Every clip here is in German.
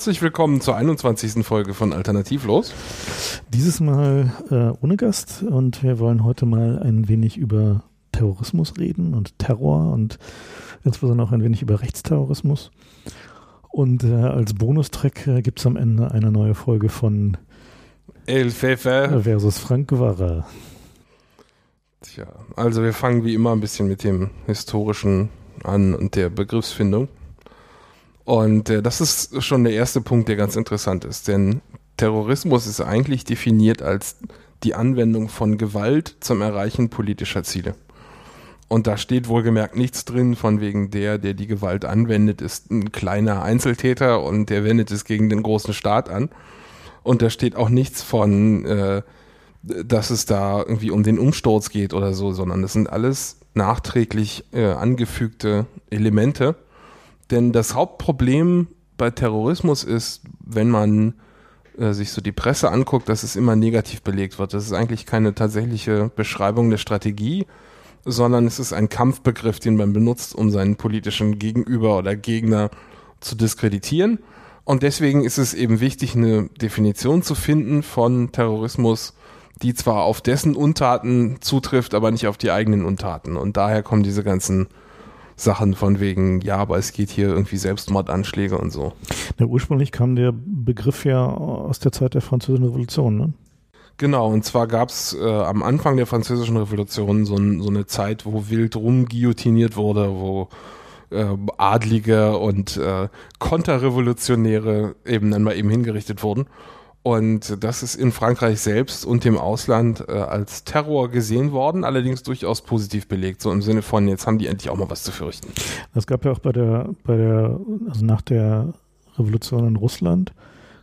Herzlich willkommen zur 21. Folge von Alternativlos. Dieses Mal äh, ohne Gast und wir wollen heute mal ein wenig über Terrorismus reden und Terror und insbesondere auch ein wenig über Rechtsterrorismus. Und äh, als Bonustrack äh, gibt es am Ende eine neue Folge von El Fefe versus Frank Guevara. Tja, also wir fangen wie immer ein bisschen mit dem Historischen an und der Begriffsfindung. Und äh, das ist schon der erste Punkt, der ganz interessant ist, denn Terrorismus ist eigentlich definiert als die Anwendung von Gewalt zum Erreichen politischer Ziele. Und da steht wohlgemerkt nichts drin, von wegen der, der die Gewalt anwendet, ist ein kleiner Einzeltäter und der wendet es gegen den großen Staat an. Und da steht auch nichts von, äh, dass es da irgendwie um den Umsturz geht oder so, sondern das sind alles nachträglich äh, angefügte Elemente. Denn das Hauptproblem bei Terrorismus ist, wenn man äh, sich so die Presse anguckt, dass es immer negativ belegt wird. Das ist eigentlich keine tatsächliche Beschreibung der Strategie, sondern es ist ein Kampfbegriff, den man benutzt, um seinen politischen Gegenüber oder Gegner zu diskreditieren. Und deswegen ist es eben wichtig, eine Definition zu finden von Terrorismus, die zwar auf dessen Untaten zutrifft, aber nicht auf die eigenen Untaten. Und daher kommen diese ganzen Sachen von wegen, ja, aber es geht hier irgendwie Selbstmordanschläge und so. Ja, ursprünglich kam der Begriff ja aus der Zeit der Französischen Revolution, ne? Genau, und zwar gab es äh, am Anfang der Französischen Revolution so, so eine Zeit, wo wild rumguillotiniert wurde, wo äh, Adlige und äh, Konterrevolutionäre eben dann mal eben hingerichtet wurden. Und das ist in Frankreich selbst und dem Ausland äh, als Terror gesehen worden, allerdings durchaus positiv belegt, so im Sinne von, jetzt haben die endlich auch mal was zu fürchten. Das gab ja auch bei der, bei der, also nach der Revolution in Russland,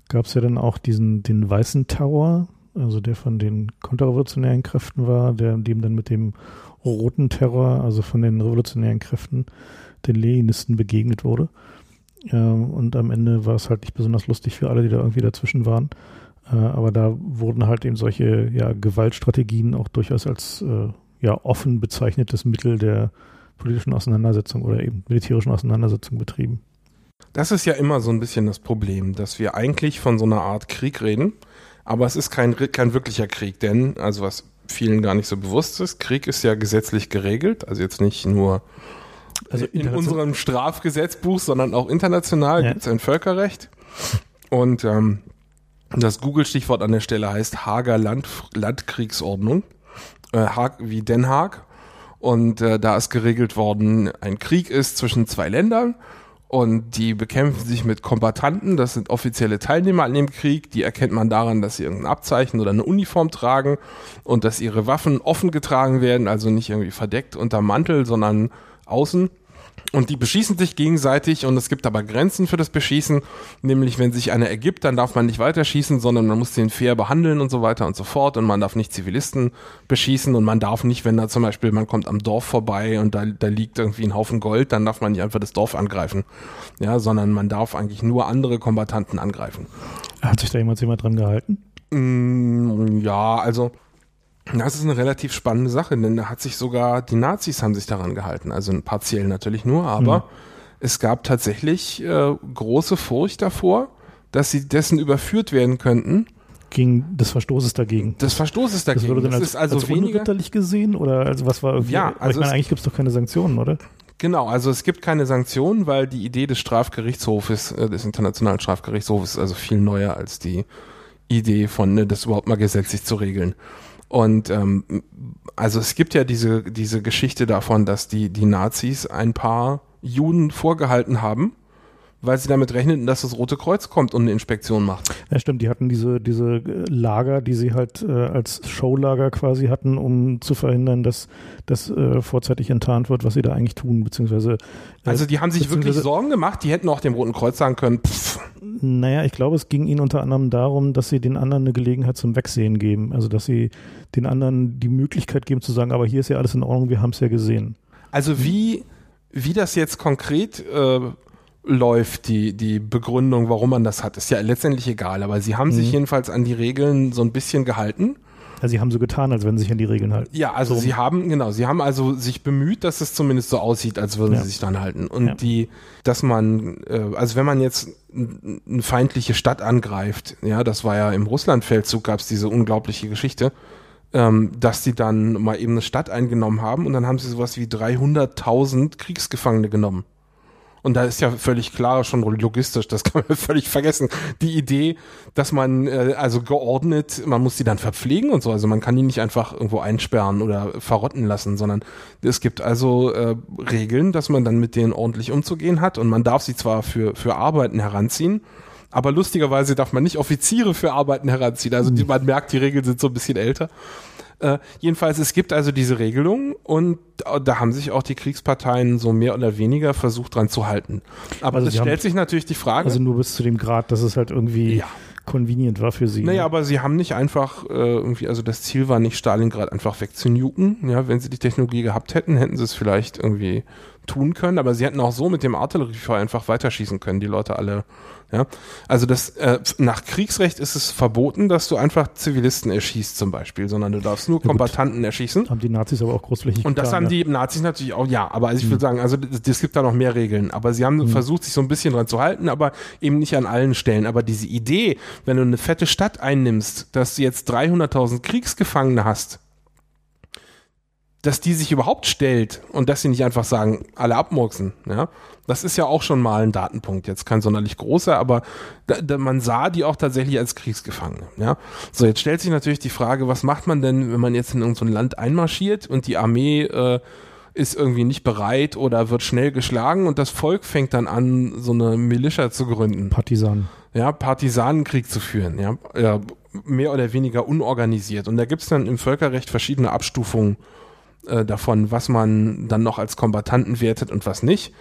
gab es ja dann auch diesen, den weißen Terror, also der von den konterrevolutionären Kräften war, der dem dann mit dem roten Terror, also von den revolutionären Kräften, den Leninisten begegnet wurde. Und am Ende war es halt nicht besonders lustig für alle, die da irgendwie dazwischen waren. Äh, aber da wurden halt eben solche ja, Gewaltstrategien auch durchaus als äh, ja, offen bezeichnetes Mittel der politischen Auseinandersetzung oder eben militärischen Auseinandersetzung betrieben. Das ist ja immer so ein bisschen das Problem, dass wir eigentlich von so einer Art Krieg reden, aber es ist kein, kein wirklicher Krieg, denn, also was vielen gar nicht so bewusst ist, Krieg ist ja gesetzlich geregelt, also jetzt nicht nur also in unserem Strafgesetzbuch, sondern auch international ja. gibt es ein Völkerrecht. Und ähm, das Google-Stichwort an der Stelle heißt Hager Land, Landkriegsordnung, äh, Haag, wie Den Haag. Und äh, da ist geregelt worden, ein Krieg ist zwischen zwei Ländern und die bekämpfen sich mit Kombatanten, das sind offizielle Teilnehmer an dem Krieg, die erkennt man daran, dass sie irgendein Abzeichen oder eine Uniform tragen und dass ihre Waffen offen getragen werden, also nicht irgendwie verdeckt unter Mantel, sondern außen. Und die beschießen sich gegenseitig und es gibt aber Grenzen für das Beschießen, nämlich wenn sich einer ergibt, dann darf man nicht weiter schießen, sondern man muss den fair behandeln und so weiter und so fort und man darf nicht Zivilisten beschießen und man darf nicht, wenn da zum Beispiel, man kommt am Dorf vorbei und da, da liegt irgendwie ein Haufen Gold, dann darf man nicht einfach das Dorf angreifen, ja, sondern man darf eigentlich nur andere Kombatanten angreifen. Hat sich da jemand jemand dran gehalten? Mm, ja, also das ist eine relativ spannende Sache, denn da hat sich sogar, die Nazis haben sich daran gehalten, also partiell natürlich nur, aber mhm. es gab tatsächlich äh, große Furcht davor, dass sie dessen überführt werden könnten. Gegen des Verstoßes dagegen. Des Verstoßes dagegen. Das, wurde dann das als, ist also als weniger unritterlich gesehen oder also was war irgendwie? Ja, also ich meine, eigentlich gibt es doch keine Sanktionen, oder? Genau, also es gibt keine Sanktionen, weil die Idee des Strafgerichtshofes, äh, des Internationalen Strafgerichtshofes ist also viel neuer als die Idee von, ne, das überhaupt mal gesetzlich zu regeln. Und ähm, also es gibt ja diese, diese Geschichte davon, dass die, die Nazis ein paar Juden vorgehalten haben, weil sie damit rechneten, dass das Rote Kreuz kommt und eine Inspektion macht. Ja, stimmt. Die hatten diese, diese Lager, die sie halt äh, als Showlager quasi hatten, um zu verhindern, dass das äh, vorzeitig enttarnt wird, was sie da eigentlich tun, beziehungsweise. Äh, also die haben sich wirklich Sorgen gemacht. Die hätten auch dem Roten Kreuz sagen können. Pff. Naja, ich glaube, es ging ihnen unter anderem darum, dass sie den anderen eine Gelegenheit zum Wegsehen geben. Also dass sie den anderen die Möglichkeit geben zu sagen, aber hier ist ja alles in Ordnung, wir haben es ja gesehen. Also wie wie das jetzt konkret äh, läuft, die, die Begründung, warum man das hat, ist ja letztendlich egal. Aber sie haben mhm. sich jedenfalls an die Regeln so ein bisschen gehalten. Also sie haben so getan, als wenn sie sich an die Regeln halten. Ja, also So. sie haben, genau, sie haben also sich bemüht, dass es zumindest so aussieht, als würden Ja. sie sich dran halten. Und Ja. die, dass man, äh, also wenn man jetzt eine feindliche Stadt angreift, ja, das war ja im Russlandfeldzug, gab es diese unglaubliche Geschichte, ähm, dass die dann mal eben eine Stadt eingenommen haben und dann haben sie sowas wie 300.000 Kriegsgefangene genommen. Und da ist ja völlig klar, schon logistisch, das kann man völlig vergessen. Die Idee, dass man äh, also geordnet, man muss die dann verpflegen und so. Also man kann die nicht einfach irgendwo einsperren oder verrotten lassen, sondern es gibt also äh, Regeln, dass man dann mit denen ordentlich umzugehen hat. Und man darf sie zwar für, für Arbeiten heranziehen, aber lustigerweise darf man nicht Offiziere für Arbeiten heranziehen. Also die, man merkt, die Regeln sind so ein bisschen älter. Äh, jedenfalls, es gibt also diese Regelung und da da haben sich auch die Kriegsparteien so mehr oder weniger versucht dran zu halten. Aber Also es sie haben- stellt sich natürlich die Frage. Also nur bis zu dem Grad, dass es halt irgendwie Ja. convenient war für sie. naja, ne? aber sie haben nicht einfach äh, irgendwie, also das Ziel war nicht Stalingrad einfach wegzunuken. Ja, wenn sie die Technologie gehabt hätten, hätten sie es vielleicht irgendwie tun können, aber sie hätten auch so mit dem Artilleriefeuer einfach weiterschießen können, die Leute alle. Ja, also das äh, nach Kriegsrecht ist es verboten, dass du einfach Zivilisten erschießt zum Beispiel, sondern du darfst nur gut. Kombattanten erschießen. haben die Nazis aber auch großflächig Und das getan, haben ja. die Nazis natürlich auch, ja, aber also ich Mhm. würde sagen, also es gibt da noch mehr Regeln, aber sie haben versucht, sich so ein bisschen dran zu halten, aber eben nicht an allen Stellen. Aber diese Idee, wenn du eine fette Stadt einnimmst, dass du jetzt 300.000 Kriegsgefangene hast, dass die sich überhaupt stellt und dass sie nicht einfach sagen, alle abmurksen, ja, das ist ja auch schon mal ein Datenpunkt, jetzt kein sonderlich großer, aber da, da, man sah die auch tatsächlich als Kriegsgefangene, ja. So, jetzt stellt sich natürlich die Frage, was macht man denn, wenn man jetzt in irgendein Land einmarschiert und die Armee äh, ist irgendwie nicht bereit oder wird schnell geschlagen und das Volk fängt dann an, so eine Militia zu gründen Partisanen. ja, Partisanenkrieg zu führen, ja, ja, mehr oder weniger unorganisiert. Und da gibt's dann im Völkerrecht verschiedene Abstufungen äh, davon, was man dann noch als Kombattanten wertet und was nicht.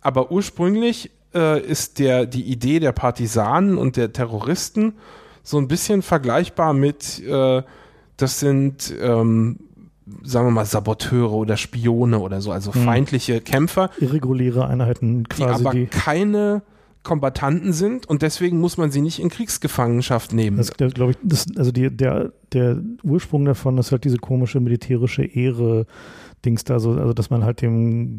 Aber ursprünglich äh, ist der, die Idee der Partisanen und der Terroristen so ein bisschen vergleichbar mit, äh, das sind, ähm, sagen wir mal, Saboteure oder Spione oder so, also Mhm. feindliche Kämpfer, Irreguläre Einheiten die quasi, aber die. keine Kombattanten sind und deswegen muss man sie nicht in Kriegsgefangenschaft nehmen. Das, glaube ich, das, also die, der, der Ursprung davon ist halt diese komische militärische Ehre. Dings da so, also dass man halt dem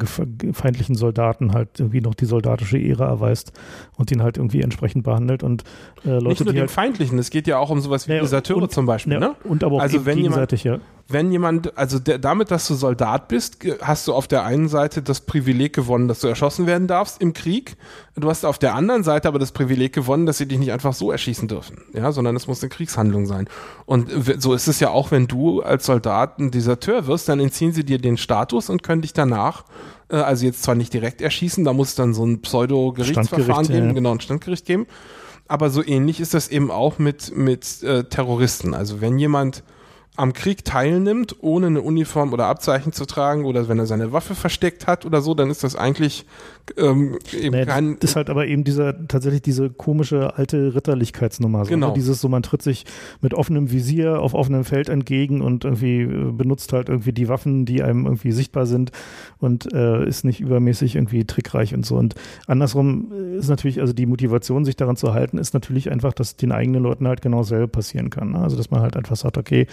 feindlichen Soldaten halt irgendwie noch die soldatische Ehre erweist und ihn halt irgendwie entsprechend behandelt und äh, Leute, nicht nur die den halt Feindlichen, es geht ja auch um sowas wie Ja, Deserteure und- zum Beispiel. ja, Ne? und aber auch Also geg- wenn jemand- gegenseitig, ja. Wenn jemand, also der, damit, dass du Soldat bist, hast du auf der einen Seite das Privileg gewonnen, dass du erschossen werden darfst im Krieg. Du hast auf der anderen Seite aber das Privileg gewonnen, dass sie dich nicht einfach so erschießen dürfen, ja, sondern es muss eine Kriegshandlung sein. Und so ist es ja auch, wenn du als Soldat ein Deserteur wirst, dann entziehen sie dir den Status und können dich danach, äh, also jetzt zwar nicht direkt erschießen, da muss es dann so ein Pseudo-Gerichtsverfahren geben, ja. genau, ein Standgericht geben. Aber so ähnlich ist das eben auch mit, mit äh, Terroristen. Also wenn jemand am Krieg teilnimmt, ohne eine Uniform oder Abzeichen zu tragen oder wenn er seine Waffe versteckt hat oder so, dann ist das eigentlich ähm, eben Nee, kein. das ist halt aber eben dieser, tatsächlich diese komische alte Ritterlichkeitsnummer. So, Genau. Ne? Dieses so, man tritt sich mit offenem Visier auf offenem Feld entgegen und irgendwie äh, benutzt halt irgendwie die Waffen, die einem irgendwie sichtbar sind und äh, ist nicht übermäßig irgendwie trickreich und so. Und andersrum ist natürlich, also die Motivation, sich daran zu halten, ist natürlich einfach, dass den eigenen Leuten halt genau dasselbe passieren kann. Ne? Also dass man halt einfach sagt, okay,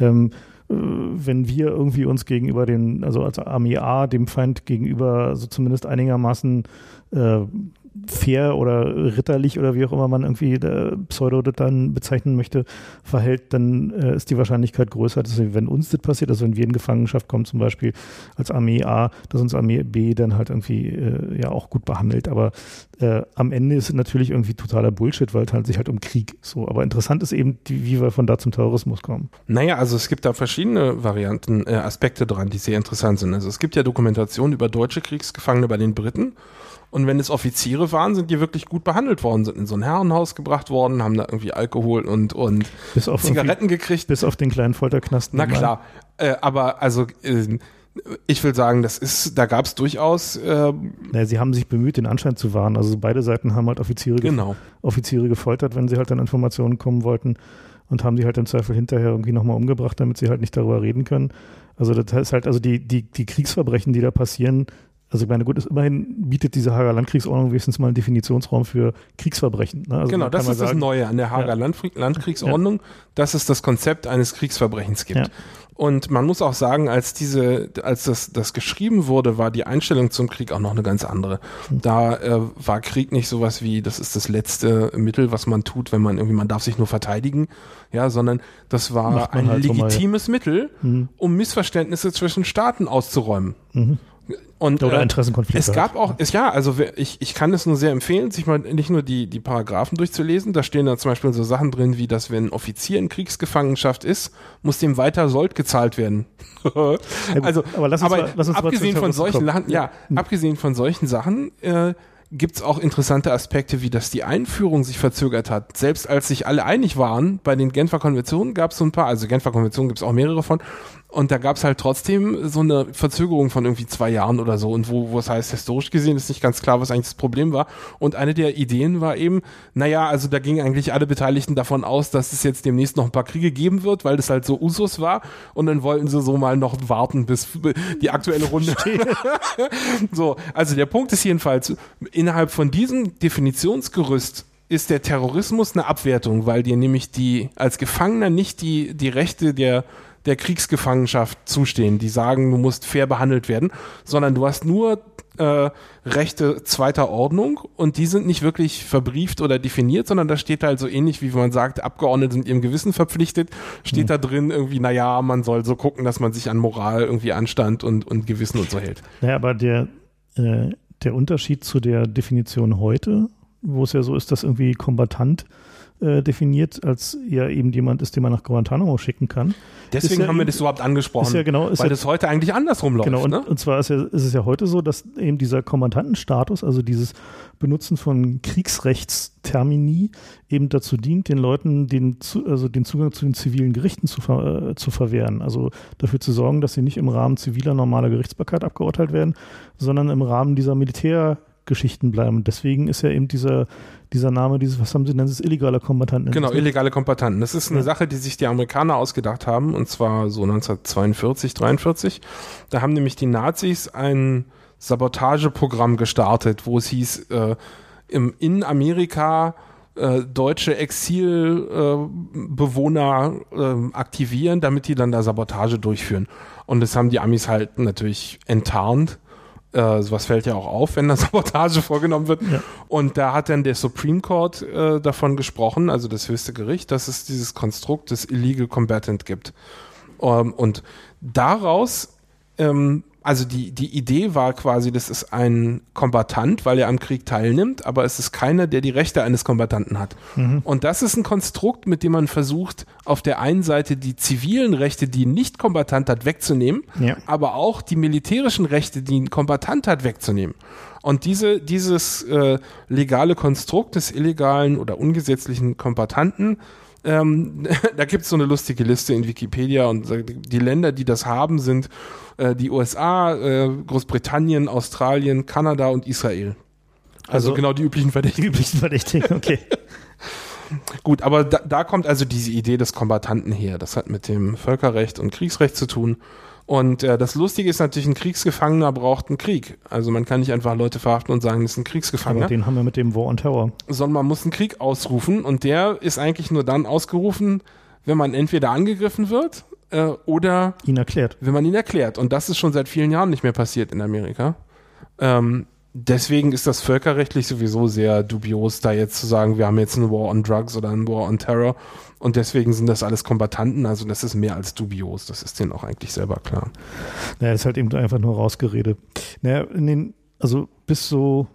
ähm, äh, wenn wir irgendwie uns gegenüber den, also als Armee A dem Feind gegenüber so zumindest einigermaßen äh, fair oder ritterlich oder wie auch immer man irgendwie äh, Pseudo das dann bezeichnen möchte, verhält, dann äh, ist die Wahrscheinlichkeit größer, dass wenn uns das passiert, also wenn wir in Gefangenschaft kommen, zum Beispiel als Armee A, dass uns Armee B dann halt irgendwie äh, ja auch gut behandelt. Aber äh, am Ende ist es natürlich irgendwie totaler Bullshit, weil es halt sich halt um Krieg so. Aber interessant ist eben, die, wie wir von da zum Terrorismus kommen. Naja, also es gibt da verschiedene Varianten, äh, Aspekte dran, die sehr interessant sind. Also es gibt ja Dokumentationen über deutsche Kriegsgefangene bei den Briten. Und wenn es Offiziere waren, sind die wirklich gut behandelt worden, sind in so ein Herrenhaus gebracht worden, haben da irgendwie Alkohol und, und Bis auf irgendwie- Zigaretten gekriegt. Bis auf den kleinen Folterknasten. Na klar. Äh, aber also äh, ich will sagen, das ist, da gab es durchaus äh, Naja, sie haben sich bemüht, den Anschein zu wahren. Also beide Seiten haben halt Offiziere, genau. Offiziere gefoltert, wenn sie halt an Informationen kommen wollten und haben die halt im Zweifel hinterher irgendwie nochmal umgebracht, damit sie halt nicht darüber reden können. Also das heißt halt, also die, die, die Kriegsverbrechen, die da passieren, also ich meine, gut, ist immerhin bietet diese Hager Landkriegsordnung wenigstens mal einen Definitionsraum für Kriegsverbrechen. Ne? Also genau, das ist sagen, das Neue an der Hager ja. Landkriegsordnung, ja. dass es das Konzept eines Kriegsverbrechens gibt. Ja. Und man muss auch sagen, als diese, als das, das geschrieben wurde, war die Einstellung zum Krieg auch noch eine ganz andere. Hm. Da äh, war Krieg nicht sowas wie, das ist das letzte Mittel, was man tut, wenn man irgendwie, man darf sich nur verteidigen, ja, sondern das war ein halt legitimes Mittel, mhm. um Missverständnisse zwischen Staaten auszuräumen. Mhm. Und, Oder äh, Interessenkonflikte. Es gab auch, es, ja, also ich, ich kann es nur sehr empfehlen, sich mal nicht nur die, die Paragraphen durchzulesen. Da stehen da zum Beispiel so Sachen drin, wie dass wenn ein Offizier in Kriegsgefangenschaft ist, muss dem weiter Sold gezahlt werden. also, aber, lass uns aber mal, lass uns abgesehen von solchen, ja, ja, abgesehen von solchen Sachen, äh, gibt es auch interessante Aspekte, wie dass die Einführung sich verzögert hat. Selbst als sich alle einig waren, bei den Genfer Konventionen gab es so ein paar, also Genfer Konventionen gibt es auch mehrere von, und da gab es halt trotzdem so eine Verzögerung von irgendwie zwei Jahren oder so. Und wo, wo es heißt, historisch gesehen ist nicht ganz klar, was eigentlich das Problem war. Und eine der Ideen war eben, naja, also da gingen eigentlich alle Beteiligten davon aus, dass es jetzt demnächst noch ein paar Kriege geben wird, weil das halt so Usus war. Und dann wollten sie so mal noch warten, bis die aktuelle Runde. so, also der Punkt ist jedenfalls, innerhalb von diesem Definitionsgerüst ist der Terrorismus eine Abwertung, weil dir nämlich die als Gefangener nicht die, die Rechte der der Kriegsgefangenschaft zustehen, die sagen, du musst fair behandelt werden, sondern du hast nur äh, Rechte zweiter Ordnung und die sind nicht wirklich verbrieft oder definiert, sondern da steht halt so ähnlich, wie man sagt, Abgeordnete sind ihrem Gewissen verpflichtet, steht mhm. da drin irgendwie, naja, man soll so gucken, dass man sich an Moral, irgendwie Anstand und, und Gewissen und so hält. Naja, aber der, äh, der Unterschied zu der Definition heute, wo es ja so ist, dass irgendwie Kombatant äh, definiert, als ja eben jemand ist, den man nach Guantanamo schicken kann. Deswegen ja, haben wir das überhaupt angesprochen, ja genau, weil ja, das heute eigentlich andersrum läuft. Genau, und, ne? und zwar ist, ist, es ja heute so, dass eben dieser Kommandantenstatus, also dieses Benutzen von Kriegsrechtstermini eben dazu dient, den Leuten den, also den Zugang zu den zivilen Gerichten zu, ver, äh, zu verwehren. Also dafür zu sorgen, dass sie nicht im Rahmen ziviler normaler Gerichtsbarkeit abgeurteilt werden, sondern im Rahmen dieser Militär- Geschichten bleiben. Deswegen ist ja eben dieser, dieser Name, dieses, was haben sie denn, das illegale Kombatanten. Genau, illegale Kombatanten. Das ist eine ja. Sache, die sich die Amerikaner ausgedacht haben, und zwar so 1942, 43. Da haben nämlich die Nazis ein Sabotageprogramm gestartet, wo es hieß, äh, im, in Amerika äh, deutsche Exilbewohner äh, aktivieren, damit die dann da Sabotage durchführen. Und das haben die Amis halt natürlich enttarnt äh, sowas fällt ja auch auf, wenn da Sabotage vorgenommen wird. Ja. Und da hat dann der Supreme Court äh, davon gesprochen, also das höchste Gericht, dass es dieses Konstrukt des Illegal Combatant gibt. Ähm, und daraus ähm, also die, die Idee war quasi, das ist ein Kombatant, weil er am Krieg teilnimmt, aber es ist keiner, der die Rechte eines Kombatanten hat. Mhm. Und das ist ein Konstrukt, mit dem man versucht, auf der einen Seite die zivilen Rechte, die ein Nicht-Kombatant hat, wegzunehmen, ja. aber auch die militärischen Rechte, die ein Kombatant hat, wegzunehmen. Und diese, dieses äh, legale Konstrukt des illegalen oder ungesetzlichen Kombatanten ähm, da gibt es so eine lustige Liste in Wikipedia und die Länder, die das haben, sind äh, die USA, äh, Großbritannien, Australien, Kanada und Israel. Also, also genau die üblichen Verdächtigen. Die üblichen Verdächtigen, okay. Gut, aber da, da kommt also diese Idee des Kombatanten her. Das hat mit dem Völkerrecht und Kriegsrecht zu tun. Und äh, das Lustige ist natürlich, ein Kriegsgefangener braucht einen Krieg. Also man kann nicht einfach Leute verhaften und sagen, das ist ein Kriegsgefangener. Aber den haben wir mit dem War on Terror. Sondern man muss einen Krieg ausrufen und der ist eigentlich nur dann ausgerufen, wenn man entweder angegriffen wird äh, oder ihn erklärt. Wenn man ihn erklärt. Und das ist schon seit vielen Jahren nicht mehr passiert in Amerika. Ähm, deswegen ist das völkerrechtlich sowieso sehr dubios, da jetzt zu sagen, wir haben jetzt einen War on Drugs oder einen War on Terror und deswegen sind das alles Kombatanten. Also das ist mehr als dubios. Das ist denen auch eigentlich selber klar. Naja, das ist halt eben einfach nur rausgeredet. Naja, in den, also bis so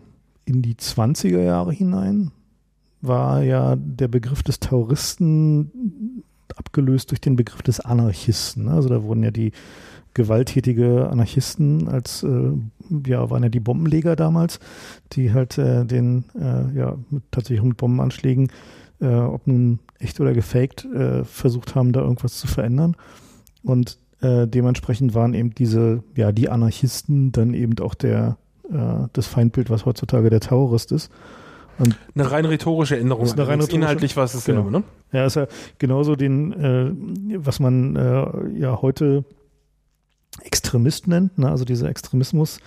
in die 20er Jahre hinein war ja der Begriff des Terroristen abgelöst durch den Begriff des Anarchisten. Also da wurden ja die gewalttätige Anarchisten als äh, ja waren ja die Bombenleger damals, die halt äh, den äh, ja mit, tatsächlich mit Bombenanschlägen, äh, ob nun echt oder gefaked, äh, versucht haben, da irgendwas zu verändern. Und äh, dementsprechend waren eben diese ja die Anarchisten dann eben auch der das Feindbild, was heutzutage der Terrorist ist. Und eine rein rhetorische Änderung. Ist eine rein rhetorische, inhaltlich was es genau. ne? Ja, ist ja genauso den, äh, was man äh, ja heute Extremist nennt, ne? also diese Extremismus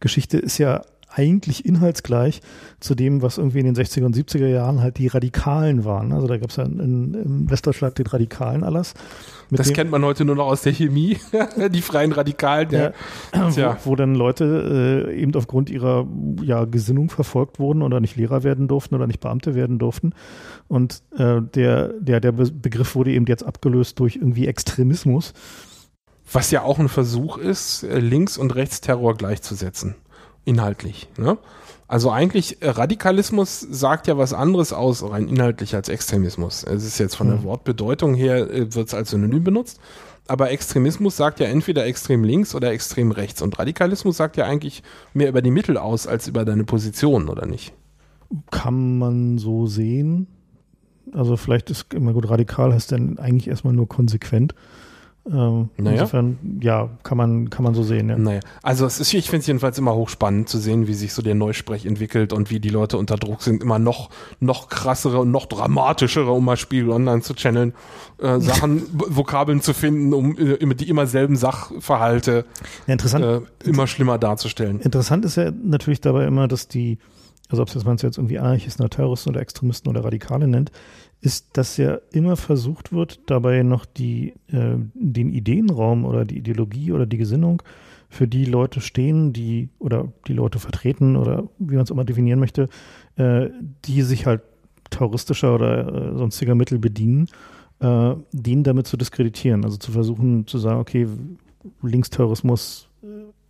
Geschichte ist ja eigentlich inhaltsgleich zu dem, was irgendwie in den 60er und 70er Jahren halt die Radikalen waren. Also da gab es ja in, in Westdeutschland den Radikalen alles. Das kennt man heute nur noch aus der Chemie, die freien Radikalen. Ja, ja. Wo, wo, dann Leute äh, eben aufgrund ihrer ja, Gesinnung verfolgt wurden oder nicht Lehrer werden durften oder nicht Beamte werden durften. Und äh, der, der, der Begriff wurde eben jetzt abgelöst durch irgendwie Extremismus. Was ja auch ein Versuch ist, äh, Links- und Rechtsterror gleichzusetzen inhaltlich. Ne? Also eigentlich äh, Radikalismus sagt ja was anderes aus, rein inhaltlich als Extremismus. Es ist jetzt von der mhm. Wortbedeutung her, äh, wird es als Synonym benutzt. Aber Extremismus sagt ja entweder extrem links oder extrem rechts. Und Radikalismus sagt ja eigentlich mehr über die Mittel aus als über deine Position, oder nicht? Kann man so sehen. Also vielleicht ist immer gut, radikal heißt dann eigentlich erstmal nur konsequent. Ähm, naja. Insofern, ja, kann man, kann man so sehen. Ja. Naja, also es ist, ich finde es jedenfalls immer hochspannend zu sehen, wie sich so der Neusprech entwickelt und wie die Leute unter Druck sind, immer noch, noch krassere und noch dramatischere, um mal Spiegel online zu channeln, äh, Sachen, Vokabeln zu finden, um äh, die immer selben Sachverhalte ja, interessant, äh, immer schlimmer darzustellen. Interessant ist ja natürlich dabei immer, dass die, also ob es man jetzt irgendwie Anarchisten oder Terroristen oder Extremisten oder Radikale nennt, ist, dass ja immer versucht wird, dabei noch die, äh, den Ideenraum oder die Ideologie oder die Gesinnung für die Leute stehen, die oder die Leute vertreten oder wie man es immer definieren möchte, äh, die sich halt terroristischer oder äh, sonstiger Mittel bedienen, äh, denen damit zu diskreditieren. Also zu versuchen zu sagen, okay, Linksterrorismus äh,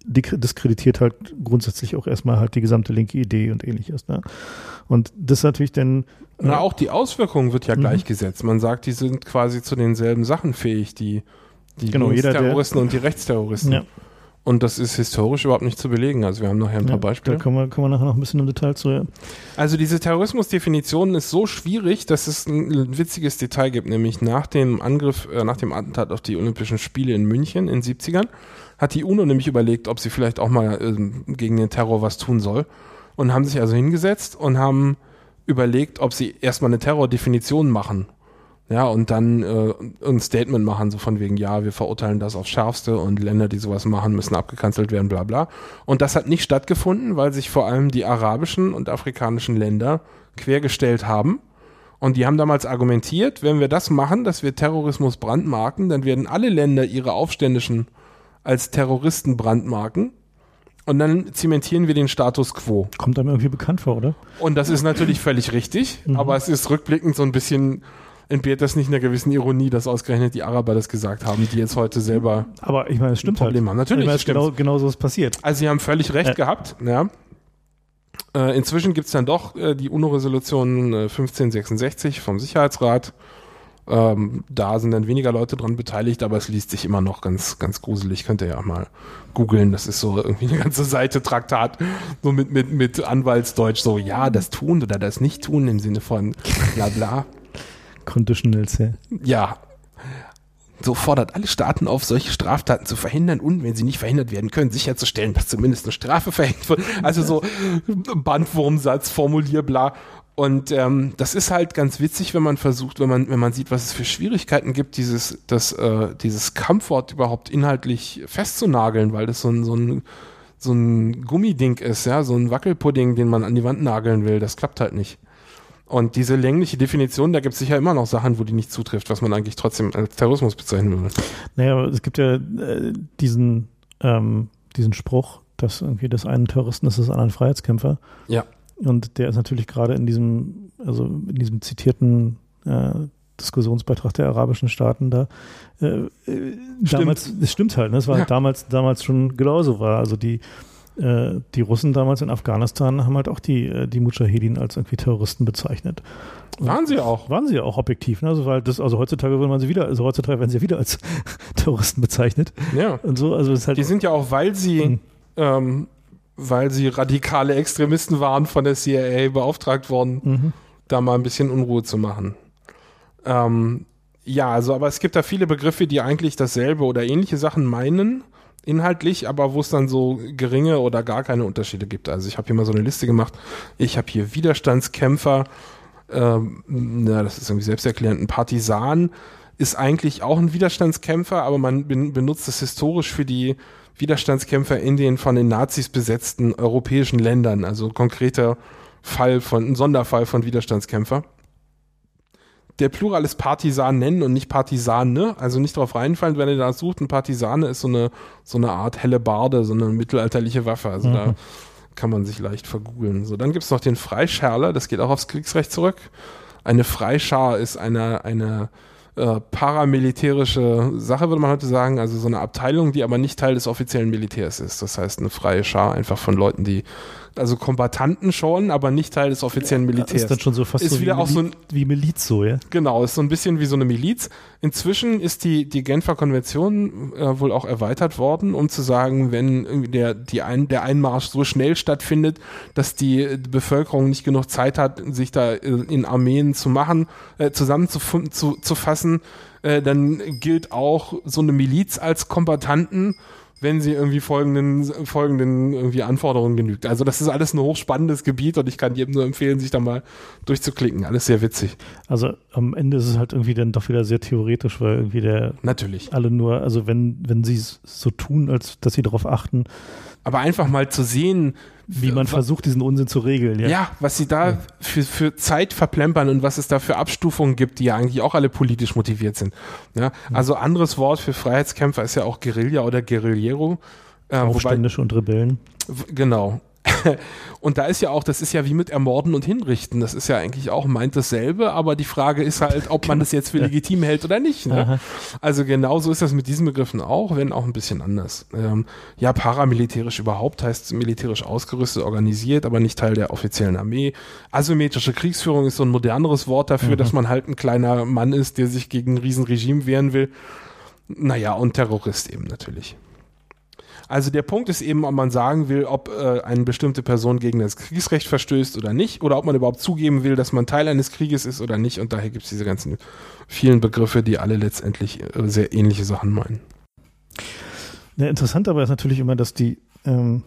diskreditiert halt grundsätzlich auch erstmal halt die gesamte linke Idee und ähnliches. Ne? Und das natürlich dann. Na, auch die Auswirkungen wird ja mhm. gleichgesetzt. Man sagt, die sind quasi zu denselben Sachen fähig, die, die genau, Terroristen und die Rechtsterroristen. Ja. Und das ist historisch überhaupt nicht zu belegen. Also wir haben nachher ein ja, paar Beispiele. Da kommen wir, kommen wir nachher noch ein bisschen im Detail zu. Ja. Also diese Terrorismusdefinition ist so schwierig, dass es ein witziges Detail gibt, nämlich nach dem Angriff, äh, nach dem Attentat auf die Olympischen Spiele in München in den 70ern, hat die UNO nämlich überlegt, ob sie vielleicht auch mal äh, gegen den Terror was tun soll. Und haben sich also hingesetzt und haben überlegt, ob sie erstmal eine Terrordefinition machen. Ja, und dann äh, ein Statement machen, so von wegen, ja, wir verurteilen das aufs Schärfste und Länder, die sowas machen, müssen abgekanzelt werden, bla bla. Und das hat nicht stattgefunden, weil sich vor allem die arabischen und afrikanischen Länder quergestellt haben. Und die haben damals argumentiert, wenn wir das machen, dass wir Terrorismus brandmarken, dann werden alle Länder ihre Aufständischen als Terroristen brandmarken und dann zementieren wir den Status quo. Kommt einem irgendwie bekannt vor, oder? Und das ist natürlich völlig richtig, mhm. aber es ist rückblickend so ein bisschen entbehrt das nicht einer gewissen Ironie, dass ausgerechnet die Araber das gesagt haben, die jetzt heute selber Aber ich meine, es stimmt Problem halt. haben. Natürlich, ich meine, genau, genau so ist passiert. Also sie haben völlig recht äh. gehabt, ja. Äh, inzwischen gibt es dann doch äh, die UNO-Resolution 1566 vom Sicherheitsrat, ähm, da sind dann weniger Leute dran beteiligt, aber es liest sich immer noch ganz, ganz gruselig. Könnt ihr ja mal googeln. Das ist so irgendwie eine ganze Seite Traktat, so mit, mit, mit Anwaltsdeutsch, so ja, das tun oder das nicht tun im Sinne von bla bla. Conditionals, ja. Ja. So fordert alle Staaten auf, solche Straftaten zu verhindern und, wenn sie nicht verhindert werden können, sicherzustellen, dass zumindest eine Strafe verhängt wird. Also so Bandwurmsatz, Formulier, bla. Und ähm, das ist halt ganz witzig, wenn man versucht, wenn man, wenn man sieht, was es für Schwierigkeiten gibt, dieses, das, äh, dieses Kampfwort überhaupt inhaltlich festzunageln, weil das so ein, so ein, so ein Gummiding ist, ja, so ein Wackelpudding, den man an die Wand nageln will. Das klappt halt nicht. Und diese längliche Definition, da gibt es sicher immer noch Sachen, wo die nicht zutrifft, was man eigentlich trotzdem als Terrorismus bezeichnen würde. Naja, es gibt ja äh, diesen, ähm, diesen Spruch, dass irgendwie das einen Terroristen ist des anderen Freiheitskämpfer. Ja. Und der ist natürlich gerade in diesem, also in diesem zitierten äh, Diskussionsbeitrag der arabischen Staaten da. Äh, äh damals, es stimmt halt, ne? es war ja. halt damals, damals schon genauso war. Also die, äh, die Russen damals in Afghanistan haben halt auch die, äh, die Mujahedin als irgendwie Terroristen bezeichnet. Waren sie auch. Waren sie auch objektiv. Ne? Also, weil das, also heutzutage würde man sie wieder, also heutzutage werden sie ja wieder als Terroristen bezeichnet. Ja. Und so, also ist halt die sind ja auch, weil sie hm. ähm, weil sie radikale Extremisten waren, von der CIA beauftragt worden, mhm. da mal ein bisschen Unruhe zu machen. Ähm, ja, also, aber es gibt da viele Begriffe, die eigentlich dasselbe oder ähnliche Sachen meinen, inhaltlich, aber wo es dann so geringe oder gar keine Unterschiede gibt. Also ich habe hier mal so eine Liste gemacht. Ich habe hier Widerstandskämpfer, ähm, na, das ist irgendwie selbsterklärend, ein Partisan ist eigentlich auch ein Widerstandskämpfer, aber man benutzt es historisch für die Widerstandskämpfer in den von den Nazis besetzten europäischen Ländern, also konkreter Fall von, ein Sonderfall von Widerstandskämpfer. Der Plural ist Partisan nennen und nicht Partisane, also nicht darauf reinfallen, wenn ihr da sucht. Ein Partisane ist so eine, so eine Art helle Barde, so eine mittelalterliche Waffe. Also mhm. da kann man sich leicht vergoogeln. So, dann gibt's noch den Freischärler, das geht auch aufs Kriegsrecht zurück. Eine Freischar ist eine, eine äh, paramilitärische Sache, würde man heute sagen. Also so eine Abteilung, die aber nicht Teil des offiziellen Militärs ist. Das heißt, eine freie Schar einfach von Leuten, die also Kombattanten schon, aber nicht Teil des offiziellen Militärs. Ist dann schon so fast ist so wieder wie, auch Miliz, so ein, wie Miliz so, ja? Genau, ist so ein bisschen wie so eine Miliz. Inzwischen ist die, die Genfer Konvention äh, wohl auch erweitert worden, um zu sagen, wenn der, die ein, der Einmarsch so schnell stattfindet, dass die Bevölkerung nicht genug Zeit hat, sich da äh, in Armeen zu machen, äh, zusammenzufassen, zu, zu fassen, äh, dann gilt auch so eine Miliz als Kombattanten wenn sie irgendwie folgenden, folgenden irgendwie Anforderungen genügt. Also das ist alles ein hochspannendes Gebiet und ich kann jedem nur empfehlen, sich da mal durchzuklicken. Alles sehr witzig. Also am Ende ist es halt irgendwie dann doch wieder sehr theoretisch, weil irgendwie der natürlich alle nur, also wenn wenn sie so tun, als dass sie darauf achten, aber einfach mal zu sehen, wie man versucht, diesen Unsinn zu regeln. Ja, ja was sie da für, für Zeit verplempern und was es da für Abstufungen gibt, die ja eigentlich auch alle politisch motiviert sind. Ja, mhm. also anderes Wort für Freiheitskämpfer ist ja auch Guerilla oder Guerillero. Äh, Aufständische und Rebellen. Genau. und da ist ja auch, das ist ja wie mit Ermorden und Hinrichten. Das ist ja eigentlich auch meint dasselbe, aber die Frage ist halt, ob man das jetzt für legitim hält oder nicht. Ne? Also genauso ist das mit diesen Begriffen auch, wenn auch ein bisschen anders. Ähm, ja, paramilitärisch überhaupt heißt militärisch ausgerüstet, organisiert, aber nicht Teil der offiziellen Armee. Asymmetrische Kriegsführung ist so ein moderneres Wort dafür, mhm. dass man halt ein kleiner Mann ist, der sich gegen ein Riesenregime wehren will. Naja, und Terrorist eben natürlich. Also der Punkt ist eben, ob man sagen will, ob äh, eine bestimmte Person gegen das Kriegsrecht verstößt oder nicht, oder ob man überhaupt zugeben will, dass man Teil eines Krieges ist oder nicht. Und daher gibt es diese ganzen vielen Begriffe, die alle letztendlich äh, sehr ähnliche Sachen meinen. Ja, interessant aber ist natürlich immer, dass die, ähm,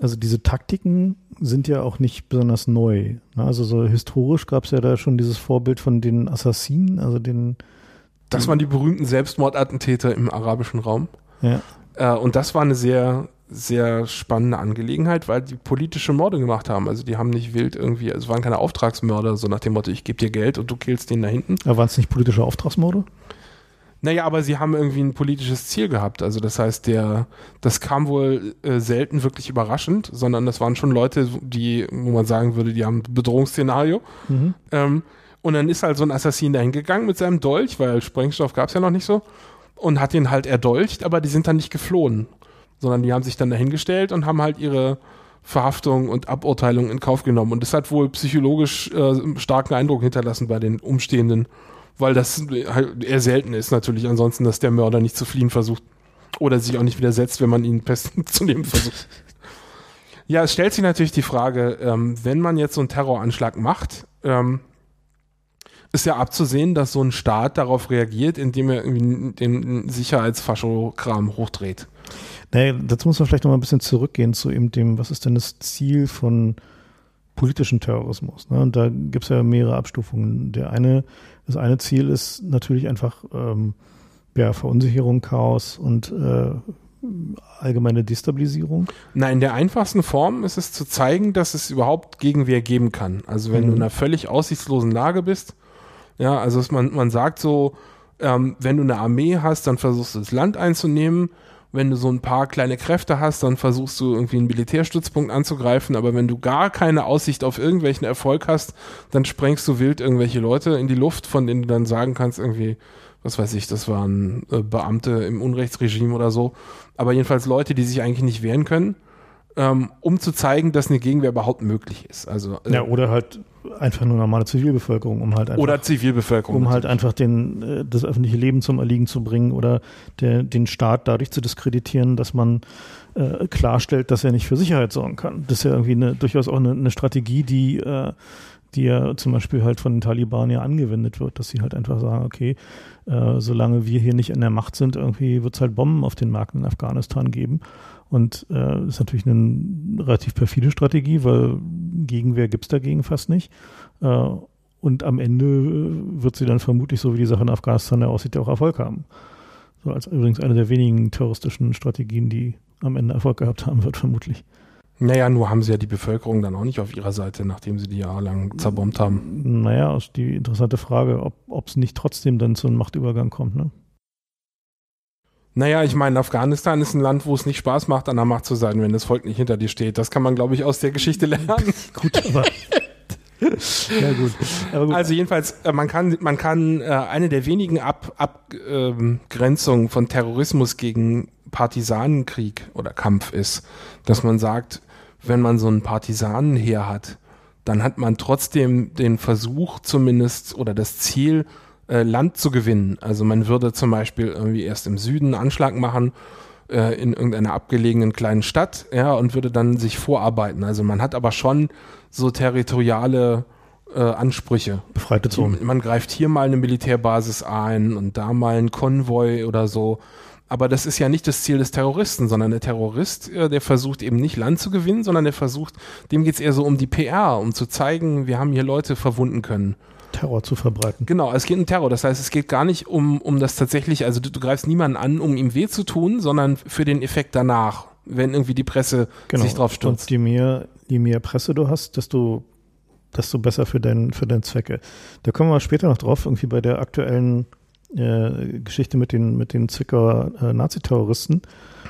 also diese Taktiken sind ja auch nicht besonders neu. Ne? Also so historisch gab es ja da schon dieses Vorbild von den Assassinen, also den. Das waren die berühmten Selbstmordattentäter im arabischen Raum. Ja. Äh, und das war eine sehr, sehr spannende Angelegenheit, weil die politische Morde gemacht haben. Also die haben nicht wild irgendwie, also es waren keine Auftragsmörder, so nach dem Motto, ich gebe dir Geld und du killst den da hinten. Aber waren es nicht politische Auftragsmorde? Naja, aber sie haben irgendwie ein politisches Ziel gehabt. Also das heißt, der, das kam wohl äh, selten wirklich überraschend, sondern das waren schon Leute, die, wo man sagen würde, die haben ein Bedrohungsszenario. Mhm. Ähm, und dann ist halt so ein Assassin dahin gegangen mit seinem Dolch, weil Sprengstoff gab es ja noch nicht so und hat ihn halt erdolcht, aber die sind dann nicht geflohen, sondern die haben sich dann dahingestellt und haben halt ihre Verhaftung und Aburteilung in Kauf genommen. Und das hat wohl psychologisch äh, starken Eindruck hinterlassen bei den Umstehenden, weil das halt eher selten ist natürlich ansonsten, dass der Mörder nicht zu fliehen versucht oder sich auch nicht widersetzt, wenn man ihn fest zu nehmen versucht. ja, es stellt sich natürlich die Frage, ähm, wenn man jetzt so einen Terroranschlag macht, ähm, ist ja abzusehen, dass so ein Staat darauf reagiert, indem er irgendwie den Sicherheitsfascho-Kram hochdreht. Naja, dazu muss man vielleicht noch mal ein bisschen zurückgehen zu eben dem, was ist denn das Ziel von politischen Terrorismus? Ne? Und da gibt es ja mehrere Abstufungen. Der eine, das eine Ziel ist natürlich einfach ähm, ja, Verunsicherung, Chaos und äh, allgemeine Destabilisierung? Nein, in der einfachsten Form ist es zu zeigen, dass es überhaupt Gegenwehr geben kann. Also wenn mhm. du in einer völlig aussichtslosen Lage bist ja, also man, man sagt so, ähm, wenn du eine Armee hast, dann versuchst du das Land einzunehmen. Wenn du so ein paar kleine Kräfte hast, dann versuchst du irgendwie einen Militärstützpunkt anzugreifen. Aber wenn du gar keine Aussicht auf irgendwelchen Erfolg hast, dann sprengst du wild irgendwelche Leute in die Luft, von denen du dann sagen kannst, irgendwie, was weiß ich, das waren äh, Beamte im Unrechtsregime oder so. Aber jedenfalls Leute, die sich eigentlich nicht wehren können, ähm, um zu zeigen, dass eine Gegenwehr überhaupt möglich ist. Also, äh, ja, oder halt einfach nur normale Zivilbevölkerung, um halt einfach, oder Zivilbevölkerung, um halt einfach den, äh, das öffentliche Leben zum Erliegen zu bringen oder der, den Staat dadurch zu diskreditieren, dass man äh, klarstellt, dass er nicht für Sicherheit sorgen kann. Das ist ja irgendwie eine, durchaus auch eine, eine Strategie, die äh, die ja zum Beispiel halt von den Taliban ja angewendet wird, dass sie halt einfach sagen, okay, äh, solange wir hier nicht in der Macht sind, irgendwie wird es halt Bomben auf den Märkten in Afghanistan geben. Und äh, ist natürlich eine relativ perfide Strategie, weil Gegenwehr gibt es dagegen fast nicht. Äh, und am Ende äh, wird sie dann vermutlich, so wie die Sache in Afghanistan aussieht, ja auch Erfolg haben. So als übrigens eine der wenigen terroristischen Strategien, die am Ende Erfolg gehabt haben wird, vermutlich. Naja, nur haben sie ja die Bevölkerung dann auch nicht auf ihrer Seite, nachdem sie die jahrelang zerbombt haben. Naja, ist die interessante Frage, ob es nicht trotzdem dann zu einem Machtübergang kommt, ne? Naja, ich meine, Afghanistan ist ein Land, wo es nicht Spaß macht, an der Macht zu sein, wenn das Volk nicht hinter dir steht. Das kann man, glaube ich, aus der Geschichte lernen. gut, aber. ja, gut. gut. Also jedenfalls, äh, man kann, man kann äh, eine der wenigen Abgrenzungen ähm, von Terrorismus gegen Partisanenkrieg oder Kampf ist, dass man sagt, wenn man so einen Partisanenheer hat, dann hat man trotzdem den Versuch zumindest oder das Ziel, äh, Land zu gewinnen. Also man würde zum Beispiel irgendwie erst im Süden einen Anschlag machen äh, in irgendeiner abgelegenen kleinen Stadt, ja, und würde dann sich vorarbeiten. Also man hat aber schon so territoriale äh, Ansprüche. Befreite Zonen. Man greift hier mal eine Militärbasis ein und da mal ein Konvoi oder so. Aber das ist ja nicht das Ziel des Terroristen, sondern der Terrorist, äh, der versucht eben nicht Land zu gewinnen, sondern der versucht, dem geht es eher so um die PR, um zu zeigen, wir haben hier Leute verwunden können. Terror zu verbreiten. Genau, es geht um Terror. Das heißt, es geht gar nicht um, um das tatsächlich, also du, du greifst niemanden an, um ihm weh zu tun, sondern für den Effekt danach, wenn irgendwie die Presse genau. sich drauf stürzt. Und je mehr, je mehr Presse du hast, desto, desto besser für, dein, für deine Zwecke. Da kommen wir später noch drauf, irgendwie bei der aktuellen äh, Geschichte mit den, mit den Zwickauer äh, Naziterroristen.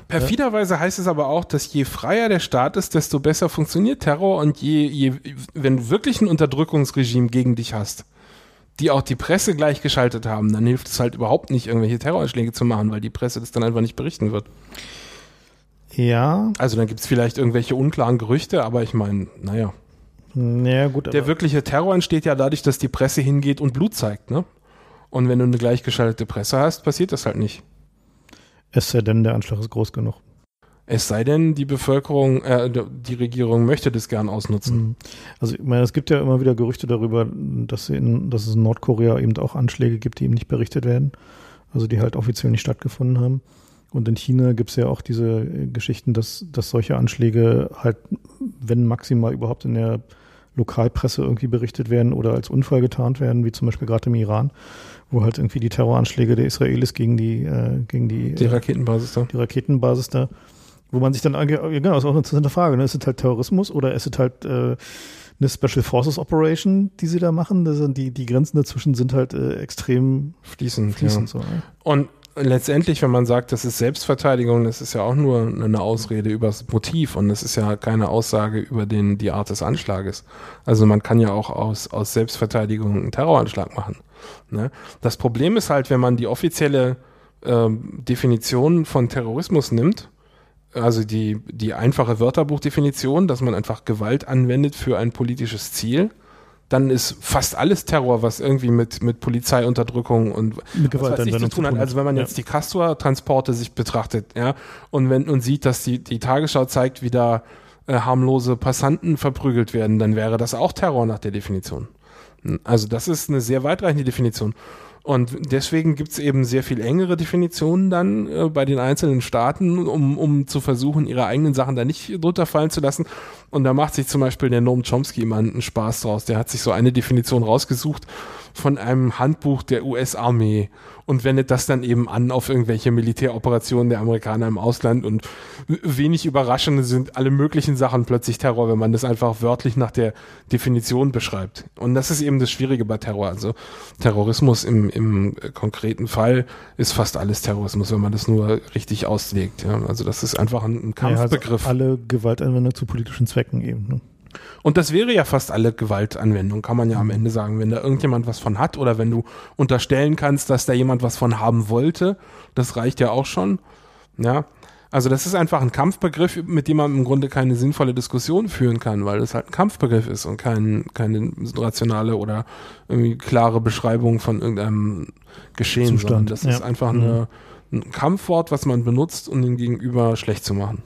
Perfiderweise heißt es aber auch, dass je freier der Staat ist, desto besser funktioniert Terror und je, je wenn du wirklich ein Unterdrückungsregime gegen dich hast, die auch die Presse gleichgeschaltet haben, dann hilft es halt überhaupt nicht, irgendwelche Terroranschläge zu machen, weil die Presse das dann einfach nicht berichten wird. Ja. Also dann gibt es vielleicht irgendwelche unklaren Gerüchte, aber ich meine, naja. Naja, gut. Der wirkliche Terror entsteht ja dadurch, dass die Presse hingeht und Blut zeigt, ne? Und wenn du eine gleichgeschaltete Presse hast, passiert das halt nicht. Es sei denn, der Anschlag ist groß genug. Es sei denn, die Bevölkerung, äh, die Regierung möchte das gern ausnutzen. Mhm. Also ich meine, es gibt ja immer wieder Gerüchte darüber, dass, in, dass es in Nordkorea eben auch Anschläge gibt, die eben nicht berichtet werden. Also die halt offiziell nicht stattgefunden haben. Und in China gibt es ja auch diese Geschichten, dass, dass solche Anschläge halt, wenn maximal überhaupt in der Lokalpresse irgendwie berichtet werden oder als Unfall getarnt werden, wie zum Beispiel gerade im Iran, wo halt irgendwie die Terroranschläge der Israelis gegen die, äh, gegen die, die Raketenbasis da. Die Raketenbasis da wo man sich dann, genau, das ist auch eine interessante Frage, ne? ist es halt Terrorismus oder ist es halt äh, eine Special Forces Operation, die sie da machen? Das sind die, die Grenzen dazwischen sind halt äh, extrem fließend. fließend ja. so, ne? Und letztendlich, wenn man sagt, das ist Selbstverteidigung, das ist ja auch nur eine Ausrede über das Motiv und das ist ja keine Aussage über den, die Art des Anschlages. Also man kann ja auch aus, aus Selbstverteidigung einen Terroranschlag machen. Ne? Das Problem ist halt, wenn man die offizielle äh, Definition von Terrorismus nimmt, also die, die einfache Wörterbuchdefinition, dass man einfach Gewalt anwendet für ein politisches Ziel, dann ist fast alles Terror, was irgendwie mit, mit Polizeiunterdrückung und mit Gewalt was zu tun hat. Also wenn man jetzt die Castor-Transporte sich betrachtet, ja, und wenn und sieht, dass die, die Tagesschau zeigt, wie da äh, harmlose Passanten verprügelt werden, dann wäre das auch Terror nach der Definition. Also das ist eine sehr weitreichende Definition. Und deswegen gibt es eben sehr viel engere Definitionen dann äh, bei den einzelnen Staaten, um, um zu versuchen, ihre eigenen Sachen da nicht drunter fallen zu lassen. Und da macht sich zum Beispiel der Noam Chomsky immer einen Spaß draus. Der hat sich so eine Definition rausgesucht von einem Handbuch der US-Armee und wendet das dann eben an auf irgendwelche Militäroperationen der Amerikaner im Ausland und wenig überraschend sind alle möglichen Sachen plötzlich Terror, wenn man das einfach wörtlich nach der Definition beschreibt. Und das ist eben das Schwierige bei Terror. Also Terrorismus im, im konkreten Fall ist fast alles Terrorismus, wenn man das nur richtig auslegt. Ja. Also das ist einfach ein, ein Kampfbegriff. Ja, also alle Gewaltanwender zu politischen Zwecken eben. Ne? Und das wäre ja fast alle Gewaltanwendung, kann man ja am Ende sagen. Wenn da irgendjemand was von hat oder wenn du unterstellen kannst, dass da jemand was von haben wollte, das reicht ja auch schon. Ja. Also das ist einfach ein Kampfbegriff, mit dem man im Grunde keine sinnvolle Diskussion führen kann, weil es halt ein Kampfbegriff ist und kein, keine rationale oder irgendwie klare Beschreibung von irgendeinem Geschehen, Zustand. das ja. ist einfach eine, mhm. ein Kampfwort, was man benutzt, um den Gegenüber schlecht zu machen.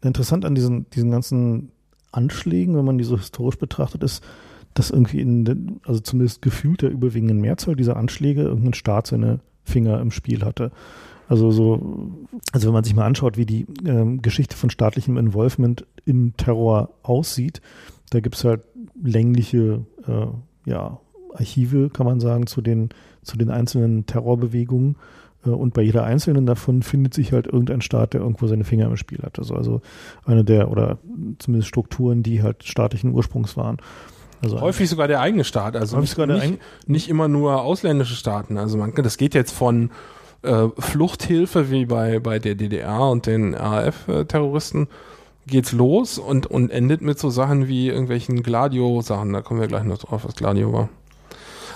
Interessant an diesen, diesen ganzen Anschlägen, wenn man die so historisch betrachtet, ist, dass irgendwie in, also zumindest gefühlt der überwiegenden Mehrzahl dieser Anschläge irgendein Staat seine Finger im Spiel hatte. Also so, also wenn man sich mal anschaut, wie die ähm, Geschichte von staatlichem Involvement in Terror aussieht, da gibt es halt längliche äh, ja, Archive, kann man sagen, zu den, zu den einzelnen Terrorbewegungen und bei jeder einzelnen davon findet sich halt irgendein Staat, der irgendwo seine Finger im Spiel hat. Also, also eine der, oder zumindest Strukturen, die halt staatlichen Ursprungs waren. Also häufig sogar der eigene Staat, also nicht, nicht, nicht, immer nur ausländische Staaten. Also man, das geht jetzt von äh, Fluchthilfe wie bei, bei der DDR und den RAF-Terroristen geht's los und, und endet mit so Sachen wie irgendwelchen Gladio-Sachen. Da kommen wir gleich noch drauf, was Gladio war.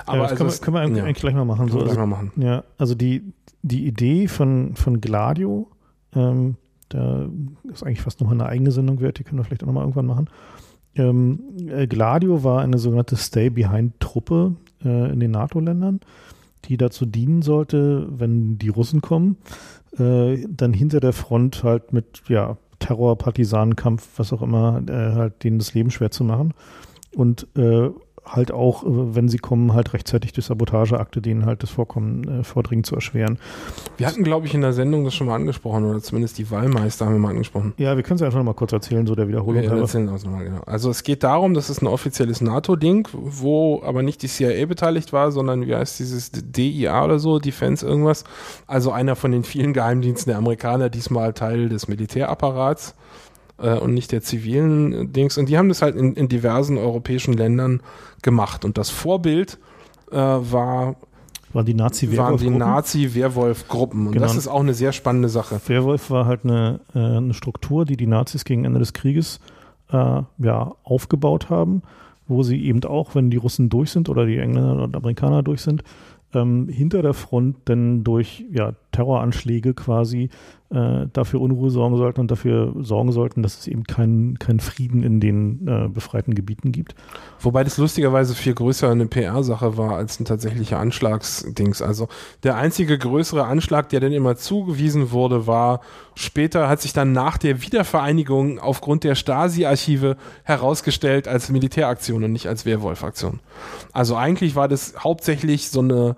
Aber ja, das also können, wir, können wir eigentlich gleich mal machen. So, also, mal machen. Ja, also die, die Idee von, von Gladio, ähm, da ist eigentlich fast nochmal eine eigene Sendung wert, die können wir vielleicht auch nochmal irgendwann machen. Ähm, äh, Gladio war eine sogenannte Stay-Behind-Truppe äh, in den NATO-Ländern, die dazu dienen sollte, wenn die Russen kommen, äh, dann hinter der Front halt mit ja, Terror, Partisanenkampf, was auch immer, äh, halt denen das Leben schwer zu machen. Und äh, halt auch, äh, wenn sie kommen, halt rechtzeitig durch Sabotageakte denen halt das Vorkommen äh, vordringen zu erschweren. Wir hatten, glaube ich, in der Sendung das schon mal angesprochen oder zumindest die Wahlmeister haben wir mal angesprochen. Ja, wir können es einfach noch mal kurz erzählen, so der Wiederholung. Ja, erzählen das noch mal, genau. Also es geht darum, das ist ein offizielles NATO-Ding, wo aber nicht die CIA beteiligt war, sondern wie heißt dieses DIA oder so, Defense irgendwas. Also einer von den vielen Geheimdiensten der Amerikaner, diesmal Teil des Militärapparats äh, und nicht der zivilen Dings. Und die haben das halt in, in diversen europäischen Ländern gemacht. Und das Vorbild äh, war waren die Nazi-Werwolf-Gruppen. Nazi-Werwolf-Gruppen. Und genau. das ist auch eine sehr spannende Sache. Werwolf war halt eine, äh, eine Struktur, die die Nazis gegen Ende des Krieges äh, ja, aufgebaut haben, wo sie eben auch, wenn die Russen durch sind oder die Engländer und Amerikaner durch sind, ähm, hinter der Front denn durch ja, Terroranschläge quasi äh, dafür Unruhe sorgen sollten und dafür sorgen sollten, dass es eben keinen kein Frieden in den äh, befreiten Gebieten gibt. Wobei das lustigerweise viel größer eine PR-Sache war als ein tatsächlicher Anschlagsdings. Also der einzige größere Anschlag, der dann immer zugewiesen wurde, war später, hat sich dann nach der Wiedervereinigung aufgrund der Stasi-Archive herausgestellt als Militäraktion und nicht als Werwolf-Aktion. Also eigentlich war das hauptsächlich so eine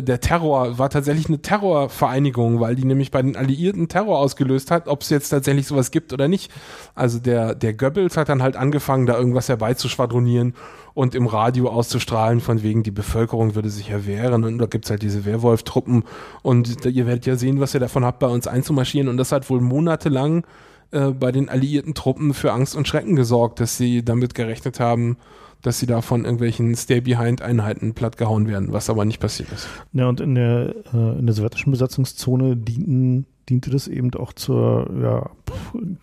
der Terror war tatsächlich eine Terrorvereinigung, weil die nämlich bei den Alliierten Terror ausgelöst hat, ob es jetzt tatsächlich sowas gibt oder nicht. Also der, der Goebbels hat dann halt angefangen, da irgendwas herbeizuschwadronieren und im Radio auszustrahlen, von wegen die Bevölkerung würde sich erwehren und da gibt's halt diese Werwolf-Truppen und ihr werdet ja sehen, was ihr davon habt, bei uns einzumarschieren und das hat wohl monatelang äh, bei den alliierten Truppen für Angst und Schrecken gesorgt, dass sie damit gerechnet haben, dass sie da von irgendwelchen Stay-Behind-Einheiten plattgehauen werden, was aber nicht passiert ist. Ja, und in der, äh, in der sowjetischen Besatzungszone dienten, diente das eben auch zur, ja,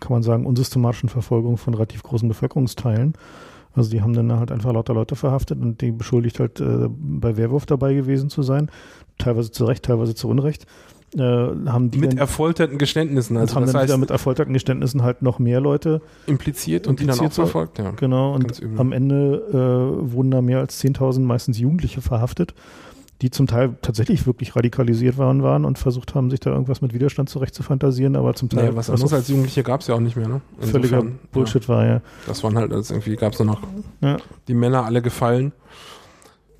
kann man sagen, unsystematischen Verfolgung von relativ großen Bevölkerungsteilen. Also die haben dann halt einfach lauter Leute verhaftet und die beschuldigt halt äh, bei Wehrwurf dabei gewesen zu sein. Teilweise zu Recht, teilweise zu Unrecht äh, haben die mit erfolterten Geständnissen, also haben das dann heißt, wieder mit erfolterten Geständnissen halt noch mehr Leute impliziert und impliziert die dann auch verfolgt, ja. Genau, und am Ende äh, wurden da mehr als 10.000 meistens Jugendliche verhaftet, die zum Teil tatsächlich wirklich radikalisiert waren, waren und versucht haben, sich da irgendwas mit Widerstand zurecht zu fantasieren, aber zum Teil. Naja, was anderes als Jugendliche gab es ja auch nicht mehr, ne? Insofern, völliger Bullshit ja. war ja. Das waren halt, also irgendwie gab es nur noch ja. die Männer alle gefallen.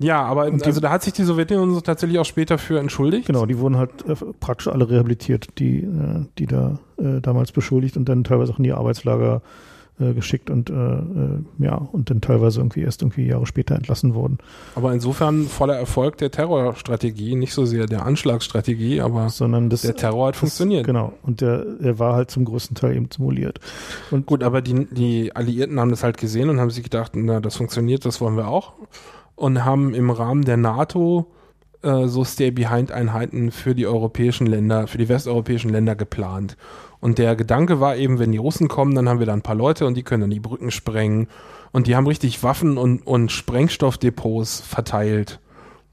Ja, aber die, also da hat sich die Sowjetunion tatsächlich auch später für entschuldigt. Genau, die wurden halt äh, praktisch alle rehabilitiert, die, äh, die da äh, damals beschuldigt und dann teilweise auch in die Arbeitslager äh, geschickt und äh, äh, ja, und dann teilweise irgendwie erst irgendwie Jahre später entlassen wurden. Aber insofern voller Erfolg der Terrorstrategie, nicht so sehr der Anschlagsstrategie, aber Sondern das, der Terror hat das, funktioniert. Genau, und der, der war halt zum größten Teil eben simuliert. Und Gut, aber die, die Alliierten haben das halt gesehen und haben sich gedacht, na, das funktioniert, das wollen wir auch und haben im Rahmen der NATO äh, so Stay-Behind-Einheiten für die europäischen Länder, für die westeuropäischen Länder geplant. Und der Gedanke war eben, wenn die Russen kommen, dann haben wir da ein paar Leute und die können dann die Brücken sprengen. Und die haben richtig Waffen und, und Sprengstoffdepots verteilt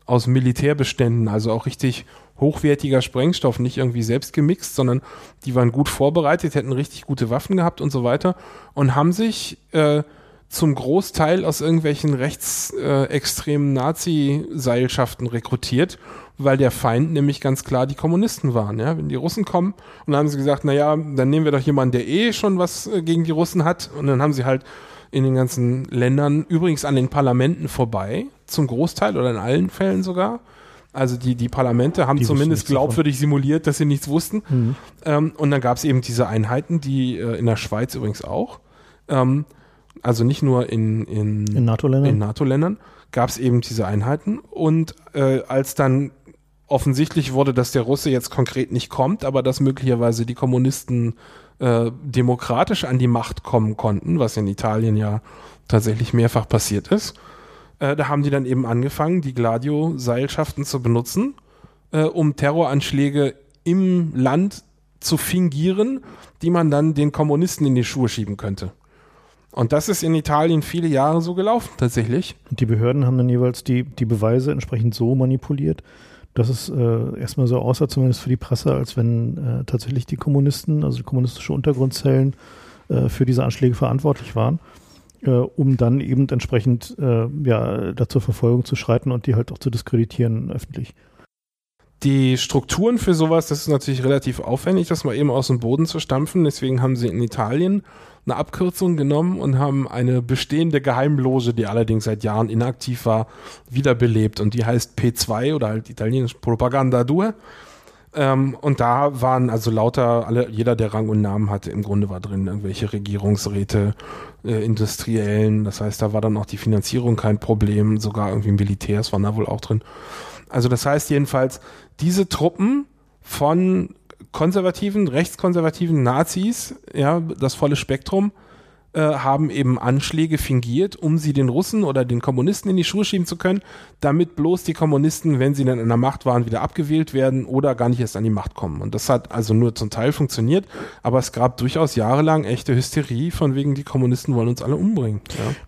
aus Militärbeständen, also auch richtig hochwertiger Sprengstoff, nicht irgendwie selbst gemixt, sondern die waren gut vorbereitet, hätten richtig gute Waffen gehabt und so weiter und haben sich äh, zum Großteil aus irgendwelchen rechtsextremen Nazi-Seilschaften rekrutiert, weil der Feind nämlich ganz klar die Kommunisten waren. Ja? Wenn die Russen kommen und dann haben sie gesagt, naja, dann nehmen wir doch jemanden, der eh schon was äh, gegen die Russen hat. Und dann haben sie halt in den ganzen Ländern, übrigens an den Parlamenten vorbei, zum Großteil oder in allen Fällen sogar. Also die, die Parlamente haben die zumindest glaubwürdig davon. simuliert, dass sie nichts wussten. Mhm. Ähm, und dann gab es eben diese Einheiten, die äh, in der Schweiz übrigens auch. Ähm, also nicht nur in, in, in NATO-Ländern, NATO gab es eben diese Einheiten. Und äh, als dann offensichtlich wurde, dass der Russe jetzt konkret nicht kommt, aber dass möglicherweise die Kommunisten äh, demokratisch an die Macht kommen konnten, was in Italien ja tatsächlich mehrfach passiert ist. Äh, da haben die dann eben angefangen, die Gladio-Seilschaften zu benutzen, äh, um Terroranschläge im Land zu fingieren, die man dann den Kommunisten in die Schuhe schieben könnte. Und das ist in Italien viele Jahre so gelaufen, tatsächlich. Und die Behörden haben dann jeweils die, die Beweise entsprechend so manipuliert, dass es äh, erstmal so aussah, zumindest für die Presse, als wenn äh, tatsächlich die Kommunisten, also die kommunistische Untergrundzellen, äh, für diese Anschläge verantwortlich waren, äh, um dann eben entsprechend äh, ja, da zur Verfolgung zu schreiten und die halt auch zu diskreditieren öffentlich. Die Strukturen für sowas, das ist natürlich relativ aufwendig, das mal eben aus dem Boden zu stampfen. Deswegen haben sie in Italien eine Abkürzung genommen und haben eine bestehende Geheimloge, die allerdings seit Jahren inaktiv war, wiederbelebt. Und die heißt P2 oder halt italienisch Propaganda 2. Ähm, und da waren also lauter, alle, jeder, der Rang und Namen hatte, im Grunde war drin, irgendwelche Regierungsräte, äh, Industriellen. Das heißt, da war dann auch die Finanzierung kein Problem, sogar irgendwie Militärs waren da wohl auch drin. Also das heißt jedenfalls, diese Truppen von konservativen, rechtskonservativen Nazis, ja, das volle Spektrum, äh, haben eben Anschläge fingiert, um sie den Russen oder den Kommunisten in die Schuhe schieben zu können, damit bloß die Kommunisten, wenn sie dann in der Macht waren, wieder abgewählt werden oder gar nicht erst an die Macht kommen. Und das hat also nur zum Teil funktioniert, aber es gab durchaus jahrelang echte Hysterie, von wegen die Kommunisten wollen uns alle umbringen.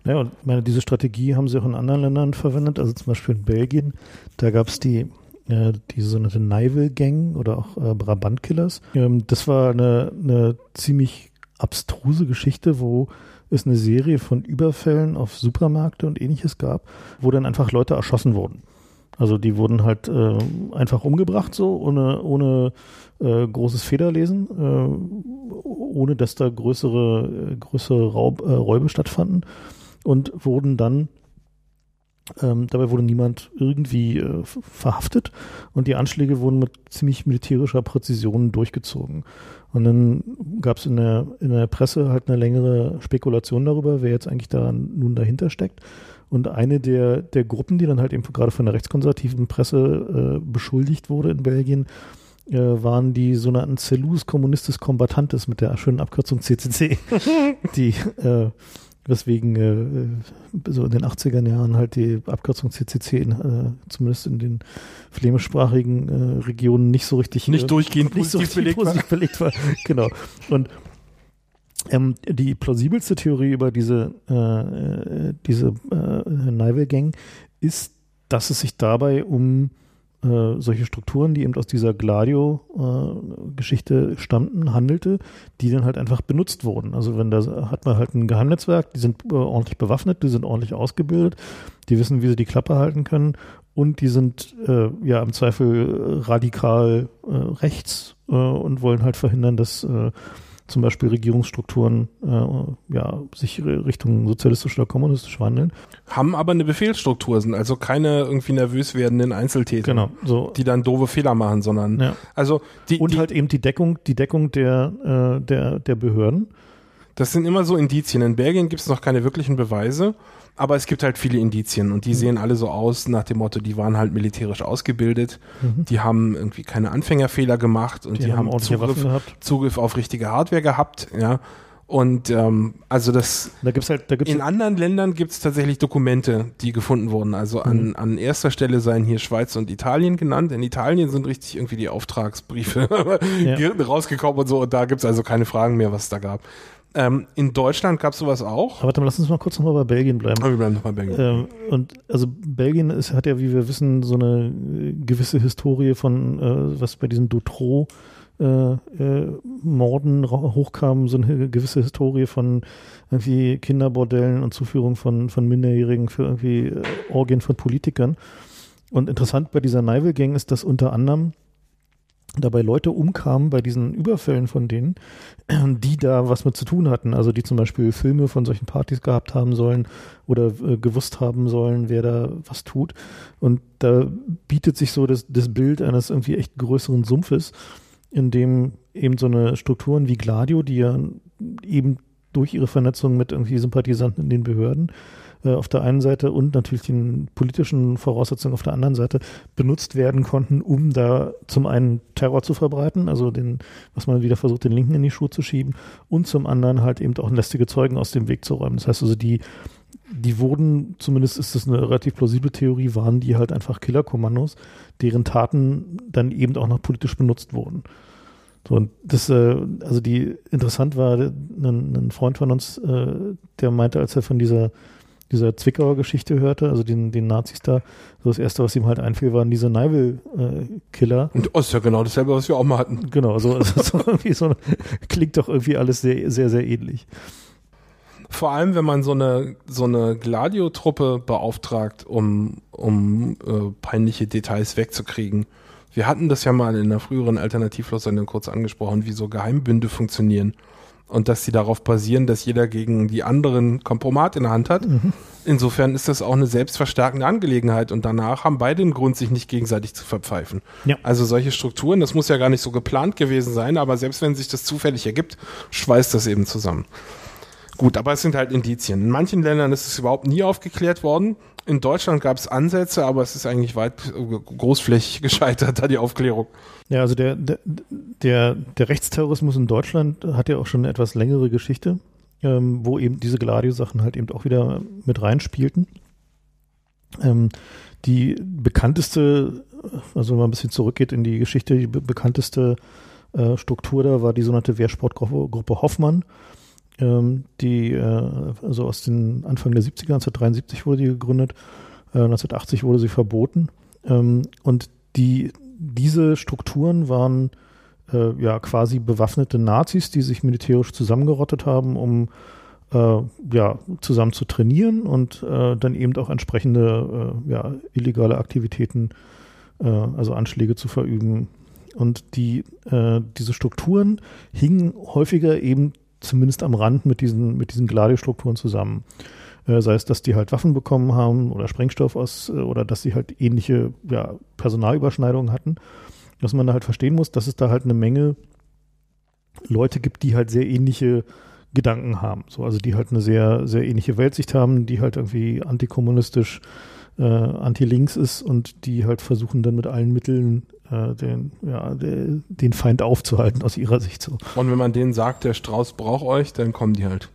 Ja, ja und meine, diese Strategie haben sie auch in anderen Ländern verwendet, also zum Beispiel in Belgien, da gab es die äh, die sogenannte Neivel Gang oder auch äh, Brabant Killers. Ähm, das war eine, eine ziemlich abstruse Geschichte, wo es eine Serie von Überfällen auf Supermärkte und ähnliches gab, wo dann einfach Leute erschossen wurden. Also die wurden halt äh, einfach umgebracht, so ohne, ohne äh, großes Federlesen, äh, ohne dass da größere, größere Raub, äh, Räube stattfanden und wurden dann ähm, dabei wurde niemand irgendwie äh, verhaftet und die Anschläge wurden mit ziemlich militärischer Präzision durchgezogen. Und dann gab es in der, in der Presse halt eine längere Spekulation darüber, wer jetzt eigentlich da nun dahinter steckt. Und eine der, der Gruppen, die dann halt eben gerade von der rechtskonservativen Presse äh, beschuldigt wurde in Belgien, äh, waren die sogenannten Cellus Communistis Combatantes mit der schönen Abkürzung CCC, die äh, weswegen äh, so in den 80er Jahren halt die Abkürzung CCC in, äh, zumindest in den flämischsprachigen äh, Regionen nicht so richtig nicht äh, durchgehend nicht so belegt, positiv war. belegt war. genau. Und ähm, die plausibelste Theorie über diese äh, äh diese äh, Neivel Gang ist, dass es sich dabei um äh, solche Strukturen, die eben aus dieser Gladio-Geschichte äh, stammten, handelte, die dann halt einfach benutzt wurden. Also wenn da hat man halt ein Geheimnetzwerk, die sind äh, ordentlich bewaffnet, die sind ordentlich ausgebildet, die wissen, wie sie die Klappe halten können und die sind äh, ja im Zweifel radikal äh, rechts und wollen halt verhindern, dass zum Beispiel Regierungsstrukturen äh, ja, sich Richtung sozialistisch oder kommunistisch wandeln. Haben aber eine Befehlsstruktur, sind also keine irgendwie nervös werdenden Einzeltäter, genau, so. die dann doofe Fehler machen, sondern ja. also die, und die, halt eben die Deckung, die Deckung der, äh, der, der Behörden. Das sind immer so Indizien. In Belgien gibt es noch keine wirklichen Beweise. Aber es gibt halt viele Indizien und die mhm. sehen alle so aus nach dem Motto, die waren halt militärisch ausgebildet, mhm. die haben irgendwie keine Anfängerfehler gemacht und die, die haben, haben Zugriff, Zugriff auf richtige Hardware gehabt, ja. Und ähm, also das da gibt's halt, da gibt's in anderen Ländern gibt es tatsächlich Dokumente, die gefunden wurden. Also an, mhm. an erster Stelle seien hier Schweiz und Italien genannt. In Italien sind richtig irgendwie die Auftragsbriefe ja. rausgekommen und so. Und da gibt es also keine Fragen mehr, was es da gab. Ähm, in Deutschland gab es sowas auch. Aber warte mal, lass uns mal kurz nochmal bei Belgien bleiben. Aber wir bleiben noch bei Belgien. Ähm, und also Belgien ist, hat ja, wie wir wissen, so eine äh, gewisse Historie von, äh, was bei diesen Dutro äh, äh, Morden hochkam, so eine gewisse Historie von irgendwie Kinderbordellen und Zuführung von, von Minderjährigen für irgendwie äh, Orgien von Politikern. Und interessant bei dieser Neivel Gang ist, dass unter anderem dabei Leute umkamen bei diesen Überfällen von denen, die da was mit zu tun hatten. Also die zum Beispiel Filme von solchen Partys gehabt haben sollen oder äh, gewusst haben sollen, wer da was tut. Und da bietet sich so das, das Bild eines irgendwie echt größeren Sumpfes, in dem eben so eine Strukturen wie Gladio, die ja eben durch ihre Vernetzung mit irgendwie Sympathisanten in den Behörden äh, auf der einen Seite und natürlich den politischen Voraussetzungen auf der anderen Seite benutzt werden konnten, um da zum einen Terror zu verbreiten, also den, was man wieder versucht, den Linken in die Schuhe zu schieben, und zum anderen halt eben auch lästige Zeugen aus dem Weg zu räumen. Das heißt also, die, die wurden, zumindest ist das eine relativ plausible Theorie, waren die halt einfach Killerkommandos, deren Taten dann eben auch noch politisch benutzt wurden. So, und das, äh, also die interessant war, ein, ein Freund von uns, äh, der meinte, als er von dieser dieser Zwickauer Geschichte hörte, also den, den Nazis da, so das erste, was ihm halt einfiel, waren diese Neivel-Killer. Äh, und das ist ja genau dasselbe, was wir auch mal hatten. Genau, so, also so irgendwie so klingt doch irgendwie alles sehr, sehr, sehr ähnlich. Vor allem, wenn man so eine, so eine Gladio-Truppe beauftragt, um, um äh, peinliche Details wegzukriegen. Wir hatten das ja mal in einer früheren Alternativlos-Sendung kurz angesprochen, wie so Geheimbünde funktionieren und dass sie darauf basieren, dass jeder gegen die anderen Kompromat in der Hand hat. Mhm. Insofern ist das auch eine selbstverstärkende Angelegenheit und danach haben beide den Grund, sich nicht gegenseitig zu verpfeifen. Ja. Also solche Strukturen, das muss ja gar nicht so geplant gewesen sein, aber selbst wenn sich das zufällig ergibt, schweißt das eben zusammen. Gut, aber es sind halt Indizien. In manchen Ländern ist es überhaupt nie aufgeklärt worden. In Deutschland gab es Ansätze, aber es ist eigentlich weit großflächig gescheitert, da die Aufklärung. Ja, also der, der, der, der Rechtsterrorismus in Deutschland hat ja auch schon eine etwas längere Geschichte, ähm, wo eben diese Gladio-Sachen halt eben auch wieder mit reinspielten. Ähm, die bekannteste, also wenn man ein bisschen zurückgeht in die Geschichte, die be bekannteste äh, Struktur da war die sogenannte Wehrsportgruppe Gruppe Hoffmann, die äh, also aus den Anfang der 70er, 1973 wurde die gegründet, äh, 1980 wurde sie verboten ähm, und die diese Strukturen waren äh, ja quasi bewaffnete Nazis, die sich militärisch zusammengerottet haben, um äh, ja zusammen zu trainieren und äh, dann eben auch entsprechende äh, ja, illegale Aktivitäten, äh, also Anschläge zu verüben. Und die, äh, diese Strukturen hingen häufiger eben zumindest am Rand mit diesen, mit diesen Gladi-Strukturen zusammen. Äh, sei es, dass die halt Waffen bekommen haben oder Sprengstoff aus äh, oder dass sie halt ähnliche ja, Personalüberschneidungen hatten. Was man da halt verstehen muss, dass es da halt eine Menge Leute gibt, die halt sehr ähnliche Gedanken haben. So, also die halt eine sehr, sehr ähnliche Weltsicht haben, die halt irgendwie antikommunistisch, äh, anti-links ist und die halt versuchen dann mit allen Mitteln den, ja, de, den Feind aufzuhalten aus ihrer Sicht so. Und wenn man denen sagt, der Strauß braucht euch, dann kommen die halt.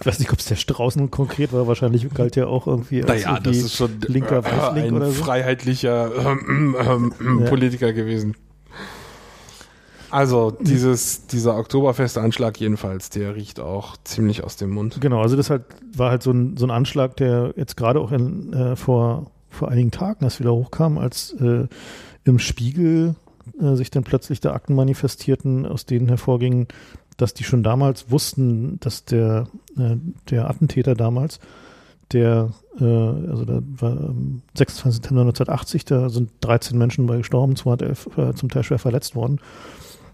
ich weiß nicht, ob es der Strauß nun konkret war, wahrscheinlich galt ja auch irgendwie als naja, das ist schon linker äh, ein oder so. freiheitlicher ähm, ähm, ähm, ja. Politiker gewesen. Also dieses, dieser Oktoberfestanschlag jedenfalls, der riecht auch ziemlich aus dem Mund. Genau, also das halt, war halt so ein, so ein Anschlag, der jetzt gerade auch in, äh, vor, vor einigen Tagen erst wieder hochkam, als äh, im Spiegel äh, sich dann plötzlich da Akten manifestierten, aus denen hervorgingen, dass die schon damals wussten, dass der, äh, der Attentäter damals, der, äh, also da war ähm, 26. September 1980, da sind 13 Menschen bei gestorben, 211 äh, zum Teil schwer verletzt worden.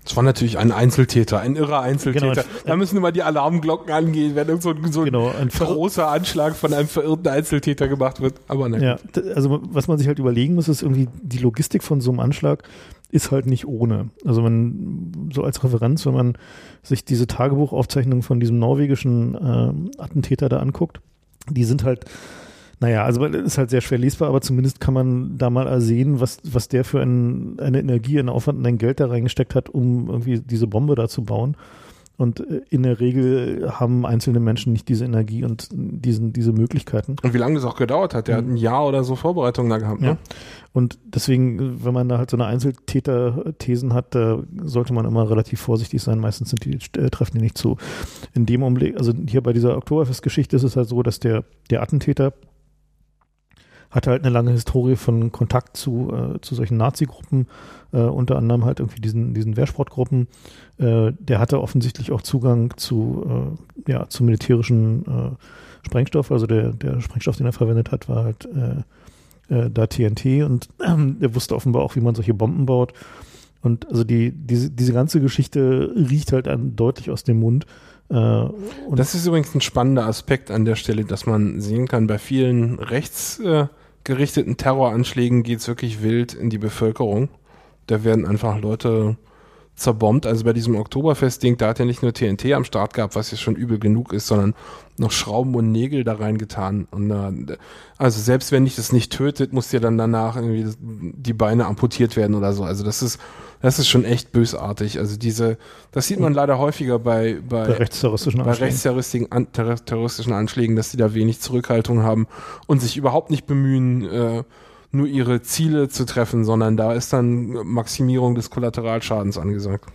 Das war natürlich ein Einzeltäter, ein irrer Einzeltäter. Genau, da müssen immer die Alarmglocken angehen, wenn so, so genau, ein, großer Anschlag von einem verirrten Einzeltäter gemacht wird. Aber nein. Ja, also was man sich halt überlegen muss, ist irgendwie die Logistik von so einem Anschlag ist halt nicht ohne. Also man, so als Referenz, wenn man sich diese Tagebuchaufzeichnungen von diesem norwegischen äh, Attentäter da anguckt, die sind halt naja, also ist halt sehr schwer lesbar, aber zumindest kann man da mal ersehen, was, was der für ein, eine Energie, einen Aufwand und ein Geld da reingesteckt hat, um irgendwie diese Bombe da zu bauen. Und äh, in der Regel haben einzelne Menschen nicht diese Energie und diesen, diese Möglichkeiten. Und wie lange das auch gedauert hat, der hat ein Jahr oder so Vorbereitung da gehabt. Ne? Ja. Und deswegen, wenn man da halt so eine Einzeltäter-Thesen hat, da sollte man immer relativ vorsichtig sein. Meistens sind die, äh, treffen die nicht zu. In dem Augenblick, also hier bei dieser Oktoberfest-Geschichte ist es halt so, dass der, der Attentäter hatte halt eine lange Historie von Kontakt zu, äh, zu solchen Nazi-Gruppen, äh, unter anderem halt irgendwie diesen, diesen Wehrsportgruppen. Äh, der hatte offensichtlich auch Zugang zu, äh, ja, zu militärischen äh, Sprengstoff. Also der, der Sprengstoff, den er verwendet hat, war halt äh, da TNT und er wusste offenbar auch, wie man solche Bomben baut. Und also die, diese, diese ganze Geschichte riecht halt an, deutlich aus dem Mund. Äh, das ist übrigens ein spannender Aspekt an der Stelle, dass man sehen kann, bei vielen rechts äh, gerichteten Terroranschlägen geht es wirklich wild in die Bevölkerung. Da werden einfach Leute zerbombt. Also bei diesem Oktoberfest-Ding, da hat er nicht nur TNT am Start gehabt, was ja schon übel genug ist, sondern noch Schrauben und Nägel da reingetan. Und äh, also selbst wenn dich das nicht tötet, muss dir dann danach irgendwie die Beine amputiert werden oder so. Also das ist, das ist schon echt bösartig. Also diese, das sieht man leider häufiger bei, bei, Bei rechtsterroristischen bei Anschlägen. rechtsterroristischen, an, terror- terroristischen Anschlägen, dass die da wenig Zurückhaltung haben und sich überhaupt nicht bemühen, äh, nur ihre Ziele zu treffen, sondern da ist dann Maximierung des Kollateralschadens angesagt.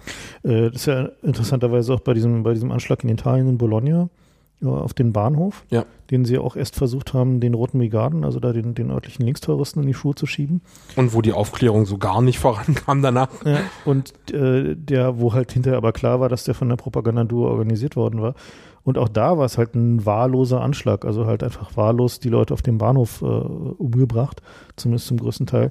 Äh, das ist ja interessanterweise auch bei diesem, bei diesem Anschlag in Italien in Bologna äh, auf den Bahnhof, Ja. den sie auch erst versucht haben, den Roten Brigaden, also da den, den örtlichen Linksterroristen in die Schuhe zu schieben. Und wo die Aufklärung so gar nicht vorankam danach. Ja, und äh, der, wo halt hinterher aber klar war, dass der von der Propagandadur organisiert worden war. Und auch da war es halt ein wahlloser Anschlag, also halt einfach wahllos die Leute auf dem Bahnhof äh, umgebracht, zumindest zum größten Teil.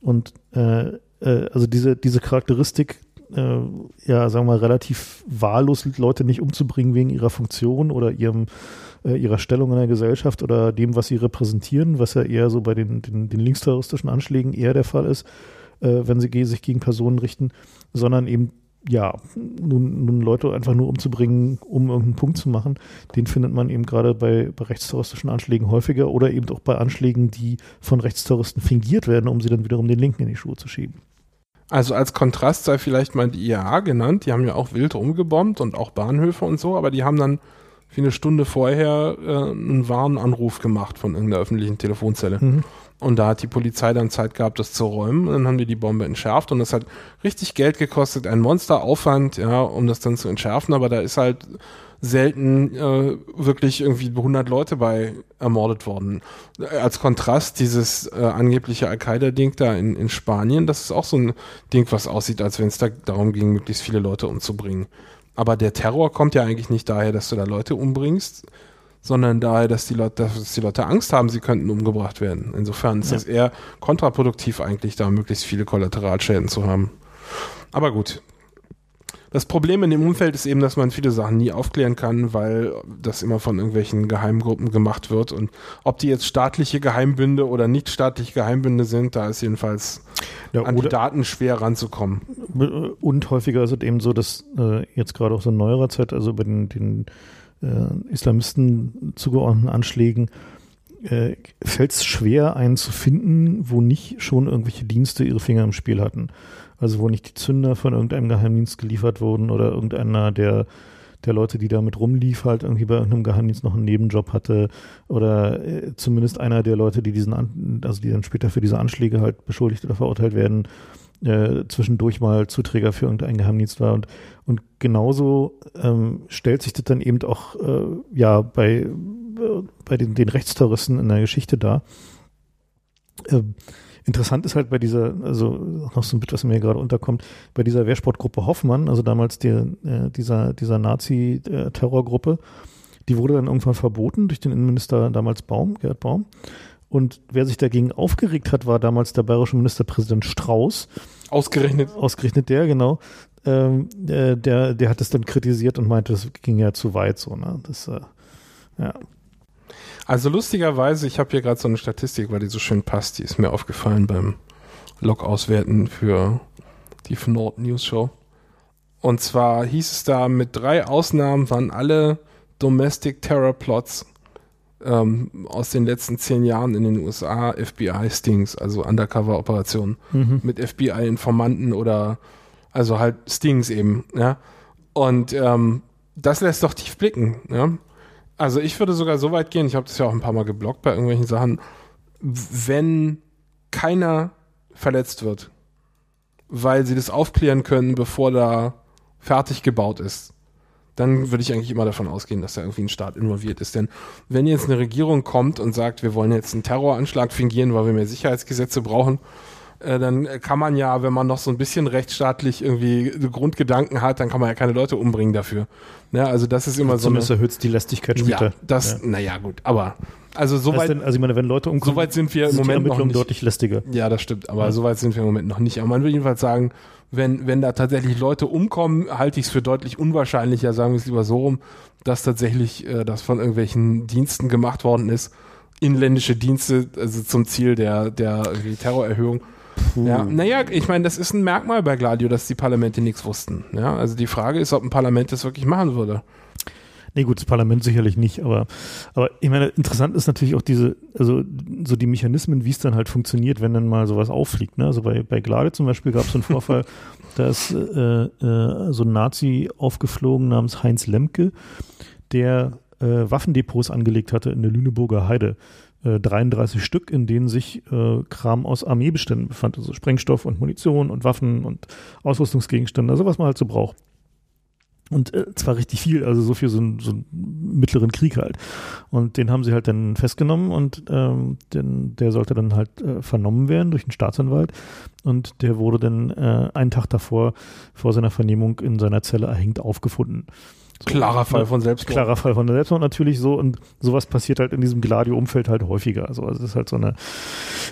Und äh, äh, also diese, diese Charakteristik, äh, ja, sagen wir mal, relativ wahllos Leute nicht umzubringen wegen ihrer Funktion oder ihrem äh, ihrer Stellung in der Gesellschaft oder dem, was sie repräsentieren, was ja eher so bei den, den, den linksterroristischen Anschlägen eher der Fall ist, äh, wenn sie sich gegen Personen richten, sondern eben ja, nun, nun Leute einfach nur umzubringen, um irgendeinen Punkt zu machen, den findet man eben gerade bei, bei rechtsterroristischen Anschlägen häufiger oder eben auch bei Anschlägen, die von Rechtsterroristen fingiert werden, um sie dann wiederum den Linken in die Schuhe zu schieben. Also als Kontrast sei vielleicht mal die IAA genannt. Die haben ja auch wild rumgebombt und auch Bahnhöfe und so, aber die haben dann wie eine Stunde vorher äh, einen Warnanruf gemacht von irgendeiner öffentlichen Telefonzelle. Mhm. Und da hat die Polizei dann Zeit gehabt, das zu räumen. Und dann haben die die Bombe entschärft. Und das hat richtig Geld gekostet, ein Monsteraufwand, ja, um das dann zu entschärfen. Aber da ist halt selten äh, wirklich irgendwie 100 Leute bei ermordet worden. Als Kontrast dieses äh, angebliche Al-Qaida-Ding da in, in Spanien, das ist auch so ein Ding, was aussieht, als wenn es da darum ging, möglichst viele Leute umzubringen. Aber der Terror kommt ja eigentlich nicht daher, dass du da Leute umbringst, sondern daher, dass die Leute, dass die Leute Angst haben, sie könnten umgebracht werden. Insofern ist Ja. das eher kontraproduktiv eigentlich, da möglichst viele Kollateralschäden zu haben. Aber gut. Das Problem in dem Umfeld ist eben, dass man viele Sachen nie aufklären kann, weil das immer von irgendwelchen Geheimgruppen gemacht wird. Und ob die jetzt staatliche Geheimbünde oder nicht staatliche Geheimbünde sind, da ist jedenfalls Ja, an die Daten schwer ranzukommen. und häufiger ist es eben so, dass äh, jetzt gerade auch so in neuerer Zeit, also bei den, den äh, Islamisten zugeordneten Anschlägen, äh, fällt es schwer, einen zu finden, wo nicht schon irgendwelche Dienste ihre Finger im Spiel hatten. Also wo nicht die Zünder von irgendeinem Geheimdienst geliefert wurden oder irgendeiner der, der Leute, die damit rumlief, halt irgendwie bei irgendeinem Geheimdienst noch einen Nebenjob hatte oder äh, zumindest einer der Leute, die diesen, An also die dann später für diese Anschläge halt beschuldigt oder verurteilt werden, äh, zwischendurch mal Zuträger für irgendeinen Geheimdienst war. Und, und genauso ähm, stellt sich das dann eben auch äh, ja bei, äh, bei den, den Rechtsterroristen in der Geschichte dar. Ähm, interessant ist halt bei dieser, also noch so ein Bit, was mir gerade unterkommt, bei dieser Wehrsportgruppe Hoffmann, also damals der, äh, dieser, dieser Nazi-Terrorgruppe, die wurde dann irgendwann verboten durch den Innenminister damals Baum, Gerhard Baum. Und wer sich dagegen aufgeregt hat, war damals der bayerische Ministerpräsident Strauß, Ausgerechnet ausgerechnet der, genau. Ähm, äh, der, der hat es dann kritisiert und meinte, das ging ja zu weit so, ne? Das, äh, ja. Also lustigerweise, ich habe hier gerade so eine Statistik, weil die so schön passt, die ist mir aufgefallen beim Log-Auswerten für die Nord News Show. Und zwar hieß es da, mit drei Ausnahmen waren alle Domestic Terror Plots ähm, aus den letzten zehn Jahren in den USA FBI-Stings, also Undercover-Operationen Mhm. mit FBI-Informanten oder also halt Stings eben, ja. Und ähm, das lässt doch tief blicken, ja. Also ich würde sogar so weit gehen, ich habe das ja auch ein paar Mal geblockt bei irgendwelchen Sachen, wenn keiner verletzt wird, weil sie das aufklären können, bevor da fertig gebaut ist, dann würde ich eigentlich immer davon ausgehen, dass da irgendwie ein Staat involviert ist. Denn wenn jetzt eine Regierung kommt und sagt, wir wollen jetzt einen Terroranschlag fingieren, weil wir mehr Sicherheitsgesetze brauchen, äh, dann kann man ja, wenn man noch so ein bisschen rechtsstaatlich irgendwie Grundgedanken hat, dann kann man ja keine Leute umbringen dafür. Ja, also das ist immer so eine, Zumindest erhöht die Lästigkeit später. ja, das, Ja. naja, gut, aber also soweit, denn, also ich meine, wenn Leute umkommen, soweit sind wir im sind Moment noch nicht. deutlich lästiger. Ja, das stimmt, aber Ja. soweit sind wir im Moment noch nicht. Aber man will jedenfalls sagen, wenn, wenn da tatsächlich Leute umkommen, halte ich es für deutlich unwahrscheinlicher, sagen wir es lieber so rum, dass tatsächlich äh, das von irgendwelchen Diensten gemacht worden ist. Inländische Dienste, also zum Ziel der, der irgendwie Terrorerhöhung. Ja, naja, ich meine, das ist ein Merkmal bei Gladio, dass die Parlamente nichts wussten. Ja, also die Frage ist, ob ein Parlament das wirklich machen würde. Nee, gut, das Parlament sicherlich nicht, aber, aber ich meine, interessant ist natürlich auch diese, also so die Mechanismen, wie es dann halt funktioniert, wenn dann mal sowas auffliegt. Ne? Also bei, bei Glade zum Beispiel gab es einen Vorfall, da ist äh, äh, so ein Nazi aufgeflogen namens Heinz Lemke, der äh, Waffendepots angelegt hatte in der Lüneburger Heide. 33 äh, Stück, in denen sich äh, Kram aus Armeebeständen befand, also Sprengstoff und Munition und Waffen und Ausrüstungsgegenstände, also was man halt so braucht. Und äh, zwar richtig viel, also so für so, einen, so einen mittleren Krieg halt. Und den haben sie halt dann festgenommen und ähm, den, der sollte dann halt äh, vernommen werden durch einen Staatsanwalt. Und der wurde dann äh, einen Tag davor, vor seiner Vernehmung in seiner Zelle erhängt aufgefunden. So, klarer Fall von Selbstmord. Klarer Fall von Selbstmord natürlich so und sowas passiert halt in diesem Gladio-Umfeld halt häufiger. Also, also das ist halt so eine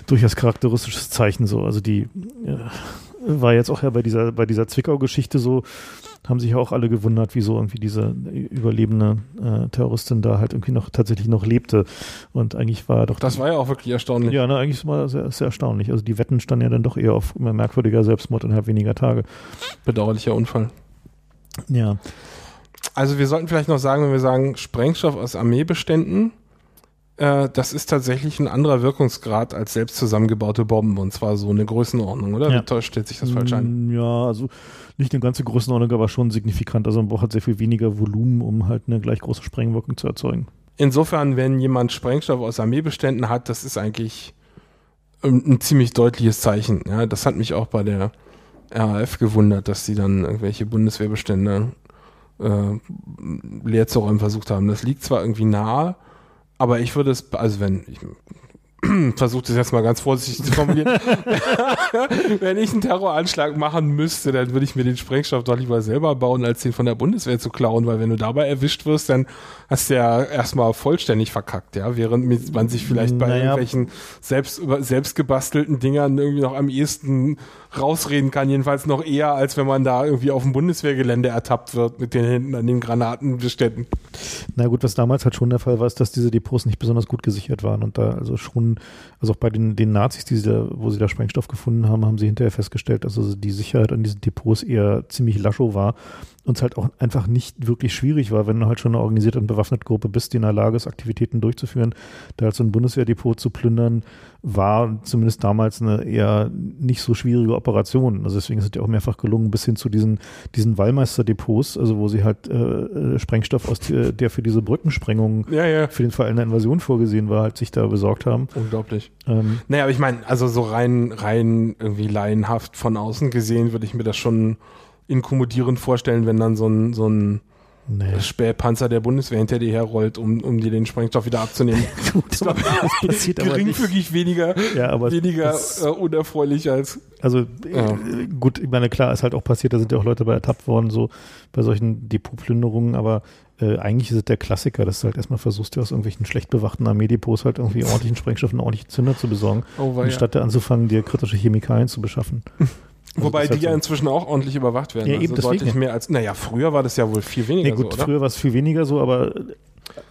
durchaus charakteristisches Zeichen so. Also die äh, war jetzt auch ja bei dieser bei dieser Zwickau-Geschichte so, haben sich ja auch alle gewundert, wieso irgendwie diese überlebende äh, Terroristin da halt irgendwie noch tatsächlich noch lebte. Und eigentlich war doch. Das war ja auch wirklich erstaunlich. Ja, ne, eigentlich war das sehr, sehr erstaunlich. Also die Wetten standen ja dann doch eher auf merkwürdiger Selbstmord innerhalb weniger Tage. Bedauerlicher Unfall. Ja. Also wir sollten vielleicht noch sagen, wenn wir sagen Sprengstoff aus Armeebeständen, äh, das ist tatsächlich ein anderer Wirkungsgrad als selbst zusammengebaute Bomben und zwar so eine Größenordnung, oder? Ja. Wie täuscht stellt sich das falsch ein? Mm, ja, also nicht eine ganze Größenordnung, aber schon signifikant. Also man braucht halt sehr viel weniger Volumen, um halt eine gleich große Sprengwirkung zu erzeugen. Insofern, wenn jemand Sprengstoff aus Armeebeständen hat, das ist eigentlich ein, ein ziemlich deutliches Zeichen. Ja, das hat mich auch bei der RAF gewundert, dass die dann irgendwelche Bundeswehrbestände äh, leer zu räumen versucht haben. Das liegt zwar irgendwie nahe, aber ich würde es, also wenn, ich versuche das jetzt mal ganz vorsichtig zu formulieren. Wenn ich einen Terroranschlag machen müsste, dann würde ich mir den Sprengstoff doch lieber selber bauen, als den von der Bundeswehr zu klauen, weil wenn du dabei erwischt wirst, dann hast du ja erstmal vollständig verkackt, ja, während man sich vielleicht bei naja. irgendwelchen selbst, selbst gebastelten Dingern irgendwie noch am ehesten rausreden kann, jedenfalls noch eher, als wenn man da irgendwie auf dem Bundeswehrgelände ertappt wird mit den Händen an den Granatenbeständen. Na gut, was damals halt schon der Fall war, ist, dass diese Depots nicht besonders gut gesichert waren und da also schon, also auch bei den, den Nazis, die sie da, wo sie da Sprengstoff gefunden haben, haben sie hinterher festgestellt, dass also die Sicherheit an diesen Depots eher ziemlich lascho war und es halt auch einfach nicht wirklich schwierig war, wenn du halt schon eine organisierte und bewaffnete Gruppe bist, die in der Lage ist, Aktivitäten durchzuführen, da halt so ein Bundeswehrdepot zu plündern, war zumindest damals eine eher nicht so schwierige Operation. Also deswegen ist es ja auch mehrfach gelungen, bis hin zu diesen, diesen Wallmeister-Depots, also wo sie halt äh, äh Sprengstoff aus die, der für diese Brückensprengung ja, ja. für den Fall einer Invasion vorgesehen war, halt sich da besorgt haben. Unglaublich. Ähm, naja, aber ich meine, also so rein, rein irgendwie laienhaft von außen gesehen würde ich mir das schon inkommodierend vorstellen, wenn dann so ein, so ein nee. Spähpanzer der Bundeswehr hinter dir herrollt, um, um dir den Sprengstoff wieder abzunehmen. Gut, das war passiert geringfügig weniger, ja, aber weniger das, äh, unerfreulich als. Also ja. äh, gut, ich meine, klar, ist halt auch passiert, da sind ja auch Leute bei ertappt worden, so bei solchen Depotplünderungen, aber äh, eigentlich ist es der Klassiker, dass du halt erstmal versuchst, dir aus irgendwelchen schlecht bewachten Armeedepots halt irgendwie ordentlichen Sprengstoff und ordentlichen Zünder zu besorgen, oh, anstatt ja. anzufangen, dir kritische Chemikalien zu beschaffen. Also Wobei die halt ja inzwischen auch ordentlich überwacht werden. Ja, eben also deutlich mehr als. Naja, früher war das ja wohl viel weniger nee, gut, so? Früher war es viel weniger so, aber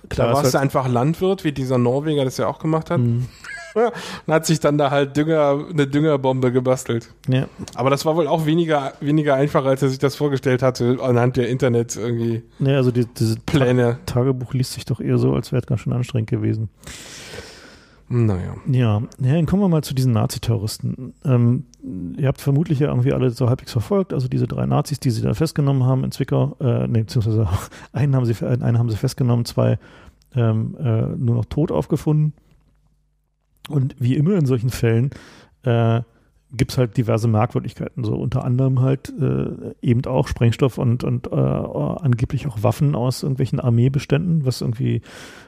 klar. Da warst halt du einfach Landwirt, wie dieser Norweger das ja auch gemacht hat. Mhm. Und hat sich dann da halt Dünger, eine Düngerbombe gebastelt. Ja. Aber das war wohl auch weniger, weniger einfach, als er sich das vorgestellt hatte, anhand der Internet irgendwie. Ja, also die, diese Pläne. Tagebuch liest sich doch eher so, als wäre es ganz schön anstrengend gewesen. Naja. Ja, ja dann kommen wir mal zu diesen Naziterroristen. Ähm, ihr habt vermutlich ja irgendwie alle so halbwegs verfolgt, also diese drei Nazis, die sie da festgenommen haben in Zwickau, äh, nee, beziehungsweise einen haben sie, einen haben sie festgenommen, zwei ähm, äh, nur noch tot aufgefunden. Und wie immer in solchen Fällen äh, gibt es halt diverse Merkwürdigkeiten. So unter anderem halt äh, eben auch Sprengstoff und, und äh, angeblich auch Waffen aus irgendwelchen Armeebeständen, was irgendwie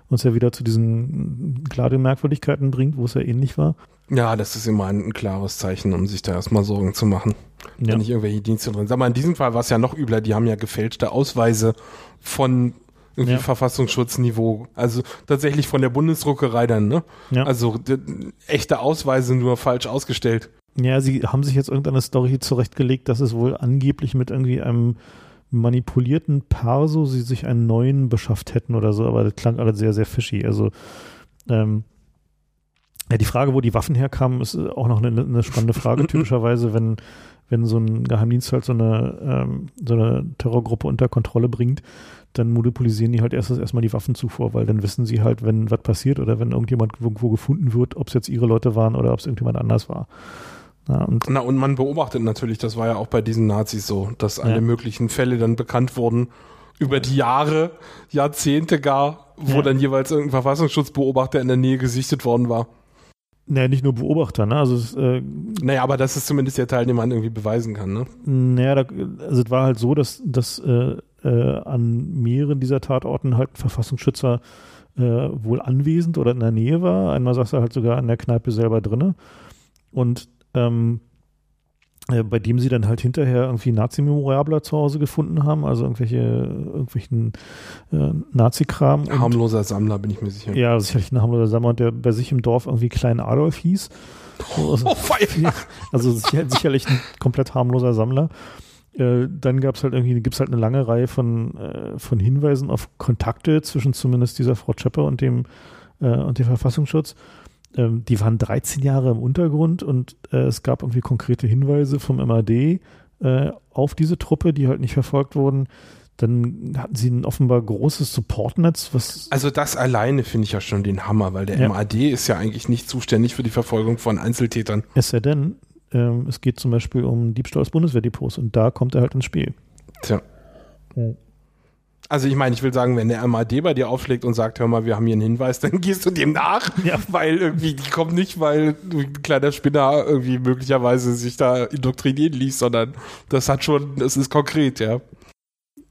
uns ja wieder zu diesen klaren Merkwürdigkeiten bringt, wo es ja ähnlich war. Ja, das ist immer ein, ein klares Zeichen, um sich da erstmal Sorgen zu machen. Ja. Wenn nicht irgendwelche Dienste drin sind. Aber in diesem Fall war es ja noch übler, die haben ja gefälschte Ausweise von irgendwie ja. Verfassungsschutzniveau. Also tatsächlich von der Bundesdruckerei dann, ne? Ja. Also echte Ausweise nur falsch ausgestellt. Ja, sie haben sich jetzt irgendeine Story zurechtgelegt, dass es wohl angeblich mit irgendwie einem manipulierten Parso sie sich einen neuen beschafft hätten oder so, aber das klang alles sehr, sehr fishy. Also ähm, Ja, die Frage, wo die Waffen herkamen, ist auch noch eine, eine spannende Frage. Typischerweise, wenn, wenn so ein Geheimdienst halt so eine, ähm, so eine Terrorgruppe unter Kontrolle bringt, dann monopolisieren die halt erst erstmal die Waffenzufuhr, weil dann wissen sie halt, wenn was passiert oder wenn irgendjemand irgendwo gefunden wird, ob es jetzt ihre Leute waren oder ob es irgendjemand anders war. Ja, und Na, und man beobachtet natürlich, das war ja auch bei diesen Nazis so, dass alle ja. möglichen Fälle dann bekannt wurden über die Jahre, Jahrzehnte gar, wo ja. dann jeweils irgendein Verfassungsschutzbeobachter in der Nähe gesichtet worden war. Naja, nicht nur Beobachter, ne? Also es, äh, naja, aber dass es zumindest der Teilnehmer irgendwie beweisen kann, ne? Naja, da, also es war halt so, dass, dass äh, an mehreren dieser Tatorten halt ein Verfassungsschützer äh, wohl anwesend oder in der Nähe war. Einmal saß er halt sogar an der Kneipe selber drinne. Und ähm, äh, bei dem sie dann halt hinterher irgendwie Nazi-Memorabler zu Hause gefunden haben, also irgendwelche irgendwelchen äh, Nazi-Kram. Harmloser Sammler, bin ich mir sicher. Ja, sicherlich ein harmloser Sammler, der bei sich im Dorf irgendwie Klein Adolf hieß. Also, oh, also sicher, sicherlich ein komplett harmloser Sammler. Äh, dann gab es halt irgendwie, gibt es halt eine lange Reihe von, äh, von Hinweisen auf Kontakte zwischen zumindest dieser Frau Schepper und dem, äh, und dem Verfassungsschutz. Ähm, die waren 13 Jahre im Untergrund und äh, es gab irgendwie konkrete Hinweise vom MAD äh, auf diese Truppe, die halt nicht verfolgt wurden. Dann hatten sie ein offenbar großes Supportnetz, was. Also das alleine finde ich ja schon den Hammer, weil der ja. MAD ist ja eigentlich nicht zuständig für die Verfolgung von Einzeltätern. Es sei denn, ähm, es geht zum Beispiel um Diebstahl aus Bundeswehrdepots und da kommt er halt ins Spiel. Tja. Hm. Also ich meine, ich will sagen, wenn der MAD bei dir aufschlägt und sagt, hör mal, wir haben hier einen Hinweis, dann gehst du dem nach, ja. weil irgendwie die kommen nicht, weil ein kleiner Spinner irgendwie möglicherweise sich da indoktrinieren ließ, sondern das hat schon, das ist konkret, ja.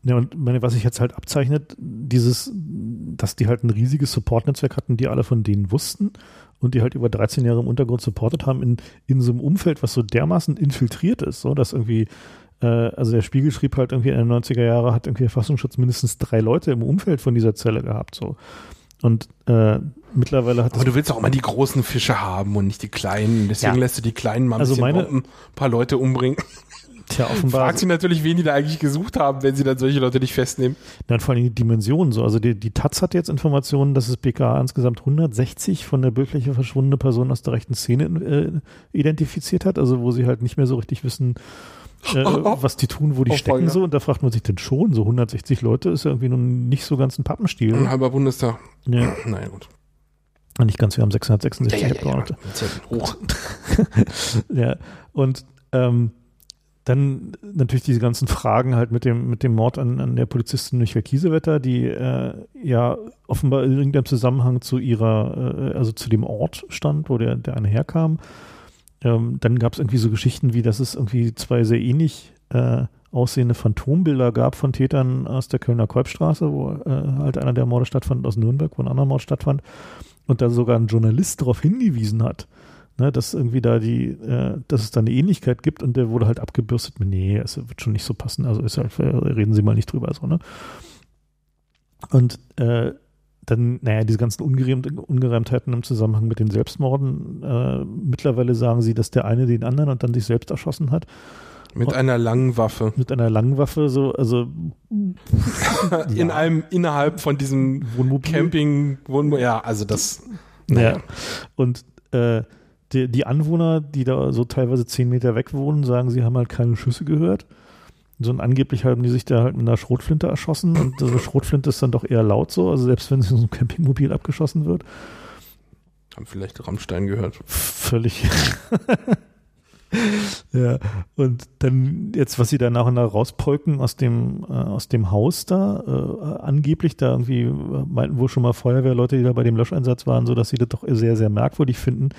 Ja, und meine, was sich jetzt halt abzeichnet, dieses, dass die halt ein riesiges Support-Netzwerk hatten, die alle von denen wussten und die halt über 13 Jahre im Untergrund supportet haben, in, in so einem Umfeld, was so dermaßen infiltriert ist, so dass irgendwie äh, also der Spiegel schrieb halt irgendwie in den 90er Jahren, hat irgendwie der Verfassungsschutz mindestens drei Leute im Umfeld von dieser Zelle gehabt. So. Und äh, mittlerweile hat. Aber du willst auch mal die großen Fische haben und nicht die kleinen. Deswegen ja. lässt du die kleinen mal ein, also meine, ein paar Leute umbringen. Tja, offenbar. Fragt sie natürlich, wen die da eigentlich gesucht haben, wenn sie dann solche Leute nicht festnehmen. Dann vor allem die Dimensionen so. Also die, die Taz hat jetzt Informationen, dass es BKA insgesamt 160 von der Bildfläche verschwundene Personen aus der rechten Szene äh, identifiziert hat. Also wo sie halt nicht mehr so richtig wissen, äh, was die tun, wo die oh, stecken so. Und da fragt man sich denn schon, so 160 Leute ist ja irgendwie nun nicht so ganz ein Pappenstiel. Ein halber Bundestag. Ja. Naja, gut. Nicht ganz, wir haben 666 ja, ja, Abgeordnete. Ja, hoch. ja, und ähm, dann natürlich diese ganzen Fragen halt mit dem, mit dem Mord an, an der Polizistin Michael Kiesewetter, die äh, ja offenbar in irgendeinem Zusammenhang zu ihrer, äh, also zu dem Ort stand, wo der, der eine herkam. Ähm, dann gab es irgendwie so Geschichten wie, dass es irgendwie zwei sehr ähnlich äh, aussehende Phantombilder gab von Tätern aus der Kölner Kolbstraße, wo äh, halt einer der Morde stattfand, aus Nürnberg, wo ein anderer Mord stattfand. Und da sogar ein Journalist darauf hingewiesen hat, ne, dass irgendwie da die, äh, dass es da eine Ähnlichkeit gibt und der wurde halt abgebürstet mit, nee, es wird schon nicht so passen, also ist halt, reden Sie mal nicht drüber, so, ne? Und äh, dann, naja, diese ganzen Ungereimtheiten im Zusammenhang mit den Selbstmorden. Äh, mittlerweile sagen sie, dass der eine den anderen und dann sich selbst erschossen hat. Mit und einer langen Waffe. Mit einer langen Waffe, so, also. In ja. einem, innerhalb von diesem Wohnmobil. Camping, Wohnmobil, ja, also das. Naja. Ja. Und, äh, die, die Anwohner, die da so teilweise zehn Meter weg wohnen, sagen, sie haben halt keine Schüsse gehört. So und angeblich haben die sich da halt mit einer Schrotflinte erschossen und so eine Schrotflinte ist dann doch eher laut so, also selbst wenn sie in so einem Campingmobil abgeschossen wird. Haben vielleicht Rammstein gehört. Völlig. ja, und dann jetzt, was sie da nach und nach rauspolken aus dem, äh, aus dem Haus da, äh, angeblich da irgendwie meinten wohl schon mal Feuerwehrleute, die da bei dem Löscheinsatz waren, so dass sie das doch sehr, sehr merkwürdig finden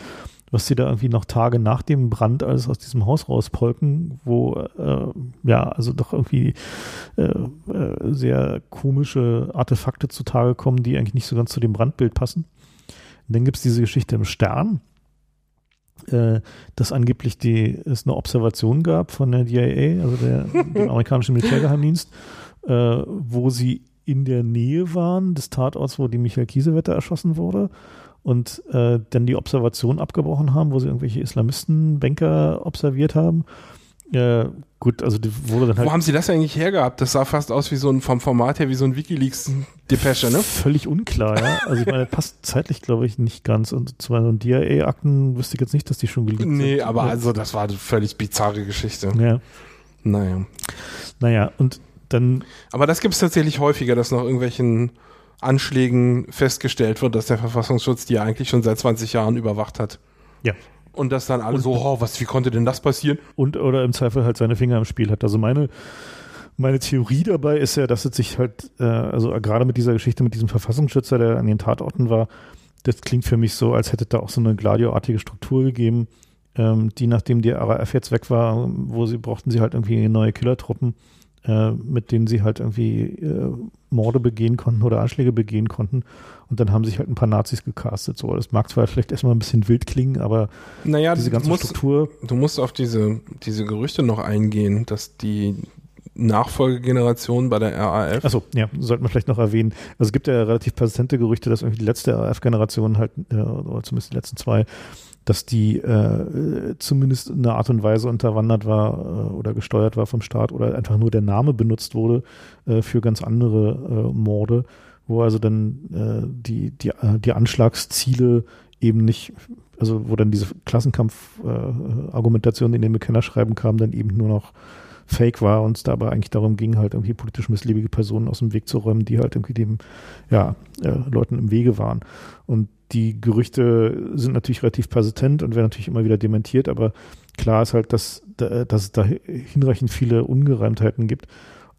was sie da irgendwie noch Tage nach dem Brand alles aus diesem Haus rauspolken, wo äh, ja, also doch irgendwie äh, äh, sehr komische Artefakte zutage kommen, die eigentlich nicht so ganz zu dem Brandbild passen. Und dann gibt es diese Geschichte im Stern, äh, dass angeblich die, es eine Observation gab von der DIA, also der, dem amerikanischen Militärgeheimdienst, äh, wo sie in der Nähe waren des Tatorts, wo die Michael Kiesewetter erschossen wurde und äh, dann die Observation abgebrochen haben, wo sie irgendwelche Islamisten, Banker observiert haben Ja, gut, also die wurde dann halt. Wo haben sie das eigentlich hergehabt? Das sah fast aus wie so ein, vom Format her wie so ein Wikileaks-Depesche, ne? Völlig unklar, ja. Also ich meine, passt zeitlich, glaube ich, nicht ganz. Und zwar so DIA-Akten wüsste ich jetzt nicht, dass die schon geleakt nee, sind. Nee, aber ja. also das war eine völlig bizarre Geschichte. Ja. Naja. Naja, und dann. Aber das gibt es tatsächlich häufiger, dass nach irgendwelchen Anschlägen festgestellt wird, dass der Verfassungsschutz die ja eigentlich schon seit 20 Jahren überwacht hat. Ja. Und dass dann alle und, so, oh, was, wie konnte denn das passieren? Und oder im Zweifel halt seine Finger im Spiel hat. Also meine, meine Theorie dabei ist ja, dass es sich halt, äh, also gerade mit dieser Geschichte mit diesem Verfassungsschützer, der an den Tatorten war, das klingt für mich so, als hätte da auch so eine Gladioartige Struktur gegeben, ähm, die nachdem die RAF jetzt weg war, wo sie brauchten sie halt irgendwie neue Killertruppen, äh, mit denen sie halt irgendwie äh, Morde begehen konnten oder Anschläge begehen konnten. Und dann haben sich halt ein paar Nazis gecastet. So, das mag zwar vielleicht erstmal ein bisschen wild klingen, aber naja, diese ganze musst, Struktur. Du musst auf diese, diese Gerüchte noch eingehen, dass die Nachfolgegeneration bei der RAF. Achso, ja, sollte man vielleicht noch erwähnen. Also es gibt ja relativ persistente Gerüchte, dass irgendwie die letzte RAF-Generation halt, äh, oder zumindest die letzten zwei, dass die äh, zumindest in einer Art und Weise unterwandert war äh, oder gesteuert war vom Staat oder einfach nur der Name benutzt wurde äh, für ganz andere äh, Morde, wo also dann äh, die, die, äh, die Anschlagsziele eben nicht, also wo dann diese Klassenkampf-Argumentation in den Bekennerschreiben kam, dann eben nur noch Fake war und es dabei eigentlich darum ging, halt irgendwie politisch missliebige Personen aus dem Weg zu räumen, die halt irgendwie dem, ja, äh, Leuten im Wege waren. Und die Gerüchte sind natürlich relativ persistent und werden natürlich immer wieder dementiert, aber klar ist halt, dass, dass es da hinreichend viele Ungereimtheiten gibt.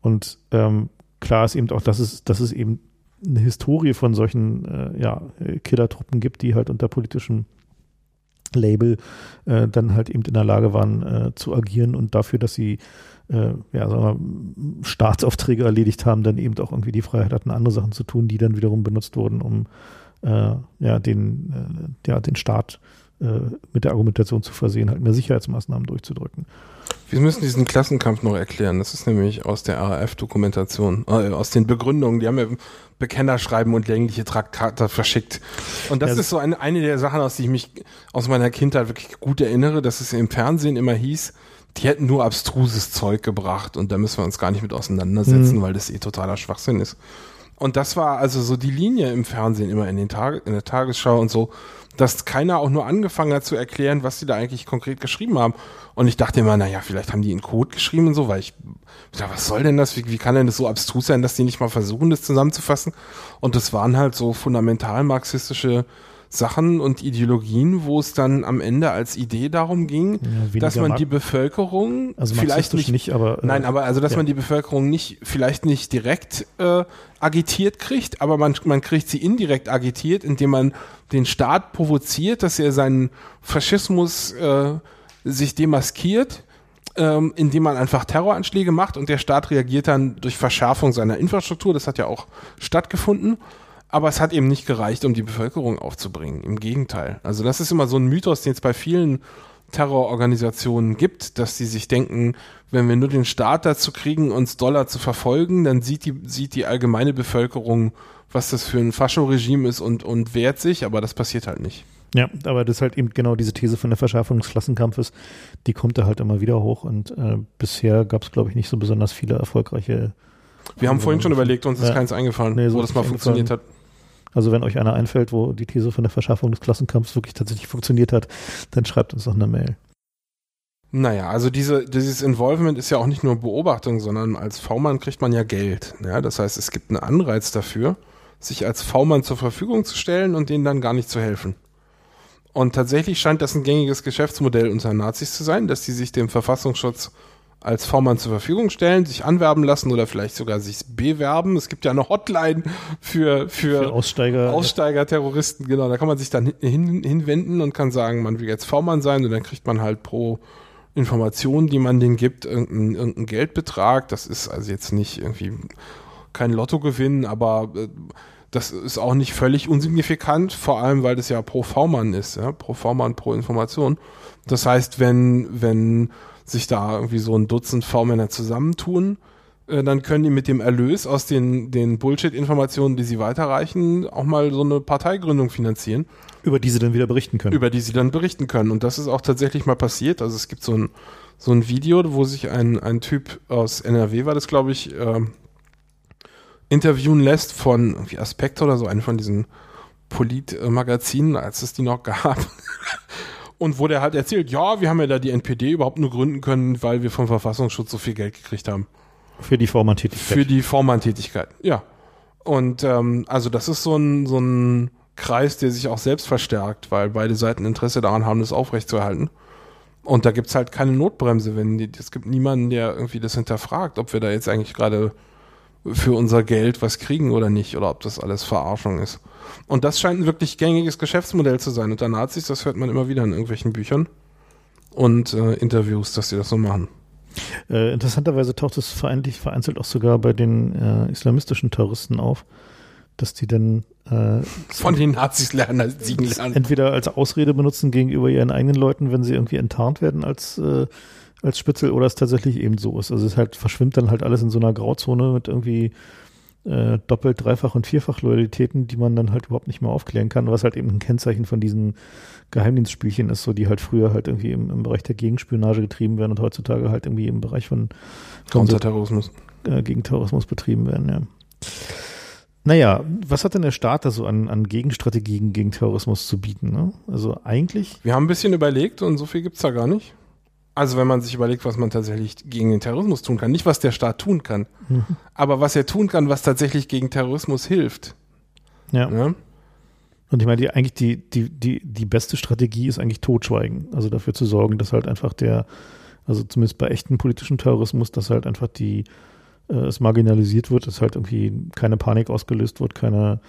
Und ähm, klar ist eben auch, dass es, dass es eben eine Historie von solchen äh, ja, Killertruppen gibt, die halt unter politischem Label äh, dann halt eben in der Lage waren äh, zu agieren und dafür, dass sie äh, ja, sagen wir, Staatsaufträge erledigt haben, dann eben auch irgendwie die Freiheit hatten, andere Sachen zu tun, die dann wiederum benutzt wurden, um äh, ja, den, äh, ja, den Staat äh, mit der Argumentation zu versehen, halt mehr Sicherheitsmaßnahmen durchzudrücken. Wir müssen diesen Klassenkampf noch erklären. Das ist nämlich aus der RAF-Dokumentation, äh, aus den Begründungen. Die haben ja Bekennerschreiben und längliche Traktate verschickt. Und das ja, ist so eine, eine der Sachen, aus die ich mich aus meiner Kindheit wirklich gut erinnere, dass es im Fernsehen immer hieß, die hätten nur abstruses Zeug gebracht und da müssen wir uns gar nicht mit auseinandersetzen, mhm. weil das eh totaler Schwachsinn ist. Und das war also so die Linie im Fernsehen immer in den Tag, in der Tagesschau und so, dass keiner auch nur angefangen hat zu erklären, was die da eigentlich konkret geschrieben haben. Und ich dachte immer, naja, vielleicht haben die in Code geschrieben und so, weil ich, ja, was soll denn das? Wie, wie kann denn das so abstrus sein, dass die nicht mal versuchen, das zusammenzufassen? Und das waren halt so fundamental marxistische Sachen und Ideologien, wo es dann am Ende als Idee darum ging, ja, dass man die Bevölkerung also vielleicht nicht, nicht aber, äh, nein, aber also dass ja. man die Bevölkerung nicht vielleicht nicht direkt äh, agitiert kriegt, aber man man kriegt sie indirekt agitiert, indem man den Staat provoziert, dass er seinen Faschismus äh, sich demaskiert ähm, indem man einfach Terroranschläge macht und der Staat reagiert dann durch Verschärfung seiner Infrastruktur. Das hat ja auch stattgefunden. Aber es hat eben nicht gereicht, um die Bevölkerung aufzubringen. Im Gegenteil. Also das ist immer so ein Mythos, den es bei vielen Terrororganisationen gibt, dass sie sich denken, wenn wir nur den Staat dazu kriegen, uns Dollar zu verfolgen, dann sieht die, sieht die allgemeine Bevölkerung, was das für ein Fascho-Regime ist und, und wehrt sich, aber das passiert halt nicht. Ja, aber das ist halt eben genau diese These von der Verschärfung des Klassenkampfes, die kommt da halt immer wieder hoch und äh, bisher gab es, glaube ich, nicht so besonders viele erfolgreiche. Wir haben vorhin schon überlegt, uns ist keins eingefallen, nee, so wo das mal funktioniert hat. Also wenn euch einer einfällt, wo die These von der Verschärfung des Klassenkampfs wirklich tatsächlich funktioniert hat, dann schreibt uns doch eine Mail. Naja, also diese, dieses Involvement ist ja auch nicht nur Beobachtung, sondern als V-Mann kriegt man ja Geld. Ja, das heißt, es gibt einen Anreiz dafür, sich als V-Mann zur Verfügung zu stellen und denen dann gar nicht zu helfen. Und tatsächlich scheint das ein gängiges Geschäftsmodell unter Nazis zu sein, dass sie sich dem Verfassungsschutz als V-Mann zur Verfügung stellen, sich anwerben lassen oder vielleicht sogar sich bewerben. Es gibt ja eine Hotline für, für, für Aussteiger. Aussteiger-Terroristen, genau. Da kann man sich dann hin, hinwenden und kann sagen, man will jetzt V-Mann sein und dann kriegt man halt pro Information, die man denen gibt, irgendeinen irgendein Geldbetrag. Das ist also jetzt nicht irgendwie kein Lottogewinn, aber äh, das ist auch nicht völlig unsignifikant, vor allem weil das ja pro V-Mann ist, ja, pro V-Mann, pro Information. Das heißt, wenn, wenn sich da irgendwie so ein Dutzend V-Männer zusammentun, äh, dann können die mit dem Erlös aus den, den Bullshit-Informationen, die sie weiterreichen, auch mal so eine Parteigründung finanzieren. Über die sie dann wieder berichten können. Über die sie dann berichten können. Und das ist auch tatsächlich mal passiert. Also es gibt so ein, so ein Video, wo sich ein, ein Typ aus NRW war das, glaube ich, ähm, interviewen lässt von irgendwie Aspekt oder so, einen von diesen Politmagazinen, als es die noch gab. Und wo der halt erzählt, ja, wir haben ja da die NPD überhaupt nur gründen können, weil wir vom Verfassungsschutz so viel Geld gekriegt haben. Für die Vormann-Tätigkeit. Für die Vormann-Tätigkeit, ja. Und ähm, also das ist so ein, so ein Kreis, der sich auch selbst verstärkt, weil beide Seiten Interesse daran haben, das aufrechtzuerhalten. Und da gibt's halt keine Notbremse, wenn die, es gibt niemanden, der irgendwie das hinterfragt, ob wir da jetzt eigentlich gerade für unser Geld was kriegen oder nicht, oder ob das alles Verarschung ist. Und das scheint ein wirklich gängiges Geschäftsmodell zu sein. Unter Nazis, das hört man immer wieder in irgendwelchen Büchern und äh, Interviews, dass sie das so machen. Äh, interessanterweise taucht es vereinzelt, vereinzelt auch sogar bei den äh, islamistischen Terroristen auf, dass die dann äh, von den Nazis lernen, siegen lernen. Entweder als Ausrede benutzen gegenüber ihren eigenen Leuten, wenn sie irgendwie enttarnt werden als äh, als Spitzel oder es tatsächlich eben so ist. Also es halt verschwimmt dann halt alles in so einer Grauzone mit irgendwie äh, doppelt, dreifach und vierfach Loyalitäten, die man dann halt überhaupt nicht mehr aufklären kann, was halt eben ein Kennzeichen von diesen Geheimdienstspielchen ist, so die halt früher halt irgendwie im, im Bereich der Gegenspionage getrieben werden und heutzutage halt irgendwie im Bereich von Counterterrorismus äh, gegen Terrorismus betrieben werden, ja. Naja, was hat denn der Staat da so an, an Gegenstrategien gegen Terrorismus zu bieten? Ne? Also eigentlich. Wir haben ein bisschen überlegt und so viel gibt's da gar nicht. Also wenn man sich überlegt, was man tatsächlich gegen den Terrorismus tun kann, nicht was der Staat tun kann, mhm. aber was er tun kann, was tatsächlich gegen Terrorismus hilft. Ja. ja? Und ich meine, die, eigentlich die, die, die, die beste Strategie ist eigentlich Totschweigen. Also dafür zu sorgen, dass halt einfach der, also zumindest bei echten politischen Terrorismus, dass halt einfach die, äh, es marginalisiert wird, dass halt irgendwie keine Panik ausgelöst wird, keine,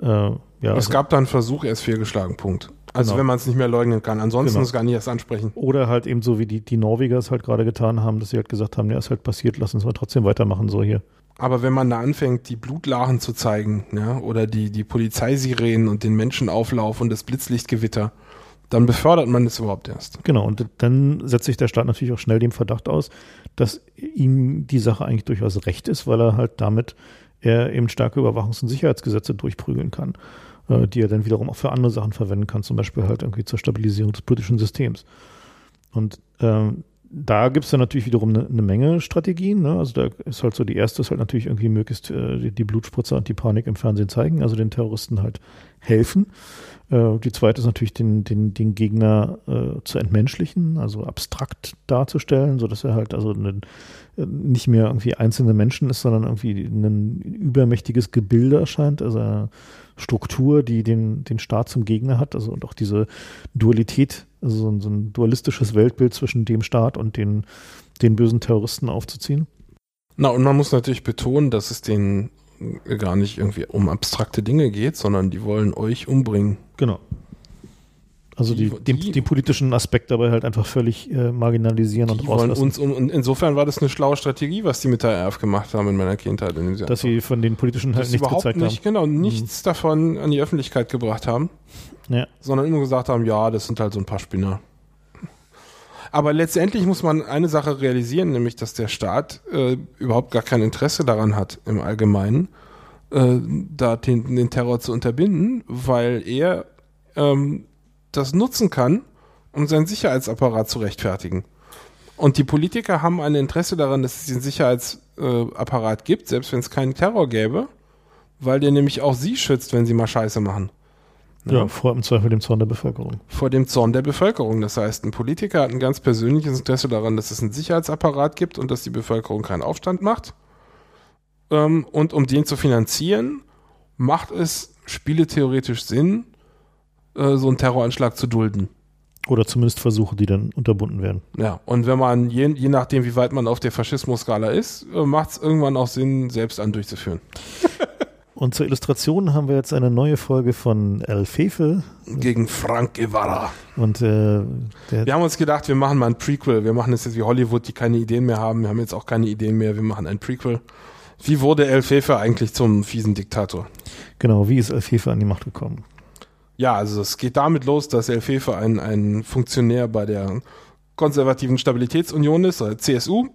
äh, ja. Es also, gab da einen Versuch, er ist fehlgeschlagen, Punkt. Also genau. wenn man es nicht mehr leugnen kann. Ansonsten genau. es gar nicht erst ansprechen. Oder halt eben so, wie die, die Norweger es halt gerade getan haben, dass sie halt gesagt haben, ja, ist halt passiert, lass uns mal trotzdem weitermachen, so hier. Aber wenn man da anfängt, die Blutlachen zu zeigen, ja, oder die, die Polizeisirenen und den Menschenauflauf und das Blitzlichtgewitter, dann befördert man das überhaupt erst. Genau, und dann setzt sich der Staat natürlich auch schnell dem Verdacht aus, dass ihm die Sache eigentlich durchaus recht ist, weil er halt damit er eben starke Überwachungs- und Sicherheitsgesetze durchprügeln kann. Äh, die er dann wiederum auch für andere Sachen verwenden kann, zum Beispiel halt irgendwie zur Stabilisierung des politischen Systems. Und ähm, da gibt es dann natürlich wiederum eine, eine Menge Strategien. Ne? Also da ist halt so die erste ist halt natürlich irgendwie möglichst äh, die, die Blutspritzer und die Panik im Fernsehen zeigen, also den Terroristen halt helfen. Äh, die zweite ist natürlich den, den, den Gegner äh, zu entmenschlichen, also abstrakt darzustellen, sodass er halt also eine, nicht mehr irgendwie einzelne Menschen ist, sondern irgendwie ein übermächtiges Gebilde erscheint, also eine Struktur, die den, den Staat zum Gegner hat, also und auch diese Dualität, also so ein, so ein dualistisches Weltbild zwischen dem Staat und den, den bösen Terroristen aufzuziehen. Na, und man muss natürlich betonen, dass es denen gar nicht irgendwie um abstrakte Dinge geht, sondern die wollen euch umbringen. Genau. Also die, die, den, den, politischen Aspekt dabei halt einfach völlig äh, marginalisieren und rauslassen. Uns, und, und insofern war das eine schlaue Strategie, was die mit der RF gemacht haben in meiner Kindheit. In Dass sie von den politischen halt nichts gezeigt nicht, haben. Genau, nichts mhm. davon an die Öffentlichkeit gebracht haben. Ja. Sondern immer gesagt haben, ja, das sind halt so ein paar Spinner. Aber letztendlich muss man eine Sache realisieren, nämlich dass der Staat äh, überhaupt gar kein Interesse daran hat, im Allgemeinen, äh, da den, den Terror zu unterbinden, weil er ähm, das nutzen kann, um seinen Sicherheitsapparat zu rechtfertigen. Und die Politiker haben ein Interesse daran, dass es den Sicherheitsapparat gibt, selbst wenn es keinen Terror gäbe, weil der nämlich auch sie schützt, wenn sie mal Scheiße machen. Ja, vor im Zweifel dem Zorn der Bevölkerung. Vor dem Zorn der Bevölkerung. Das heißt, ein Politiker hat ein ganz persönliches Interesse daran, dass es einen Sicherheitsapparat gibt und dass die Bevölkerung keinen Aufstand macht. Ähm, und um den zu finanzieren, macht es spieletheoretisch Sinn, äh, so einen Terroranschlag zu dulden. Oder zumindest Versuche, die dann unterbunden werden. Ja, und wenn man, je, je nachdem, wie weit man auf der Faschismus-Skala ist, äh, macht es irgendwann auch Sinn, selbst einen durchzuführen. und zur Illustration haben wir jetzt eine neue Folge von El Fefe. Gegen Frank Guevara. Und äh, wir haben uns gedacht, wir machen mal ein Prequel. Wir machen es jetzt wie Hollywood, die keine Ideen mehr haben. Wir haben jetzt auch keine Ideen mehr. Wir machen ein Prequel. Wie wurde El Fefe eigentlich zum fiesen Diktator? Genau, wie ist El Fefe an die Macht gekommen? Ja, also es geht damit los, dass El Fefe ein, ein Funktionär bei der konservativen Stabilitätsunion ist, oder CSU,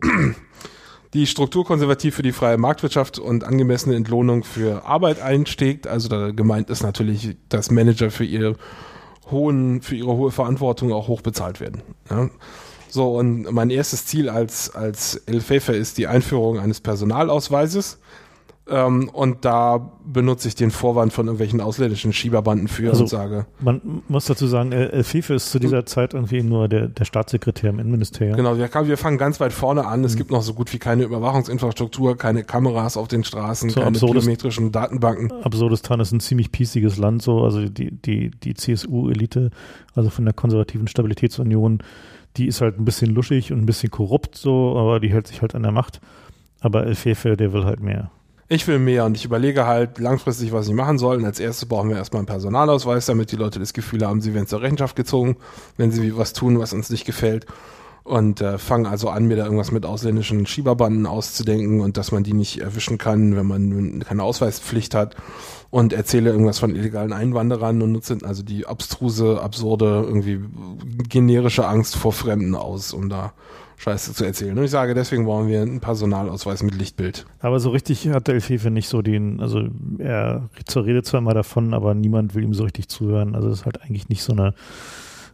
die strukturkonservativ für die freie Marktwirtschaft und angemessene Entlohnung für Arbeit einsteckt. Also da gemeint ist natürlich, dass Manager für ihre hohen, für ihre hohe Verantwortung auch hoch bezahlt werden. Ja. So, und mein erstes Ziel als, als Elfefe ist die Einführung eines Personalausweises. Ähm, und da benutze ich den Vorwand von irgendwelchen ausländischen Schieberbanden für Also, und sage, Man muss dazu sagen, El Fefe ist zu dieser Zeit irgendwie nur der, der Staatssekretär im Innenministerium. genau, wir, wir fangen ganz weit vorne an. Es gibt noch so gut wie keine Überwachungsinfrastruktur, keine Kameras auf den Straßen, So keine absurdes- biometrischen Datenbanken. Absurdistan ist ein ziemlich piesiges Land, so, also die, die, die CSU-Elite, also von der konservativen Stabilitätsunion, die ist halt ein bisschen luschig und ein bisschen korrupt, so, aber die hält sich halt an der Macht. Aber El Fefe, der will halt mehr. Ich will mehr und ich überlege halt langfristig, was ich machen soll. Und als erstes brauchen wir erstmal einen Personalausweis, damit die Leute das Gefühl haben, sie werden zur Rechenschaft gezogen, wenn sie was tun, was uns nicht gefällt. Und äh, fangen also an, mir da irgendwas mit ausländischen Schieberbanden auszudenken und dass man die nicht erwischen kann, wenn man keine Ausweispflicht hat. Und erzähle irgendwas von illegalen Einwanderern und nutze also die abstruse, absurde, irgendwie generische Angst vor Fremden aus, um da Scheiße zu erzählen. Und ich sage, deswegen brauchen wir einen Personalausweis mit Lichtbild. Aber so richtig hat der El Fefe nicht so den, also er zur Rede zwar immer davon, aber niemand will ihm so richtig zuhören. Also es ist halt eigentlich nicht so eine,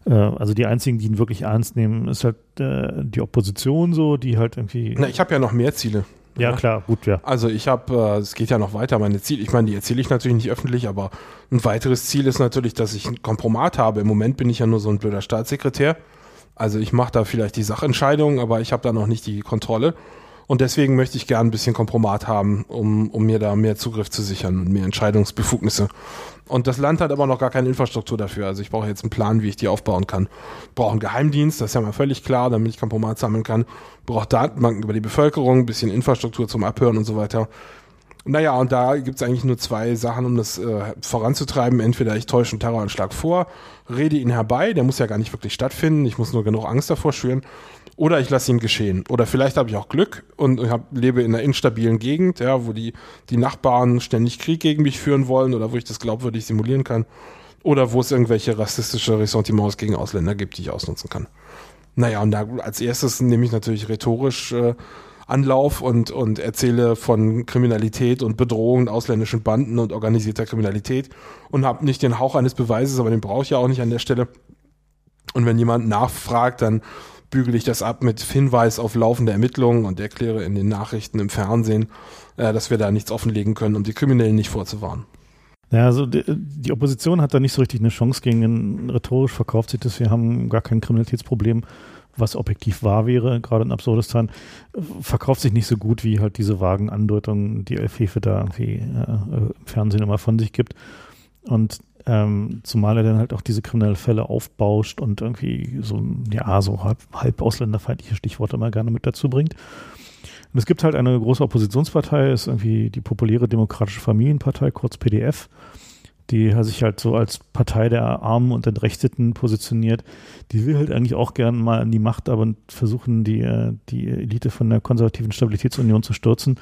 äh, also die einzigen, die ihn wirklich ernst nehmen, ist halt äh, die Opposition so, die halt irgendwie. Na, ich habe ja noch mehr Ziele. ja, klar, gut, ja. Also ich habe, äh, es geht ja noch weiter, meine Ziele, ich meine, die erzähle ich natürlich nicht öffentlich, aber ein weiteres Ziel ist natürlich, dass ich ein Kompromat habe. Im Moment bin ich ja nur so ein blöder Staatssekretär. Also ich mache da vielleicht die Sachentscheidungen, aber ich habe da noch nicht die Kontrolle. Und deswegen möchte ich gern ein bisschen Kompromat haben, um, um mir da mehr Zugriff zu sichern und mehr Entscheidungsbefugnisse. Und das Land hat aber noch gar keine Infrastruktur dafür. Also ich brauche jetzt einen Plan, wie ich die aufbauen kann. Brauche einen Geheimdienst, das ist ja mal völlig klar, damit ich Kompromat sammeln kann. Brauche Datenbanken über die Bevölkerung, ein bisschen Infrastruktur zum Abhören und so weiter. Naja, und da gibt's eigentlich nur zwei Sachen, um das äh, voranzutreiben. Entweder ich täusche einen Terroranschlag vor, rede ihn herbei, der muss ja gar nicht wirklich stattfinden, ich muss nur genug Angst davor schüren, oder ich lasse ihn geschehen. Oder vielleicht habe ich auch Glück und hab, lebe in einer instabilen Gegend, ja, wo die, die Nachbarn ständig Krieg gegen mich führen wollen oder wo ich das glaubwürdig simulieren kann. Oder wo es irgendwelche rassistische Ressentiments gegen Ausländer gibt, die ich ausnutzen kann. Naja, und da als erstes nehme ich natürlich rhetorisch äh, Anlauf und, und erzähle von Kriminalität und Bedrohungen ausländischen Banden und organisierter Kriminalität und habe nicht den Hauch eines Beweises, aber den brauche ich ja auch nicht an der Stelle. Und wenn jemand nachfragt, dann bügele ich das ab mit Hinweis auf laufende Ermittlungen und erkläre in den Nachrichten im Fernsehen, äh, dass wir da nichts offenlegen können, um die Kriminellen nicht vorzuwarnen. Ja, also die, die Opposition hat da nicht so richtig eine Chance gegen den rhetorisch verkauft sich das, wir haben gar kein Kriminalitätsproblem, was objektiv wahr wäre, gerade in Absurdistan, verkauft sich nicht so gut wie halt diese vagen Andeutungen, die El Fefe da irgendwie äh, im Fernsehen immer von sich gibt. Und ähm, zumal er dann halt auch diese kriminellen Fälle aufbauscht und irgendwie so, ja, so halb, halb ausländerfeindliche Stichworte immer gerne mit dazu bringt. Und es gibt halt eine große Oppositionspartei, ist irgendwie die populäre Demokratische Familienpartei, kurz PDF, die sich halt so als Partei der Armen und Entrechteten positioniert. Die will halt eigentlich auch gerne mal an die Macht, aber versuchen, die, äh, die Elite von der konservativen Stabilitätsunion zu stürzen.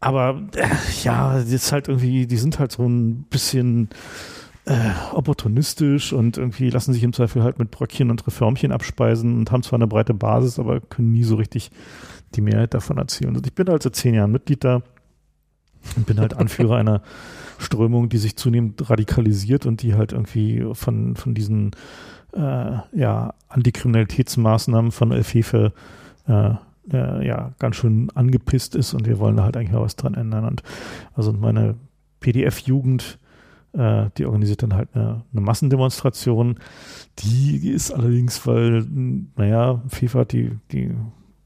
Aber äh, ja, die ist halt irgendwie, die sind halt so ein bisschen äh, opportunistisch und irgendwie lassen sich im Zweifel halt mit Bröckchen und Reformchen abspeisen und haben zwar eine breite Basis, aber können nie so richtig die Mehrheit davon erzielen. Und ich bin halt seit zehn Jahren Mitglied da und bin halt Anführer einer Strömung, die sich zunehmend radikalisiert und die halt irgendwie von, von diesen äh, ja, Antikriminalitätsmaßnahmen von El Fefe äh, äh, ja, ganz schön angepisst ist und wir wollen da halt eigentlich mal was dran ändern. Und also meine PDF-Jugend, äh, die organisiert dann halt eine, eine Massendemonstration. Die ist allerdings, weil, naja, FIFA die, die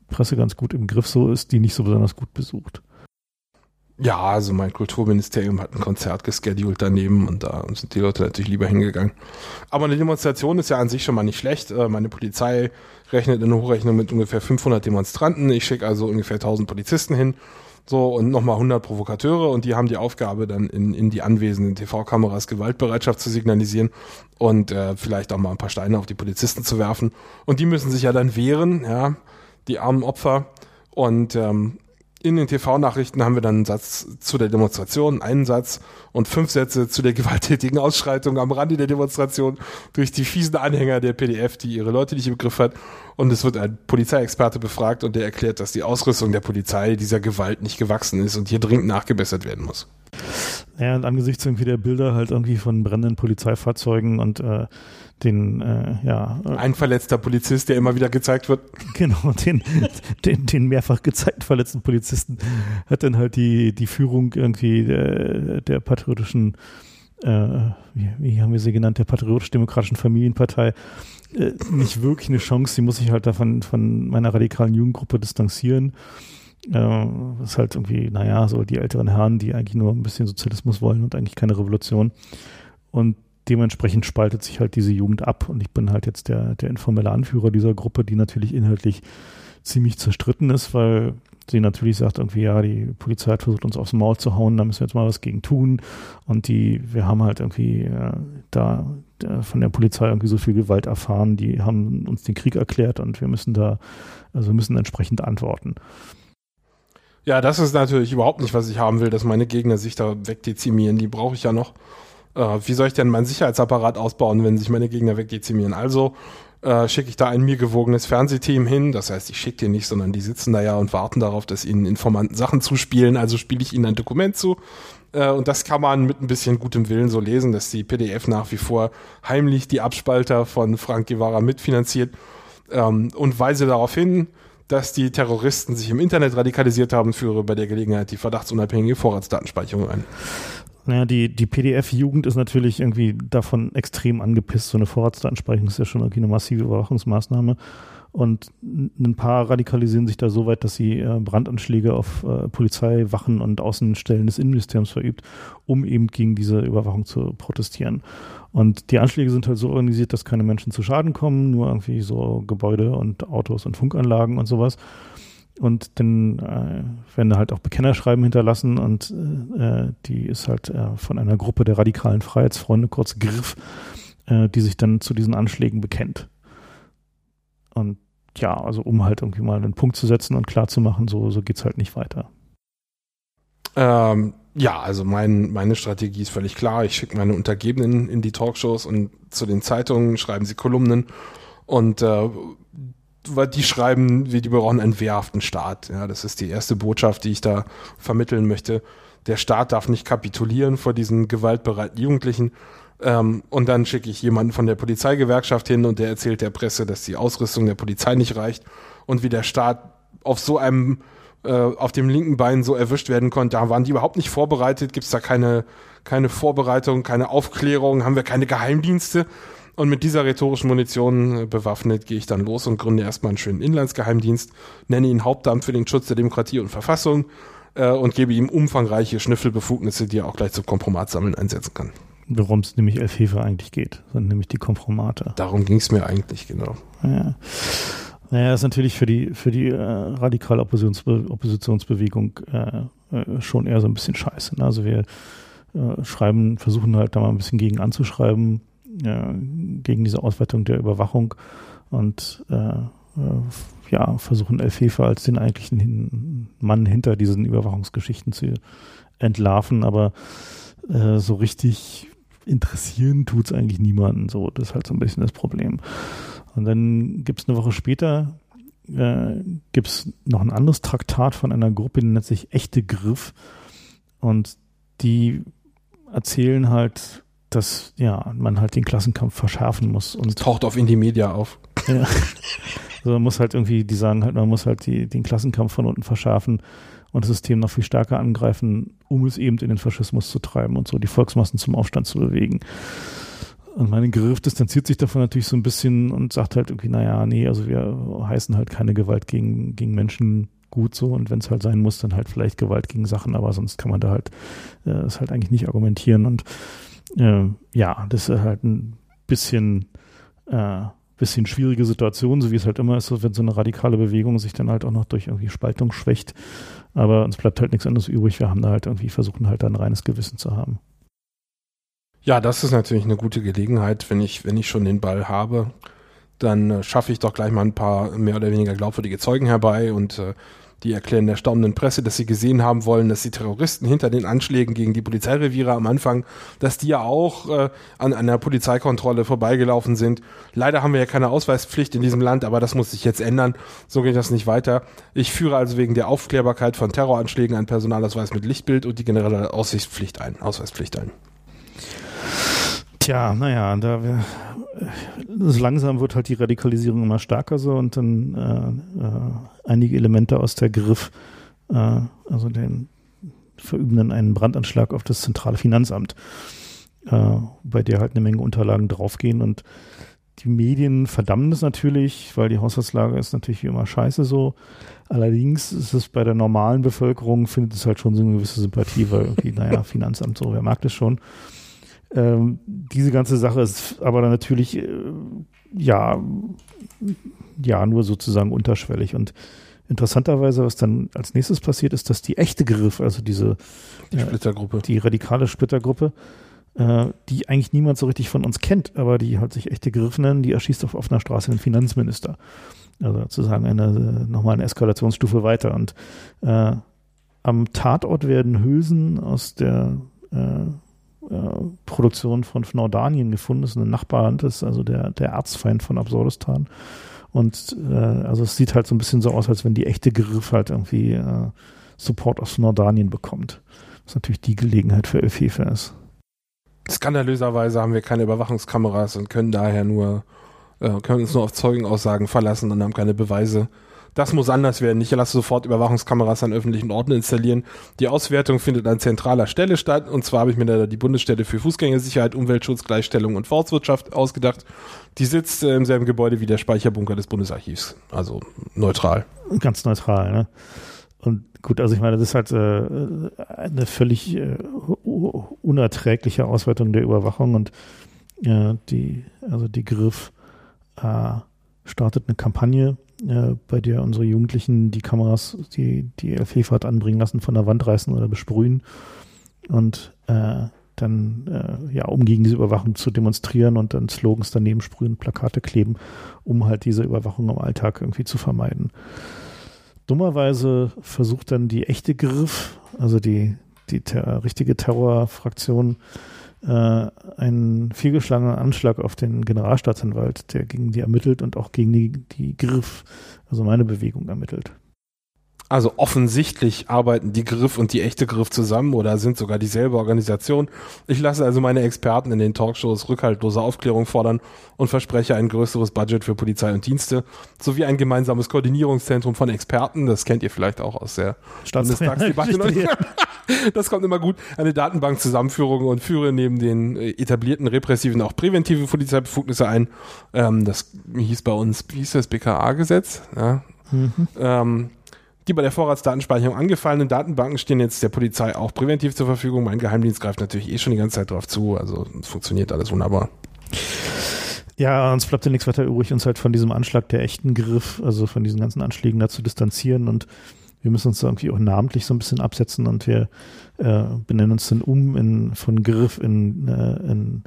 Presse ganz gut im Griff so ist, die nicht so besonders gut besucht. Ja, also mein Kulturministerium hat ein Konzert geschedult daneben und da sind die Leute natürlich lieber hingegangen. Aber eine Demonstration ist ja an sich schon mal nicht schlecht. Äh, Meine Polizei rechnet in der Hochrechnung mit ungefähr 500 Demonstranten. Ich schicke also ungefähr 1000 Polizisten hin. So, und nochmal 100 Provokateure und die haben die Aufgabe, dann in, in die anwesenden TV-Kameras Gewaltbereitschaft zu signalisieren und äh, vielleicht auch mal ein paar Steine auf die Polizisten zu werfen. Und die müssen sich ja dann wehren, ja, die armen Opfer. Und ähm, in den TV-Nachrichten haben wir dann einen Satz zu der Demonstration, einen Satz und fünf Sätze zu der gewalttätigen Ausschreitung am Rande der Demonstration durch die fiesen Anhänger der PDF, die ihre Leute nicht im Griff hat. Und es wird ein Polizeiexperte befragt und der erklärt, dass die Ausrüstung der Polizei dieser Gewalt nicht gewachsen ist und hier dringend nachgebessert werden muss. Ja, und angesichts irgendwie der Bilder halt irgendwie von brennenden Polizeifahrzeugen und äh, den, äh, ja. Ein verletzter Polizist, der immer wieder gezeigt wird. Genau, den, den, den mehrfach gezeigt verletzten Polizisten hat dann halt die, die Führung irgendwie der, der patriotischen, äh, wie, wie haben wir sie genannt, der patriotisch-demokratischen Familienpartei äh, nicht wirklich eine Chance. Sie muss sich halt davon von meiner radikalen Jugendgruppe distanzieren. Äh, ist halt irgendwie, naja, so die älteren Herren, die eigentlich nur ein bisschen Sozialismus wollen und eigentlich keine Revolution. Und dementsprechend spaltet sich halt diese Jugend ab und ich bin halt jetzt der, der informelle Anführer dieser Gruppe, die natürlich inhaltlich ziemlich zerstritten ist, weil sie natürlich sagt irgendwie, ja, die Polizei hat versucht, uns aufs Maul zu hauen, da müssen wir jetzt mal was gegen tun. Und die, wir haben halt irgendwie äh, da äh, von der Polizei irgendwie so viel Gewalt erfahren, die haben uns den Krieg erklärt und wir müssen da, also müssen entsprechend antworten. Ja, das ist natürlich überhaupt nicht, was ich haben will, dass meine Gegner sich da wegdezimieren. Die brauche ich ja noch. Äh, wie soll ich denn meinen Sicherheitsapparat ausbauen, wenn sich meine Gegner wegdezimieren? Also äh, schicke ich da ein mir gewogenes Fernsehteam hin. Das heißt, ich schicke die nicht, sondern die sitzen da ja und warten darauf, dass ihnen Informanten Sachen zuspielen. Also spiele ich ihnen ein Dokument zu. Äh, und das kann man mit ein bisschen gutem Willen so lesen, dass die PDF nach wie vor heimlich die Abspalter von Frank Guevara mitfinanziert ähm, und weise darauf hin, dass die Terroristen sich im Internet radikalisiert haben, führe bei der Gelegenheit die verdachtsunabhängige Vorratsdatenspeicherung ein. Naja, die, die PDF-Jugend ist natürlich irgendwie davon extrem angepisst. So eine Vorratsdatenspeicherung ist ja schon irgendwie eine massive Überwachungsmaßnahme. Und ein paar radikalisieren sich da so weit, dass sie äh, Brandanschläge auf äh, Polizeiwachen und Außenstellen des Innenministeriums verübt, um eben gegen diese Überwachung zu protestieren. Und die Anschläge sind halt so organisiert, dass keine Menschen zu Schaden kommen, nur irgendwie so Gebäude und Autos und Funkanlagen und sowas. Und dann äh, werden halt auch Bekennerschreiben hinterlassen und äh, die ist halt äh, von einer Gruppe der radikalen Freiheitsfreunde, kurz GRIF, äh, die sich dann zu diesen Anschlägen bekennt. Und ja, also um halt irgendwie mal einen Punkt zu setzen und klar zu machen, so, so es halt nicht weiter. Ähm, ja, also mein, meine Strategie ist völlig klar. Ich schicke meine Untergebenen in die Talkshows und zu den Zeitungen, schreiben sie Kolumnen und äh, weil die schreiben, wir die brauchen einen wehrhaften Staat. Ja, das ist die erste Botschaft, die ich da vermitteln möchte. Der Staat darf nicht kapitulieren vor diesen gewaltbereiten Jugendlichen. Ähm, und dann schicke ich jemanden von der Polizeigewerkschaft hin und der erzählt der Presse, dass die Ausrüstung der Polizei nicht reicht und wie der Staat auf so einem äh, auf dem linken Bein so erwischt werden konnte. Da waren die überhaupt nicht vorbereitet. Gibt es da keine keine Vorbereitung, keine Aufklärung? Haben wir keine Geheimdienste? Und mit dieser rhetorischen Munition äh, bewaffnet gehe ich dann los und gründe erstmal einen schönen Inlandsgeheimdienst, nenne ihn Hauptamt für den Schutz der Demokratie und Verfassung äh, und gebe ihm umfangreiche Schnüffelbefugnisse, die er auch gleich zum Kompromatsammeln einsetzen kann. Worum es nämlich Elfhefe eigentlich geht, sind nämlich die Kompromate. Darum ging es mir eigentlich, genau. Ja. Naja, ist natürlich für die, für die äh, radikale Oppositionsbe Oppositionsbewegung äh, äh, schon eher so ein bisschen scheiße. Ne? Also wir äh, schreiben, versuchen halt da mal ein bisschen gegen anzuschreiben, äh, gegen diese Ausweitung der Überwachung und äh, äh, ja, versuchen Elfhefe als den eigentlichen Mann hinter diesen Überwachungsgeschichten zu entlarven, aber äh, so richtig interessieren tut es eigentlich niemanden. So, das ist halt so ein bisschen das Problem. Und dann gibt es eine Woche später äh, gibt es noch ein anderes Traktat von einer Gruppe, die nennt sich Echte Griff. Und die erzählen halt dass ja man halt den Klassenkampf verschärfen muss und das taucht auf Indie Media auf. Ja. Also man muss halt irgendwie, die sagen halt, man muss halt die, den Klassenkampf von unten verschärfen und das System noch viel stärker angreifen, um es eben in den Faschismus zu treiben und so die Volksmassen zum Aufstand zu bewegen. Und mein Griff distanziert sich davon natürlich so ein bisschen und sagt halt irgendwie, naja, nee, also wir heißen halt keine Gewalt gegen, gegen Menschen gut so und wenn es halt sein muss, dann halt vielleicht Gewalt gegen Sachen, aber sonst kann man da halt, äh, das halt eigentlich nicht argumentieren und äh, ja, das ist halt ein bisschen, äh, bisschen schwierige Situation, so wie es halt immer ist, wenn so eine radikale Bewegung sich dann halt auch noch durch irgendwie Spaltung schwächt. Aber uns bleibt halt nichts anderes übrig. Wir haben da halt irgendwie versuchen halt ein reines Gewissen zu haben. Ja, das ist natürlich eine gute Gelegenheit, wenn ich, wenn ich schon den Ball habe, dann äh, schaffe ich doch gleich mal ein paar mehr oder weniger glaubwürdige Zeugen herbei und äh, die erklären der staunenden Presse, dass sie gesehen haben wollen, dass die Terroristen hinter den Anschlägen gegen die Polizeireviere am Anfang, dass die ja auch äh, an einer Polizeikontrolle vorbeigelaufen sind. Leider haben wir ja keine Ausweispflicht in diesem Land, aber das muss sich jetzt ändern. So geht das nicht weiter. Ich führe also wegen der Aufklärbarkeit von Terroranschlägen einen Personalausweis mit Lichtbild und die generelle Aussichtspflicht ein, Ausweispflicht ein. Tja, naja, da wir, langsam wird halt die Radikalisierung immer stärker so und dann äh, äh, einige Elemente aus der Griff, äh, also den verüben dann einen Brandanschlag auf das zentrale Finanzamt, äh, bei der halt eine Menge Unterlagen draufgehen und die Medien verdammen das natürlich, weil die Haushaltslage ist natürlich wie immer scheiße so. Allerdings ist es bei der normalen Bevölkerung, findet es halt schon so eine gewisse Sympathie, weil irgendwie, naja, Finanzamt so, wer mag das schon. Ähm, diese ganze Sache ist aber dann natürlich, äh, ja, ja, nur sozusagen unterschwellig. Und interessanterweise, was dann als nächstes passiert, ist, dass die echte Griff, also diese die Splittergruppe, äh, die radikale Splittergruppe, äh, die eigentlich niemand so richtig von uns kennt, aber die halt sich echte Griff nennen, die erschießt auf offener Straße den Finanzminister. Also sozusagen eine, nochmal eine Eskalationsstufe weiter. Und äh, am Tatort werden Hülsen aus der äh, äh, Produktion von Nordanien gefunden. Das ist ein Nachbarland, das ist also der, der Erzfeind von Absurdistan. Und äh, also es sieht halt so ein bisschen so aus, als wenn die echte Griff halt irgendwie äh, Support aus Nordanien bekommt. Was natürlich die Gelegenheit für Elfefe ist. Skandalöserweise haben wir keine Überwachungskameras und können daher nur, äh, können uns nur auf Zeugenaussagen verlassen und haben keine Beweise das muss anders werden. Ich lasse sofort Überwachungskameras an öffentlichen Orten installieren. Die Auswertung findet an zentraler Stelle statt. Und zwar habe ich mir da die Bundesstelle für Fußgängersicherheit, Umweltschutz, Gleichstellung und Forstwirtschaft ausgedacht. Die sitzt äh, im selben Gebäude wie der Speicherbunker des Bundesarchivs. Also neutral. Ganz neutral, ne? Und gut, also ich meine, das ist halt äh, eine völlig äh, unerträgliche Auswertung der Überwachung und äh, die, also die Griff äh, startet eine Kampagne, äh, bei der unsere Jugendlichen die Kameras, die die LFV hat anbringen lassen, von der Wand reißen oder besprühen und äh, dann äh, ja, um gegen diese Überwachung zu demonstrieren und dann Slogans daneben sprühen, Plakate kleben, um halt diese Überwachung im Alltag irgendwie zu vermeiden. Dummerweise versucht dann die echte Griff, also die, die ter richtige Terrorfraktion, einen vielgeschlagenen Anschlag auf den Generalstaatsanwalt, der gegen die ermittelt und auch gegen die, die Griff, also meine Bewegung ermittelt. Also offensichtlich arbeiten die Griff und die echte Griff zusammen oder sind sogar dieselbe Organisation. Ich lasse also meine Experten in den Talkshows rückhaltlose Aufklärung fordern und verspreche ein größeres Budget für Polizei und Dienste sowie ein gemeinsames Koordinierungszentrum von Experten. Das kennt ihr vielleicht auch aus der Bundestagsdebatte. das kommt immer gut. Eine Datenbankzusammenführung und führe neben den äh, etablierten repressiven auch präventive Polizeibefugnisse ein. Ähm, das hieß bei uns, wie hieß das BKA-Gesetz? Ja. Mhm. Ähm, die bei der Vorratsdatenspeicherung angefallenen Datenbanken stehen jetzt der Polizei auch präventiv zur Verfügung. Mein Geheimdienst greift natürlich eh schon die ganze Zeit drauf zu. Also funktioniert alles wunderbar. Ja, uns bleibt ja nichts weiter übrig, uns halt von diesem Anschlag der echten Griff, also von diesen ganzen Anschlägen da zu distanzieren und wir müssen uns da irgendwie auch namentlich so ein bisschen absetzen und wir äh, benennen uns dann um in, von Griff in, äh, in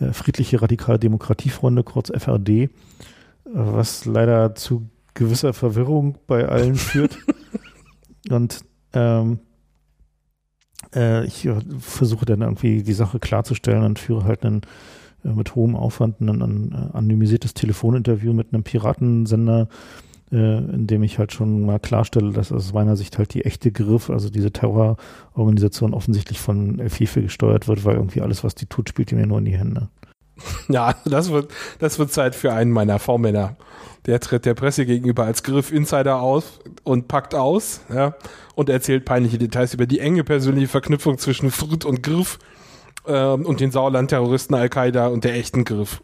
äh, Friedliche Radikale Demokratiefreunde, kurz FRD, was leider zu gewisser Verwirrung bei allen führt. Und ähm, äh, ich versuche dann irgendwie die Sache klarzustellen und führe halt einen äh, mit hohem Aufwand ein, ein äh, anonymisiertes Telefoninterview mit einem Piratensender, äh, in dem ich halt schon mal klarstelle, dass aus meiner Sicht halt die echte Griff, also diese Terrororganisation offensichtlich von FIFA gesteuert wird, weil irgendwie alles, was die tut, spielt mir nur in die Hände. Ja, das wird, das wird Zeit für einen meiner V-Männer. Der tritt der Presse gegenüber als Griff Insider aus und packt aus, ja, und erzählt peinliche Details über die enge persönliche Verknüpfung zwischen Frit und Griff ähm, und den Sauerland-Terroristen Al-Qaida und der echten Griff.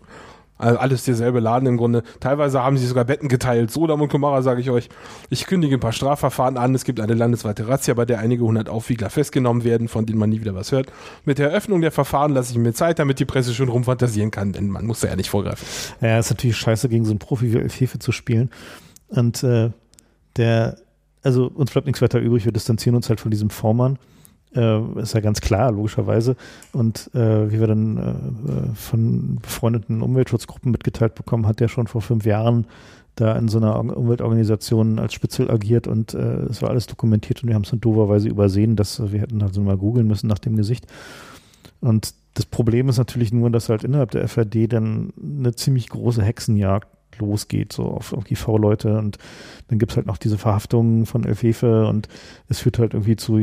Also alles derselbe Laden im Grunde. Teilweise haben sie sogar Betten geteilt. Sodom und Kumara sage ich euch. Ich kündige ein paar Strafverfahren an. Es gibt eine landesweite Razzia, bei der einige hundert Aufwiegler festgenommen werden, von denen man nie wieder was hört. Mit der Eröffnung der Verfahren lasse ich mir Zeit, damit die Presse schon rumfantasieren kann, denn man muss da ja nicht vorgreifen. Ja, ist natürlich scheiße, gegen so einen Profi wie Elfhefe zu spielen. Und äh, der, also uns bleibt nichts weiter übrig. Wir distanzieren uns halt von diesem Vormann. Äh, ist ja ganz klar, logischerweise. Und äh, wie wir dann äh, von befreundeten Umweltschutzgruppen mitgeteilt bekommen, hat der schon vor fünf Jahren da in so einer Umweltorganisation als Spitzel agiert und äh, es war alles dokumentiert und wir haben es dann doverweise übersehen, dass wir hätten also mal googeln müssen nach dem Gesicht. Und das Problem ist natürlich nur, dass halt innerhalb der FRD dann eine ziemlich große Hexenjagd losgeht, so auf, auf die V-Leute. Und dann gibt es halt noch diese Verhaftungen von Elfefe. Und es führt halt irgendwie zu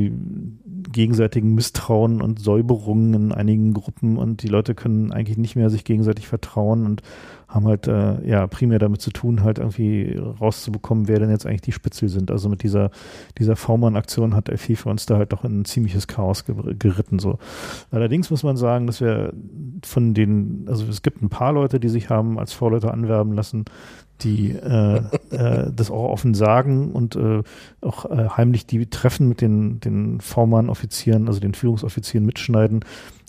gegenseitigen Misstrauen und Säuberungen in einigen Gruppen. Und die Leute können eigentlich nicht mehr sich gegenseitig vertrauen. Und haben halt äh, ja primär damit zu tun, halt irgendwie rauszubekommen, wer denn jetzt eigentlich die Spitzel sind. Also mit dieser dieser V-Mann-Aktion hat der FIFA uns da halt doch in ein ziemliches Chaos geritten. So. Allerdings muss man sagen, dass wir von den, also es gibt ein paar Leute, die sich haben als V-Leute anwerben lassen, die äh, äh, das auch offen sagen und äh, auch äh, heimlich die Treffen mit den, den V-Mann-Offizieren, also den Führungsoffizieren mitschneiden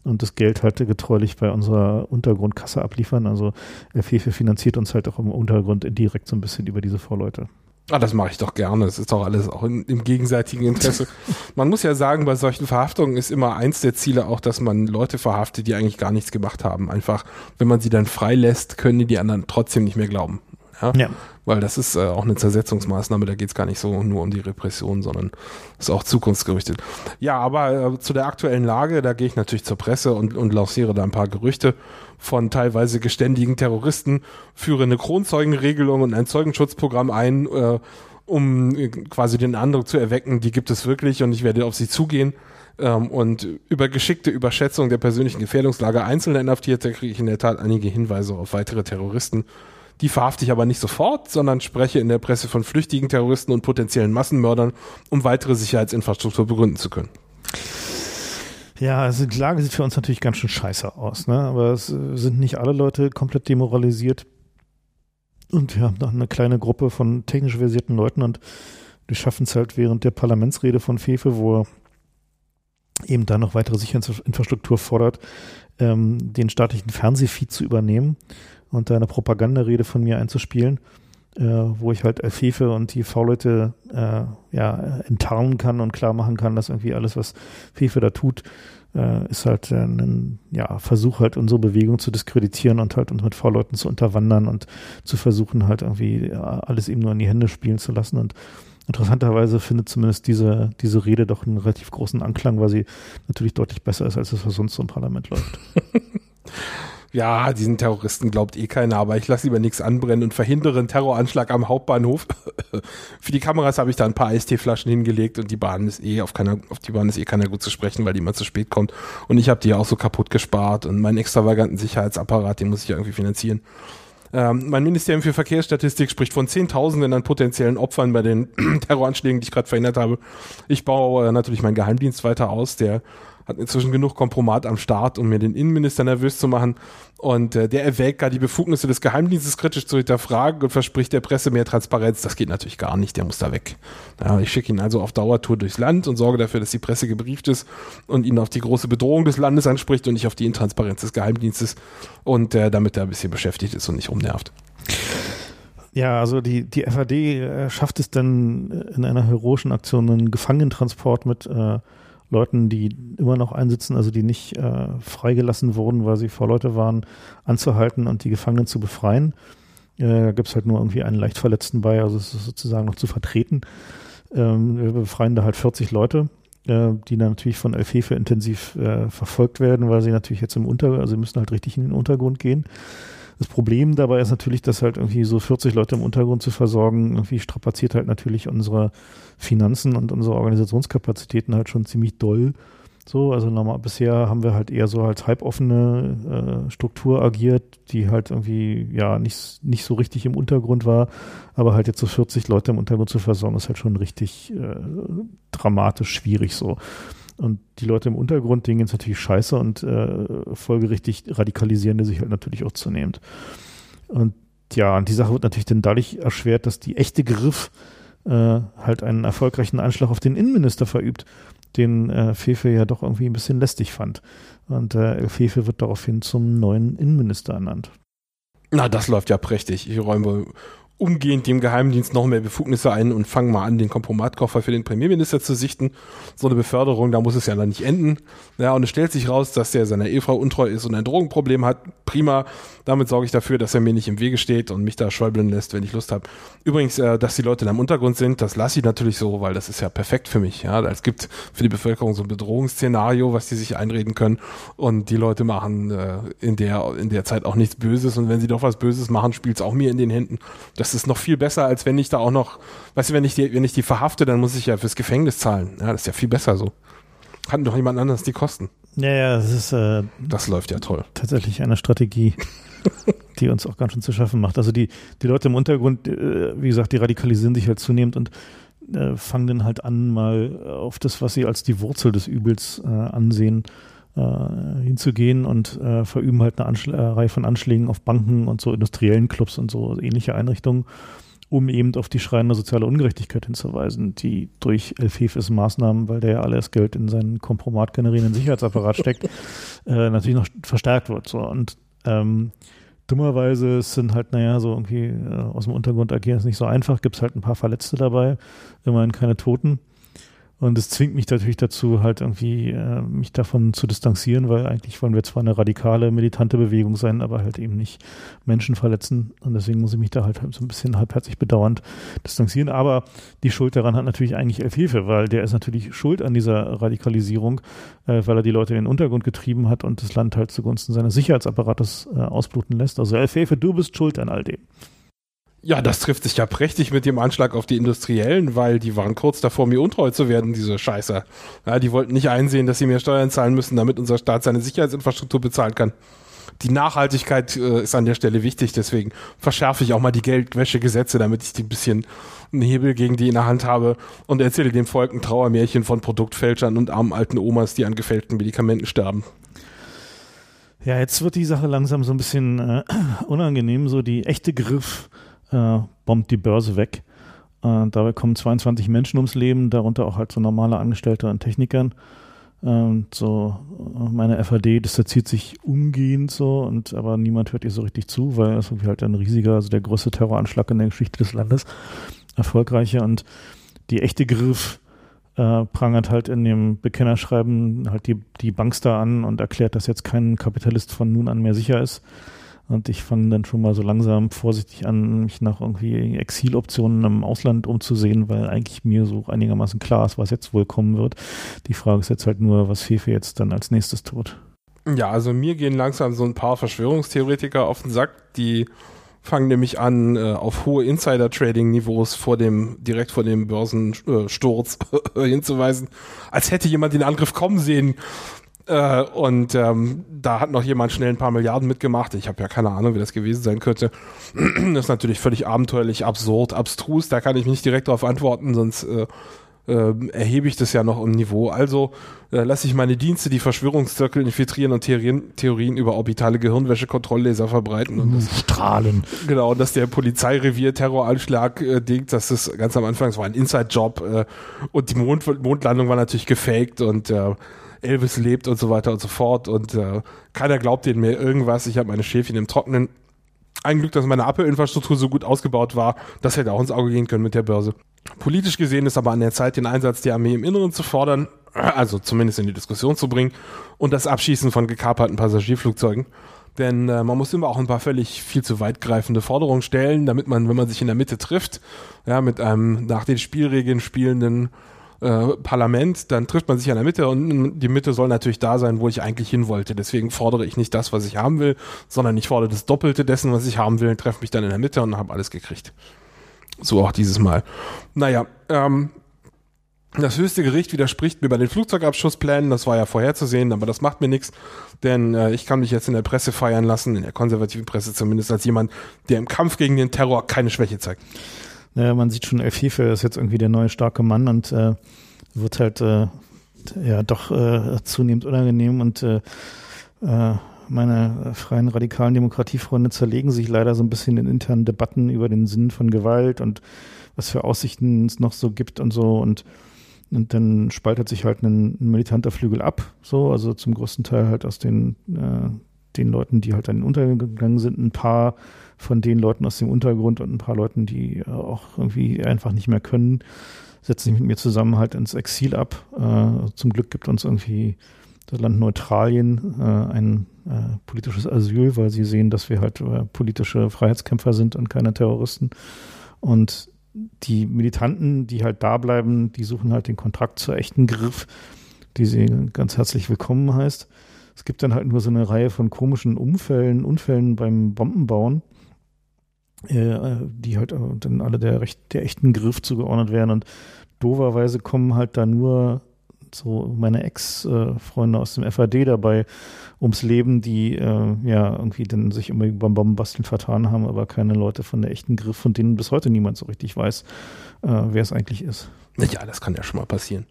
und das Geld halt getreulich bei unserer Untergrundkasse abliefern. Also FEFE finanziert uns halt auch im Untergrund indirekt so ein bisschen über diese V-Leute. Ah, das mache ich doch gerne. Das ist doch alles auch in, im gegenseitigen Interesse. man muss ja sagen, bei solchen Verhaftungen ist immer eins der Ziele auch, dass man Leute verhaftet, die eigentlich gar nichts gemacht haben. Einfach, wenn man sie dann freilässt, können die die anderen trotzdem nicht mehr glauben. Ja? ja. Weil das ist äh, auch eine Zersetzungsmaßnahme, da geht es gar nicht so nur um die Repression, sondern ist auch zukunftsgerichtet. Ja, aber äh, zu der aktuellen Lage, da gehe ich natürlich zur Presse und, und lanciere da ein paar Gerüchte von teilweise geständigen Terroristen, führe eine Kronzeugenregelung und ein Zeugenschutzprogramm ein, äh, um äh, quasi den Eindruck zu erwecken, die gibt es wirklich und ich werde auf sie zugehen ähm, und über geschickte Überschätzung der persönlichen Gefährdungslage einzelner Inhaftierter kriege ich in der Tat einige Hinweise auf weitere Terroristen. Die verhafte ich aber nicht sofort, sondern spreche in der Presse von flüchtigen Terroristen und potenziellen Massenmördern, um weitere Sicherheitsinfrastruktur begründen zu können. Ja, also die Lage sieht für uns natürlich ganz schön scheiße aus, ne? Aber es sind nicht alle Leute komplett demoralisiert. Und wir haben noch eine kleine Gruppe von technisch versierten Leuten und wir schaffen es halt während der Parlamentsrede von Fefe, wo er eben da noch weitere Sicherheitsinfrastruktur fordert, ähm, den staatlichen Fernsehfeed zu übernehmen und da eine Propagandarede von mir einzuspielen, äh, wo ich halt Fefe und die V-Leute äh, ja, enttarnen kann und klar machen kann, dass irgendwie alles, was Fefe da tut, äh, ist halt ein ja, Versuch, halt unsere Bewegung zu diskreditieren und halt uns mit V-Leuten zu unterwandern und zu versuchen, halt irgendwie ja, alles eben nur in die Hände spielen zu lassen. Und interessanterweise findet zumindest diese, diese Rede doch einen relativ großen Anklang, weil sie natürlich deutlich besser ist, als das, was sonst so im Parlament läuft. ja, diesen Terroristen glaubt eh keiner, aber ich lasse lieber nichts anbrennen und verhindere einen Terroranschlag am Hauptbahnhof. Für die Kameras habe ich da ein paar Eistee-Flaschen hingelegt und die Bahn ist eh auf keiner, auf die Bahn ist eh keiner gut zu sprechen, weil die immer zu spät kommt. Und ich habe die auch so kaputt gespart und meinen extravaganten Sicherheitsapparat, den muss ich ja irgendwie finanzieren. Ähm, mein Ministerium für Verkehrsstatistik spricht von Zehntausenden an potenziellen Opfern bei den Terroranschlägen, die ich gerade verhindert habe. Ich baue natürlich meinen Geheimdienst weiter aus, der hat inzwischen genug Kompromat am Start, um mir den Innenminister nervös zu machen. Und äh, der erwägt gar die Befugnisse des Geheimdienstes kritisch zu hinterfragen und verspricht der Presse mehr Transparenz. Das geht natürlich gar nicht, der muss da weg. Ja, ich schicke ihn also auf Dauertour durchs Land und sorge dafür, dass die Presse gebrieft ist und ihn auf die große Bedrohung des Landes anspricht und nicht auf die Intransparenz des Geheimdienstes und äh, damit er ein bisschen beschäftigt ist und nicht rumnervt. Ja, also die, die FAD äh, schafft es dann in einer heroischen Aktion einen Gefangenentransport mit äh, Leuten, die immer noch einsitzen, also die nicht äh, freigelassen wurden, weil sie Vorleute waren, anzuhalten und die Gefangenen zu befreien. Äh, da gibt es halt nur irgendwie einen leicht Verletzten bei, also es ist sozusagen noch zu vertreten. Ähm, wir befreien da halt 40 Leute, äh, die dann natürlich von Elfefe intensiv äh, verfolgt werden, weil sie natürlich jetzt im Untergrund, also sie müssen halt richtig in den Untergrund gehen. Das Problem dabei ist natürlich, dass halt irgendwie so 40 Leute im Untergrund zu versorgen, irgendwie strapaziert halt natürlich unsere Finanzen und unsere Organisationskapazitäten halt schon ziemlich doll. So, also normal, bisher haben wir halt eher so als halboffene äh, Struktur agiert, die halt irgendwie ja nicht, nicht so richtig im Untergrund war, aber halt jetzt so 40 Leute im Untergrund zu versorgen, ist halt schon richtig äh, dramatisch schwierig so. Und die Leute im Untergrund, denen ist natürlich scheiße und äh, folgerichtig radikalisieren die sich halt natürlich auch zunehmend. Und ja, und die Sache wird natürlich dann dadurch erschwert, dass die echte Griff äh, halt einen erfolgreichen Anschlag auf den Innenminister verübt, den äh, Fefe ja doch irgendwie ein bisschen lästig fand. Und äh, Fefe wird daraufhin zum neuen Innenminister ernannt. Na, das läuft ja prächtig. Ich räume umgehend dem Geheimdienst noch mehr Befugnisse ein und fangen mal an, den Kompromatkoffer für den Premierminister zu sichten. So eine Beförderung, da muss es ja dann nicht enden. Ja, und es stellt sich raus, dass der seiner Ehefrau untreu ist und ein Drogenproblem hat. Prima. Damit sorge ich dafür, dass er mir nicht im Wege steht und mich da schäubeln lässt, wenn ich Lust habe. Übrigens, äh, dass die Leute in einem Untergrund sind, das lasse ich natürlich so, weil das ist ja perfekt für mich. Ja, es gibt für die Bevölkerung so ein Bedrohungsszenario, was die sich einreden können. Und die Leute machen äh, in der in der Zeit auch nichts Böses. Und wenn sie doch was Böses machen, spielt es auch mir in den Händen. Das das ist noch viel besser, als wenn ich da auch noch, weißt du, wenn ich die, wenn ich die verhafte, dann muss ich ja fürs Gefängnis zahlen. Ja, das ist ja viel besser so. Kann doch jemand anders die kosten. Ja, ja, das ist. Äh, das läuft ja toll. Tatsächlich eine Strategie, die uns auch ganz schön zu schaffen macht. Also die, die Leute im Untergrund, äh, wie gesagt, die radikalisieren sich halt zunehmend und äh, fangen dann halt an, mal auf das, was sie als die Wurzel des Übels äh, ansehen, äh, hinzugehen und äh, verüben halt eine Anschl Reihe von Anschlägen auf Banken und so industriellen Clubs und so ähnliche Einrichtungen um eben auf die schreiende soziale Ungerechtigkeit hinzuweisen, die durch Elfefes Maßnahmen, weil der ja alles Geld in seinen Kompromat generierenden Sicherheitsapparat steckt, äh, natürlich noch verstärkt wird. So. Und ähm, dummerweise sind halt, naja, so irgendwie äh, aus dem Untergrund agieren ist nicht so einfach, gibt es halt ein paar Verletzte dabei, immerhin keine Toten. Und es zwingt mich natürlich dazu, halt irgendwie äh, mich davon zu distanzieren, weil eigentlich wollen wir zwar eine radikale, militante Bewegung sein, aber halt eben nicht Menschen verletzen. Und deswegen muss ich mich da halt so ein bisschen halbherzig bedauernd distanzieren. Aber die Schuld daran hat natürlich eigentlich Elf Hilfe, weil der ist natürlich schuld an dieser Radikalisierung, äh, weil er die Leute in den Untergrund getrieben hat und das Land halt zugunsten seines Sicherheitsapparates äh, ausbluten lässt. Also Elf Hilfe, du bist schuld an all dem. Ja, das trifft sich ja prächtig mit dem Anschlag auf die Industriellen, weil die waren kurz davor, mir untreu zu werden, diese Scheiße. Ja, die wollten nicht einsehen, dass sie mehr Steuern zahlen müssen, damit unser Staat seine Sicherheitsinfrastruktur bezahlen kann. Die Nachhaltigkeit äh, ist an der Stelle wichtig, deswegen verschärfe ich auch mal die Geldwäschegesetze, damit ich die ein bisschen einen Hebel gegen die in der Hand habe und erzähle dem Volk ein Trauermärchen von Produktfälschern und armen alten Omas, die an gefälschten Medikamenten sterben. Ja, jetzt wird die Sache langsam so ein bisschen äh, unangenehm, so die echte Griff äh, bombt die Börse weg. Äh, dabei kommen 22 Menschen ums Leben, darunter auch halt so normale Angestellte und Technikern. Ähm, so äh, meine FAD distanziert sich umgehend so und aber niemand hört ihr so richtig zu, weil es irgendwie halt ein riesiger, also der größte Terroranschlag in der Geschichte des Landes, erfolgreicher und die echte Griff äh, prangert halt in dem Bekennerschreiben halt die, die Bankster an und erklärt, dass jetzt kein Kapitalist von nun an mehr sicher ist. Und ich fange dann schon mal so langsam vorsichtig an, mich nach irgendwie Exiloptionen im Ausland umzusehen, weil eigentlich mir so einigermaßen klar ist, was jetzt wohl kommen wird. Die Frage ist jetzt halt nur, was Fefe jetzt dann als nächstes tut. Ja, also mir gehen langsam so ein paar Verschwörungstheoretiker auf den Sack, die fangen nämlich an, äh, auf hohe Insider-Trading-Niveaus vor dem, direkt vor dem Börsensturz hinzuweisen, als hätte jemand den Angriff kommen sehen. Äh, und ähm, da hat noch jemand schnell ein paar Milliarden mitgemacht. Ich habe ja keine Ahnung, wie das gewesen sein könnte. das ist natürlich völlig abenteuerlich, absurd, abstrus. Da kann ich mich nicht direkt darauf antworten, sonst äh, äh, erhebe ich das ja noch im Niveau. Also äh, lasse ich meine Dienste, die Verschwörungszirkel infiltrieren und Theorien, Theorien über orbitale Gehirnwäsche-Kontrolllaser verbreiten. Und das, Strahlen. Genau, dass der Polizeirevier-Terroranschlag äh, denkt, dass das ganz am Anfang, es war ein Inside-Job äh, und die Mond Mondlandung war natürlich gefaked und äh, Elvis lebt und so weiter und so fort und äh, keiner glaubt denen mehr irgendwas. Ich habe meine Schäfchen im Trocknen. Ein Glück, dass meine Apple-Infrastruktur so gut ausgebaut war, das hätte auch ins Auge gehen können mit der Börse. Politisch gesehen ist aber an der Zeit, den Einsatz der Armee im Inneren zu fordern, also zumindest in die Diskussion zu bringen und das Abschießen von gekaperten Passagierflugzeugen. Denn äh, man muss immer auch ein paar völlig viel zu weitgreifende Forderungen stellen, damit man, wenn man sich in der Mitte trifft, ja, mit einem nach den Spielregeln spielenden äh, Parlament, dann trifft man sich an der Mitte und die Mitte soll natürlich da sein, wo ich eigentlich hin wollte. Deswegen fordere ich nicht das, was ich haben will, sondern ich fordere das Doppelte dessen, was ich haben will, treffe mich dann in der Mitte und habe alles gekriegt. So auch dieses Mal. Naja, ähm, das höchste Gericht widerspricht mir bei den Flugzeugabschussplänen, das war ja vorherzusehen, aber das macht mir nichts, denn äh, ich kann mich jetzt in der Presse feiern lassen, in der konservativen Presse zumindest, als jemand, der im Kampf gegen den Terror keine Schwäche zeigt naja, man sieht schon, Elfife ist jetzt irgendwie der neue starke Mann und äh, wird halt äh, ja doch äh, zunehmend unangenehm und äh, äh, meine freien radikalen Demokratiefreunde zerlegen sich leider so ein bisschen in internen Debatten über den Sinn von Gewalt und was für Aussichten es noch so gibt und so und und dann spaltet sich halt ein, ein militanter Flügel ab, so, also zum größten Teil halt aus den, äh, den Leuten, die halt an den Untergang sind, ein paar von den Leuten aus dem Untergrund und ein paar Leuten, die äh, auch irgendwie einfach nicht mehr können, setzen sich mit mir zusammen halt ins Exil ab. Äh, zum Glück gibt uns irgendwie das Land Neutralien äh, ein äh, politisches Asyl, weil sie sehen, dass wir halt äh, politische Freiheitskämpfer sind und keine Terroristen. Und die Militanten, die halt da bleiben, die suchen halt den Kontrakt zur echten Griff, die sie ganz herzlich willkommen heißt. Es gibt dann halt nur so eine Reihe von komischen Unfällen, Unfällen beim Bombenbauen die halt dann alle der, recht, der echten Griff zugeordnet werden. Und doverweise kommen halt da nur so meine Ex-Freunde aus dem FAD dabei ums Leben, die äh, ja irgendwie dann sich immer beim Bombenbasteln vertan haben, aber keine Leute von der echten Griff, von denen bis heute niemand so richtig weiß, äh, wer es eigentlich ist. Ja, das kann ja schon mal passieren.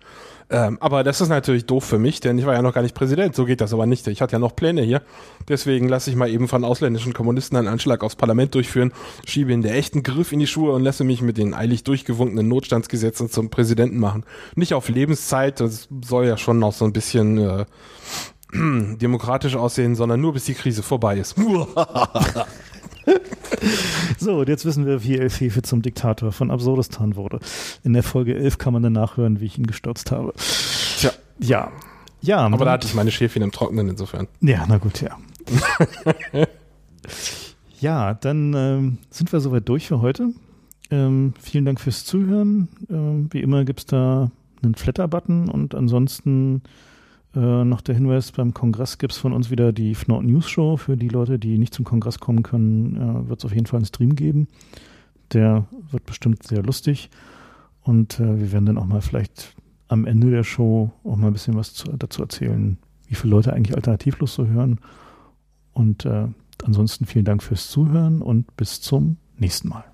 Ähm, aber das ist natürlich doof für mich, denn ich war ja noch gar nicht Präsident. So geht das aber nicht. Ich hatte ja noch Pläne hier. Deswegen lasse ich mal eben von ausländischen Kommunisten einen Anschlag aufs Parlament durchführen, schiebe ihnen der echten Griff in die Schuhe und lasse mich mit den eilig durchgewunkenen Notstandsgesetzen zum Präsidenten machen. Nicht auf Lebenszeit, das soll ja schon noch so ein bisschen äh, demokratisch aussehen, sondern nur bis die Krise vorbei ist. so, und jetzt wissen wir, wie El Fefe zum Diktator von Absurdistan wurde. In der Folge 11 kann man dann nachhören, wie ich ihn gestürzt habe. Tja. Ja. Ja, aber da hatte ich meine Schäfchen im Trockenen insofern. Ja, na gut, ja. ja, dann ähm, sind wir soweit durch für heute. Ähm, vielen Dank fürs Zuhören. Ähm, wie immer gibt es da einen Flatter-Button und ansonsten äh, noch der Hinweis, beim Kongress gibt es von uns wieder die Fnord News Show. Für die Leute, die nicht zum Kongress kommen können, äh, wird es auf jeden Fall einen Stream geben. Der wird bestimmt sehr lustig. Und äh, wir werden dann auch mal vielleicht am Ende der Show auch mal ein bisschen was zu, dazu erzählen, wie viele Leute eigentlich alternativlos so hören. Und äh, ansonsten vielen Dank fürs Zuhören und bis zum nächsten Mal.